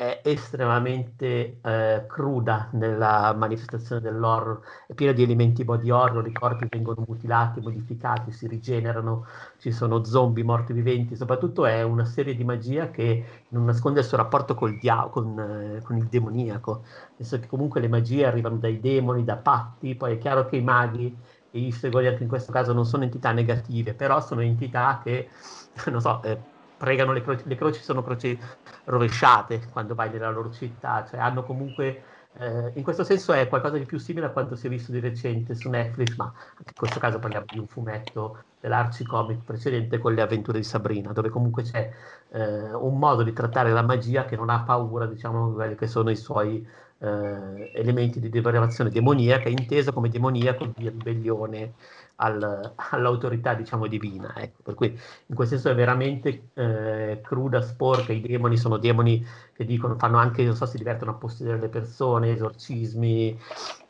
è estremamente eh, cruda nella manifestazione dell'horror, è piena di elementi body horror, i corpi vengono mutilati, modificati, si rigenerano, ci sono zombie morti viventi, soprattutto è una serie di magia che non nasconde il suo rapporto col dia- con, eh, con il demoniaco, penso che comunque le magie arrivano dai demoni, da patti, poi è chiaro che i maghi e i stregoni anche in questo caso non sono entità negative, però sono entità che, [laughs] non so, eh, pregano le croci, le croci sono croci rovesciate quando vai nella loro città, cioè hanno comunque, eh, in questo senso è qualcosa di più simile a quanto si è visto di recente su Netflix, ma anche in questo caso parliamo di un fumetto dell'arcicomic precedente con le avventure di Sabrina, dove comunque c'è eh, un modo di trattare la magia che non ha paura, diciamo, di quelli che sono i suoi eh, elementi di depravazione demoniaca, intesa come demoniaco di ribellione al, all'autorità, diciamo, divina. Ecco. Per cui in questo senso è veramente eh, cruda, sporca, i demoni sono demoni che dicono, fanno anche, non so, si divertono a possedere le persone, esorcismi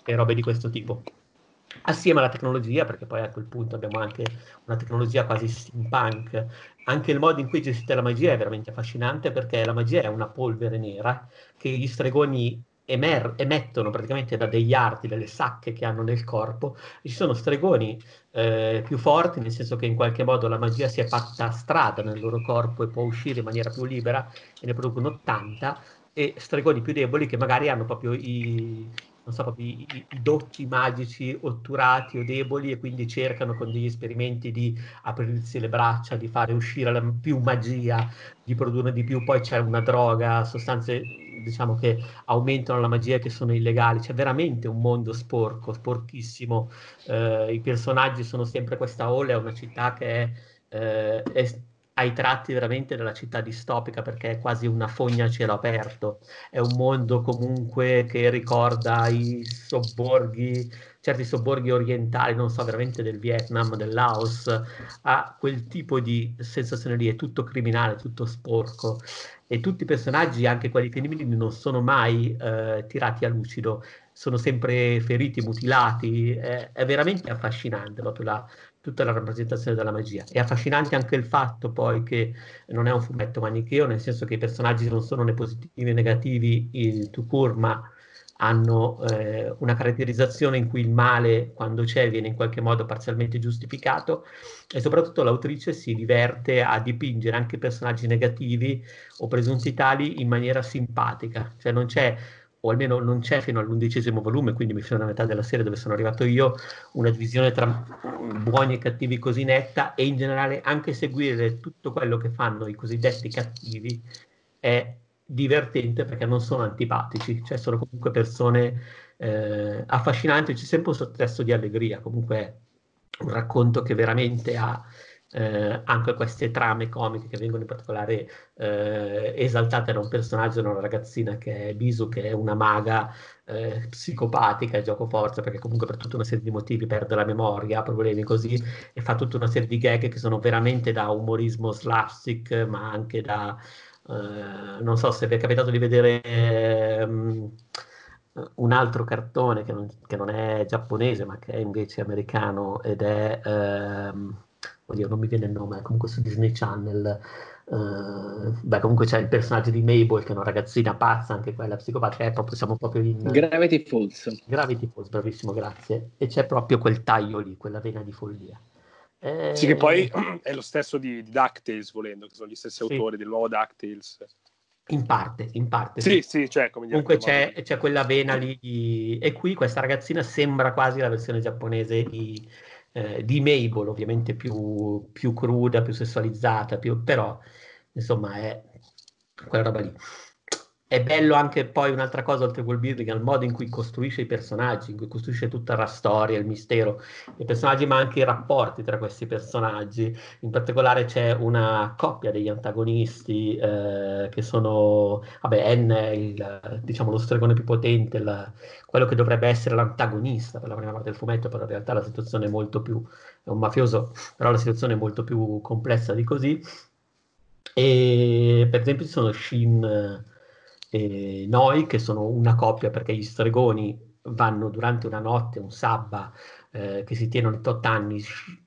e robe di questo tipo assieme alla tecnologia, perché poi a quel punto abbiamo anche una tecnologia quasi steampunk, anche il modo in cui gestite la magia è veramente affascinante perché la magia è una polvere nera che gli stregoni emer- emettono praticamente da degli arti, delle sacche che hanno nel corpo. Ci sono stregoni eh, più forti, nel senso che in qualche modo la magia si è fatta strada nel loro corpo e può uscire in maniera più libera e ne producono 80, e stregoni più deboli che magari hanno proprio i, non so, proprio i, i, dotti magici otturati o deboli e quindi cercano con degli esperimenti di aprirsi le braccia, di fare uscire la, più magia, di produrre di più, poi c'è una droga, sostanze diciamo che aumentano la magia che sono illegali, c'è veramente un mondo sporco, sporchissimo, eh, i personaggi sono sempre questa ola, è una città che è, eh, è ai tratti veramente della città distopica perché è quasi una fogna a cielo aperto, è un mondo comunque che ricorda i sobborghi, certi sobborghi orientali, non so, veramente del Vietnam, del Laos, ha quel tipo di sensazione lì, è tutto criminale, tutto sporco. E tutti i personaggi, anche quelli femminili, non sono mai eh, tirati a lucido, sono sempre feriti, mutilati, è, è veramente affascinante proprio la, tutta la rappresentazione della magia. È affascinante anche il fatto poi che non è un fumetto manicheo, nel senso che i personaggi non sono né positivi né negativi il Tukur, ma hanno eh, una caratterizzazione in cui il male, quando c'è, viene in qualche modo parzialmente giustificato e soprattutto l'autrice si diverte a dipingere anche personaggi negativi o presunti tali in maniera simpatica, cioè non c'è o almeno non c'è fino all'undicesimo volume, quindi mi sono a metà della serie dove sono arrivato io, una divisione tra buoni e cattivi così netta e in generale anche seguire tutto quello che fanno i cosiddetti cattivi è divertente perché non sono antipatici, cioè sono comunque persone eh, affascinanti, c'è sempre un sottesto di allegria, comunque è un racconto che veramente ha eh, anche queste trame comiche che vengono in particolare eh, esaltate da un personaggio, da una ragazzina che è Bisu, che è una maga eh, psicopatica gioco forza, perché comunque per tutta una serie di motivi perde la memoria, ha problemi così, e fa tutta una serie di gag che sono veramente da umorismo slapstick, ma anche da... Eh, non so se vi è capitato di vedere... Um, un altro cartone che non, che non, è giapponese ma che è invece americano ed è ehm, oddio non mi viene il nome, comunque su Disney Channel, uh, beh comunque c'è il personaggio di Mabel che è una ragazzina pazza, anche quella psicopatica, è proprio, siamo proprio in... Gravity Falls. Gravity Falls, bravissimo, grazie. E c'è proprio quel taglio lì, quella vena di follia. Eh... Sì, che poi [clears throat] è lo stesso di, di DuckTales, volendo, che sono gli stessi sì. autori del nuovo DuckTales. In parte, in parte. Sì, sì, sì cioè, come Comunque c'è, c'è, quella vena lì. E qui questa ragazzina sembra quasi la versione giapponese di eh, di Mabel, ovviamente più, più, cruda, più sessualizzata, più, però insomma è quella roba lì. È bello anche poi un'altra cosa oltre a quel building, il modo in cui costruisce i personaggi, in cui costruisce tutta la storia, il mistero dei personaggi, ma anche i rapporti tra questi personaggi. In particolare c'è una coppia degli antagonisti eh, che sono, vabbè, N è il, diciamo, lo stregone più potente, la, quello che dovrebbe essere l'antagonista per la prima parte del fumetto, però in realtà la situazione è molto più, è un mafioso, però la situazione è molto più complessa di così. E per esempio ci sono Shin e noi, che sono una coppia perché gli stregoni vanno durante una notte, un sabba, eh, che si tienono i tot anni,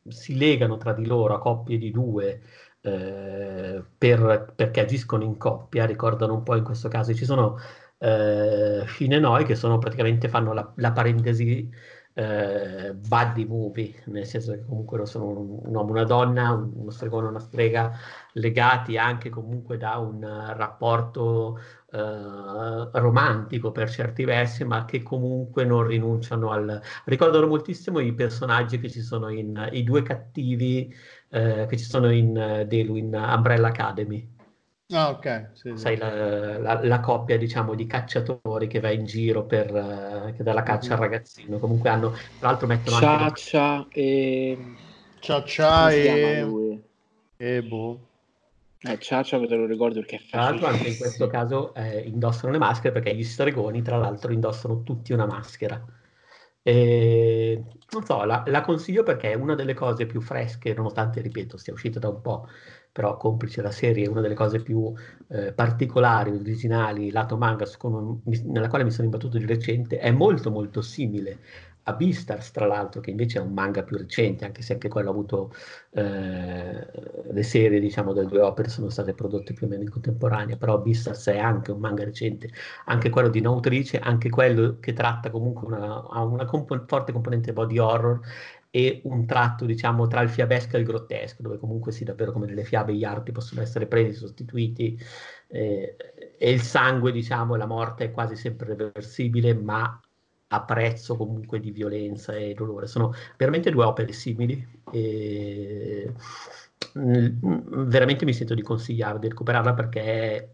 si legano tra di loro a coppie di due eh, per, perché agiscono in coppia, ricordano un po' in questo caso, ci sono eh, Fine Noi che sono praticamente fanno la, la parentesi eh, buddy movie, nel senso che comunque sono un, un uomo una donna, uno stregone una strega, legati anche comunque da un rapporto eh, romantico per certi versi, ma che comunque non rinunciano al... Ricordano moltissimo i personaggi che ci sono in... i due cattivi eh, che ci sono in uh, Delu, in Umbrella Academy. Ah, ok. Sì, Sai, la, la, la, coppia, diciamo, di cacciatori che va in giro per, uh, che dà la caccia al mhm. ragazzino. Comunque hanno, tra l'altro mettono Ciaccia anche... e... Ciaccia e... E boh. Eh, Ciacia te lo ricordo perché Tra l'altro anche in questo caso eh, indossano le maschere perché gli stregoni tra l'altro indossano tutti una maschera. E, non so, la, la, consiglio perché è una delle cose più fresche, nonostante, ripeto, sia uscita da un po', però complice la serie, è una delle cose più eh, particolari, originali, lato manga, secondo, nella quale mi sono imbattuto di recente, è molto molto simile a Beastars, tra l'altro, che invece è un manga più recente, anche se anche quello ha avuto eh, le serie, diciamo, delle due opere sono state prodotte più o meno in contemporanea, però Beastars è anche un manga recente, anche quello di un'autrice, anche quello che tratta comunque una, ha una comp- forte componente body horror e un tratto, diciamo, tra il fiabesco e il grottesco, dove comunque sì, davvero come nelle fiabe gli arti possono essere presi, sostituiti, eh, e il sangue, diciamo, e la morte è quasi sempre reversibile, ma prezzo comunque di violenza e dolore. Sono veramente due opere simili e mm, veramente mi sento di consigliare di recuperarla perché è,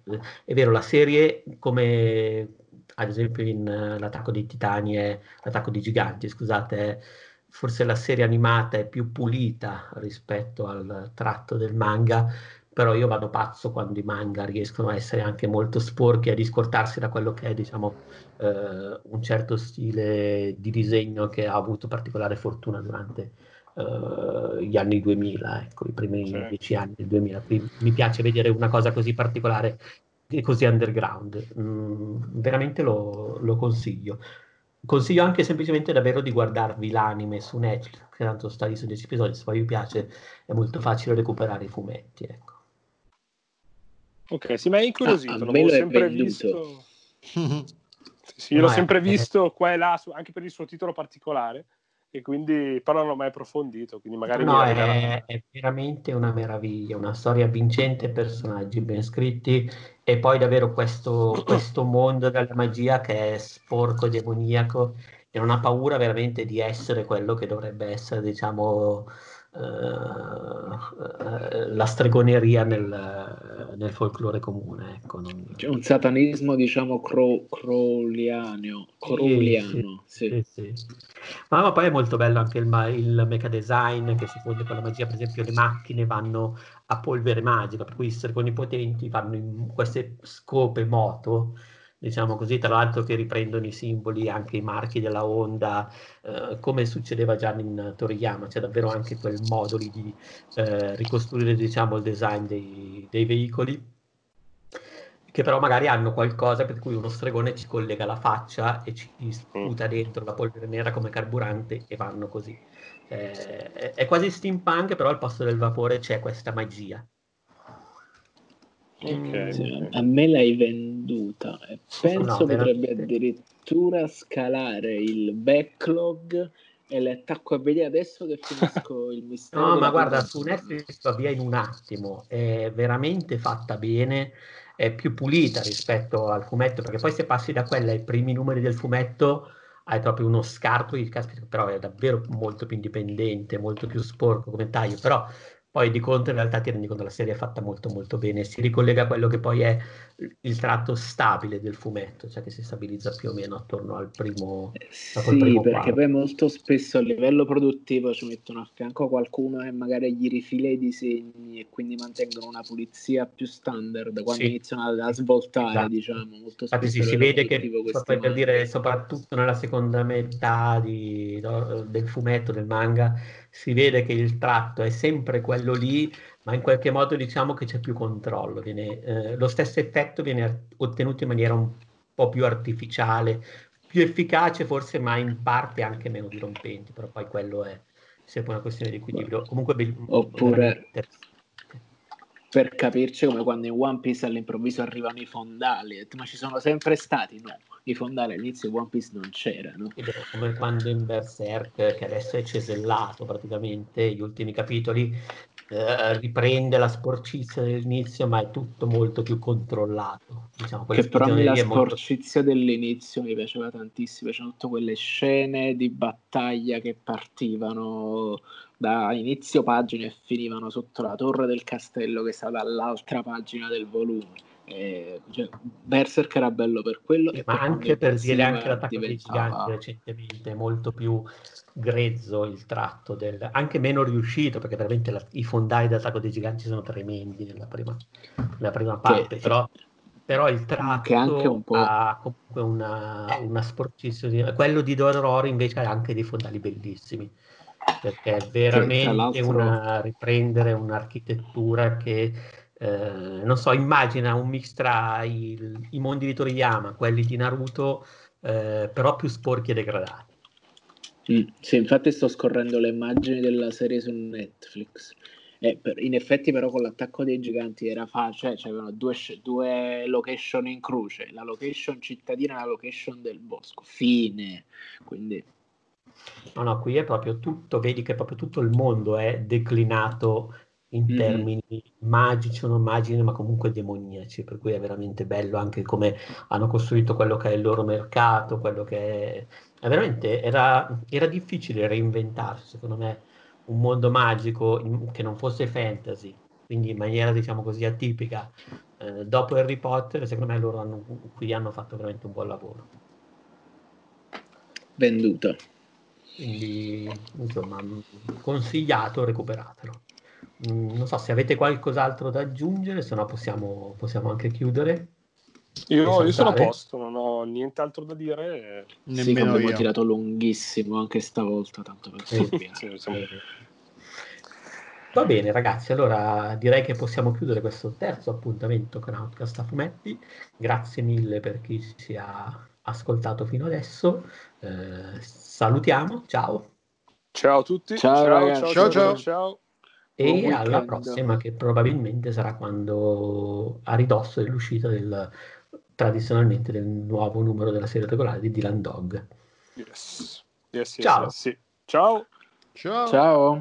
è vero, la serie come ad esempio in uh, L'attacco dei titani e L'attacco dei giganti, scusate, forse la serie animata è più pulita rispetto al tratto del manga, però io vado pazzo quando i manga riescono a essere anche molto sporchi, a discortarsi da quello che è, diciamo, eh, un certo stile di disegno che ha avuto particolare fortuna durante eh, gli anni 2000, ecco, i primi sì. dieci anni del 2000. Quindi mi piace vedere una cosa così particolare e così underground. Mm, veramente lo, lo consiglio. Consiglio anche semplicemente davvero di guardarvi l'anime su Netflix, che tanto sta lì su 10 episodi, se poi vi piace è molto facile recuperare i fumetti, ecco. Ok, sì, ma è incuriosito, ah, l'avevo sempre visto. [laughs] sì, io l'ho sempre visto qua e là, su, anche per il suo titolo particolare, e quindi però non ho mai approfondito, quindi magari no, è, è, veramente una meraviglia, una storia vincente, personaggi ben scritti e poi davvero questo, questo mondo della magia che è sporco, demoniaco e non ha paura veramente di essere quello che dovrebbe essere, diciamo, Uh, la stregoneria nel, nel, folklore comune. Ecco, non... C'è un satanismo, diciamo, cro- crowliano. crowliano sì, sì. Sì, ma, ma, poi è molto bello anche il, il mecha design che si fonde con la magia, per esempio le macchine vanno a polvere magica, per cui i stregoni potenti vanno in queste scope moto diciamo così, tra l'altro che riprendono i simboli, anche i marchi della Honda, eh, come succedeva già in Toriyama, c'è davvero anche quel modo lì di eh, ricostruire diciamo, il design dei, dei, veicoli, che però magari hanno qualcosa per cui uno stregone ci collega la faccia e ci sputa dentro la polvere nera come carburante e vanno così. Eh, è quasi steampunk, però al posto del vapore c'è questa magia. Okay, sì, a me l'hai venduta. E penso no, potrebbe addirittura scalare il backlog e le attacco a vedere adesso che finisco [laughs] il mistero. No, ma guarda, su Netflix va via in un attimo, è veramente fatta bene, è più pulita rispetto al fumetto, perché poi se passi da quella ai primi numeri del fumetto hai proprio uno scarto di caspita, però è davvero molto più indipendente, molto più sporco come taglio, però poi di contro in realtà ti rendi conto che la serie è fatta molto molto bene, si ricollega a quello che poi è il tratto stabile del fumetto, cioè che si stabilizza più o meno attorno al primo Sì, primo perché quadro. poi molto spesso a livello produttivo ci mettono a fianco qualcuno e magari gli rifila i disegni e quindi mantengono una pulizia più standard quando sì. iniziano a, svoltare, esatto. diciamo, molto spesso. Infatti sì, si vede che, per dire, soprattutto nella seconda metà di, del fumetto, del manga, si vede che il tratto è sempre quello lì, ma in qualche modo diciamo che c'è più controllo. Viene, eh, lo stesso effetto viene ottenuto in maniera un po' più artificiale, più efficace forse, ma in parte anche meno dirompente, però poi quello è sempre una questione di equilibrio. Comunque, Oppure per capirci come quando in One Piece all'improvviso arrivano i fondali, ma ci sono sempre stati, no? I fondali all'inizio di One Piece non c'erano. Come quando in Berserk, che adesso è cesellato praticamente, gli ultimi capitoli, eh, riprende la sporcizia dell'inizio, ma è tutto molto più controllato. Diciamo, che però la sporcizia molto... dell'inizio mi piaceva tantissimo, c'erano tutte quelle scene di battaglia che partivano da inizio pagina e finivano sotto la torre del castello che sta dall'altra pagina del volume Eh, cioè, Berserk era bello per quello. Sì, ma anche per dire anche l'attacco diventava... dei giganti recentemente molto più grezzo il tratto, del, anche meno riuscito, perché veramente la, i fondali dell'attacco dei giganti sono tremendi nella prima, nella prima parte, che, però, però, il tratto anche un po'... ha comunque una, una sporcissima... Quello di Dororo invece ha anche dei fondali bellissimi perché è veramente una, riprendere un'architettura che eh, non so, immagina un mix tra i, i mondi di Toriyama, quelli di Naruto, eh, però più sporchi e degradati. Mm, sì, infatti sto scorrendo le immagini della serie su Netflix. Eh, per, in effetti, però, con l'attacco dei giganti era facile, cioè c'erano due, due, location in croce, la location cittadina e la location del bosco. Fine. Quindi. No, no, qui è proprio tutto, vedi che proprio tutto il mondo è declinato in mm. termini magici o non magici, ma comunque demoniaci, per cui è veramente bello anche come hanno costruito quello che è il loro mercato, quello che è... è veramente, era, era, difficile reinventarsi, secondo me, un mondo magico in, che non fosse fantasy, quindi in maniera, diciamo così, atipica. Eh, dopo Harry Potter, secondo me loro hanno, qui hanno fatto veramente un buon lavoro. Venduto. Quindi, insomma, consigliato, recuperatelo. Mm, non so se avete qualcos'altro da aggiungere, se no possiamo, possiamo anche chiudere. Io, io, sono a posto, non ho nient'altro da dire. Nemmeno sì, abbiamo tirato lunghissimo anche stavolta, tanto per sì. Va bene ragazzi, allora direi che possiamo chiudere questo terzo appuntamento con Outcast a fumetti. Grazie mille per chi si è ascoltato fino adesso. Eh, salutiamo, ciao. Ciao a tutti. Ciao, ciao, ciao, ciao. ciao. ciao e alla prossima che probabilmente sarà quando a ridosso dell'uscita del, tradizionalmente del nuovo numero della serie regolare di Dylan Dog. Yes. Yes, yes, Ciao. Ciao. Ciao. Ciao.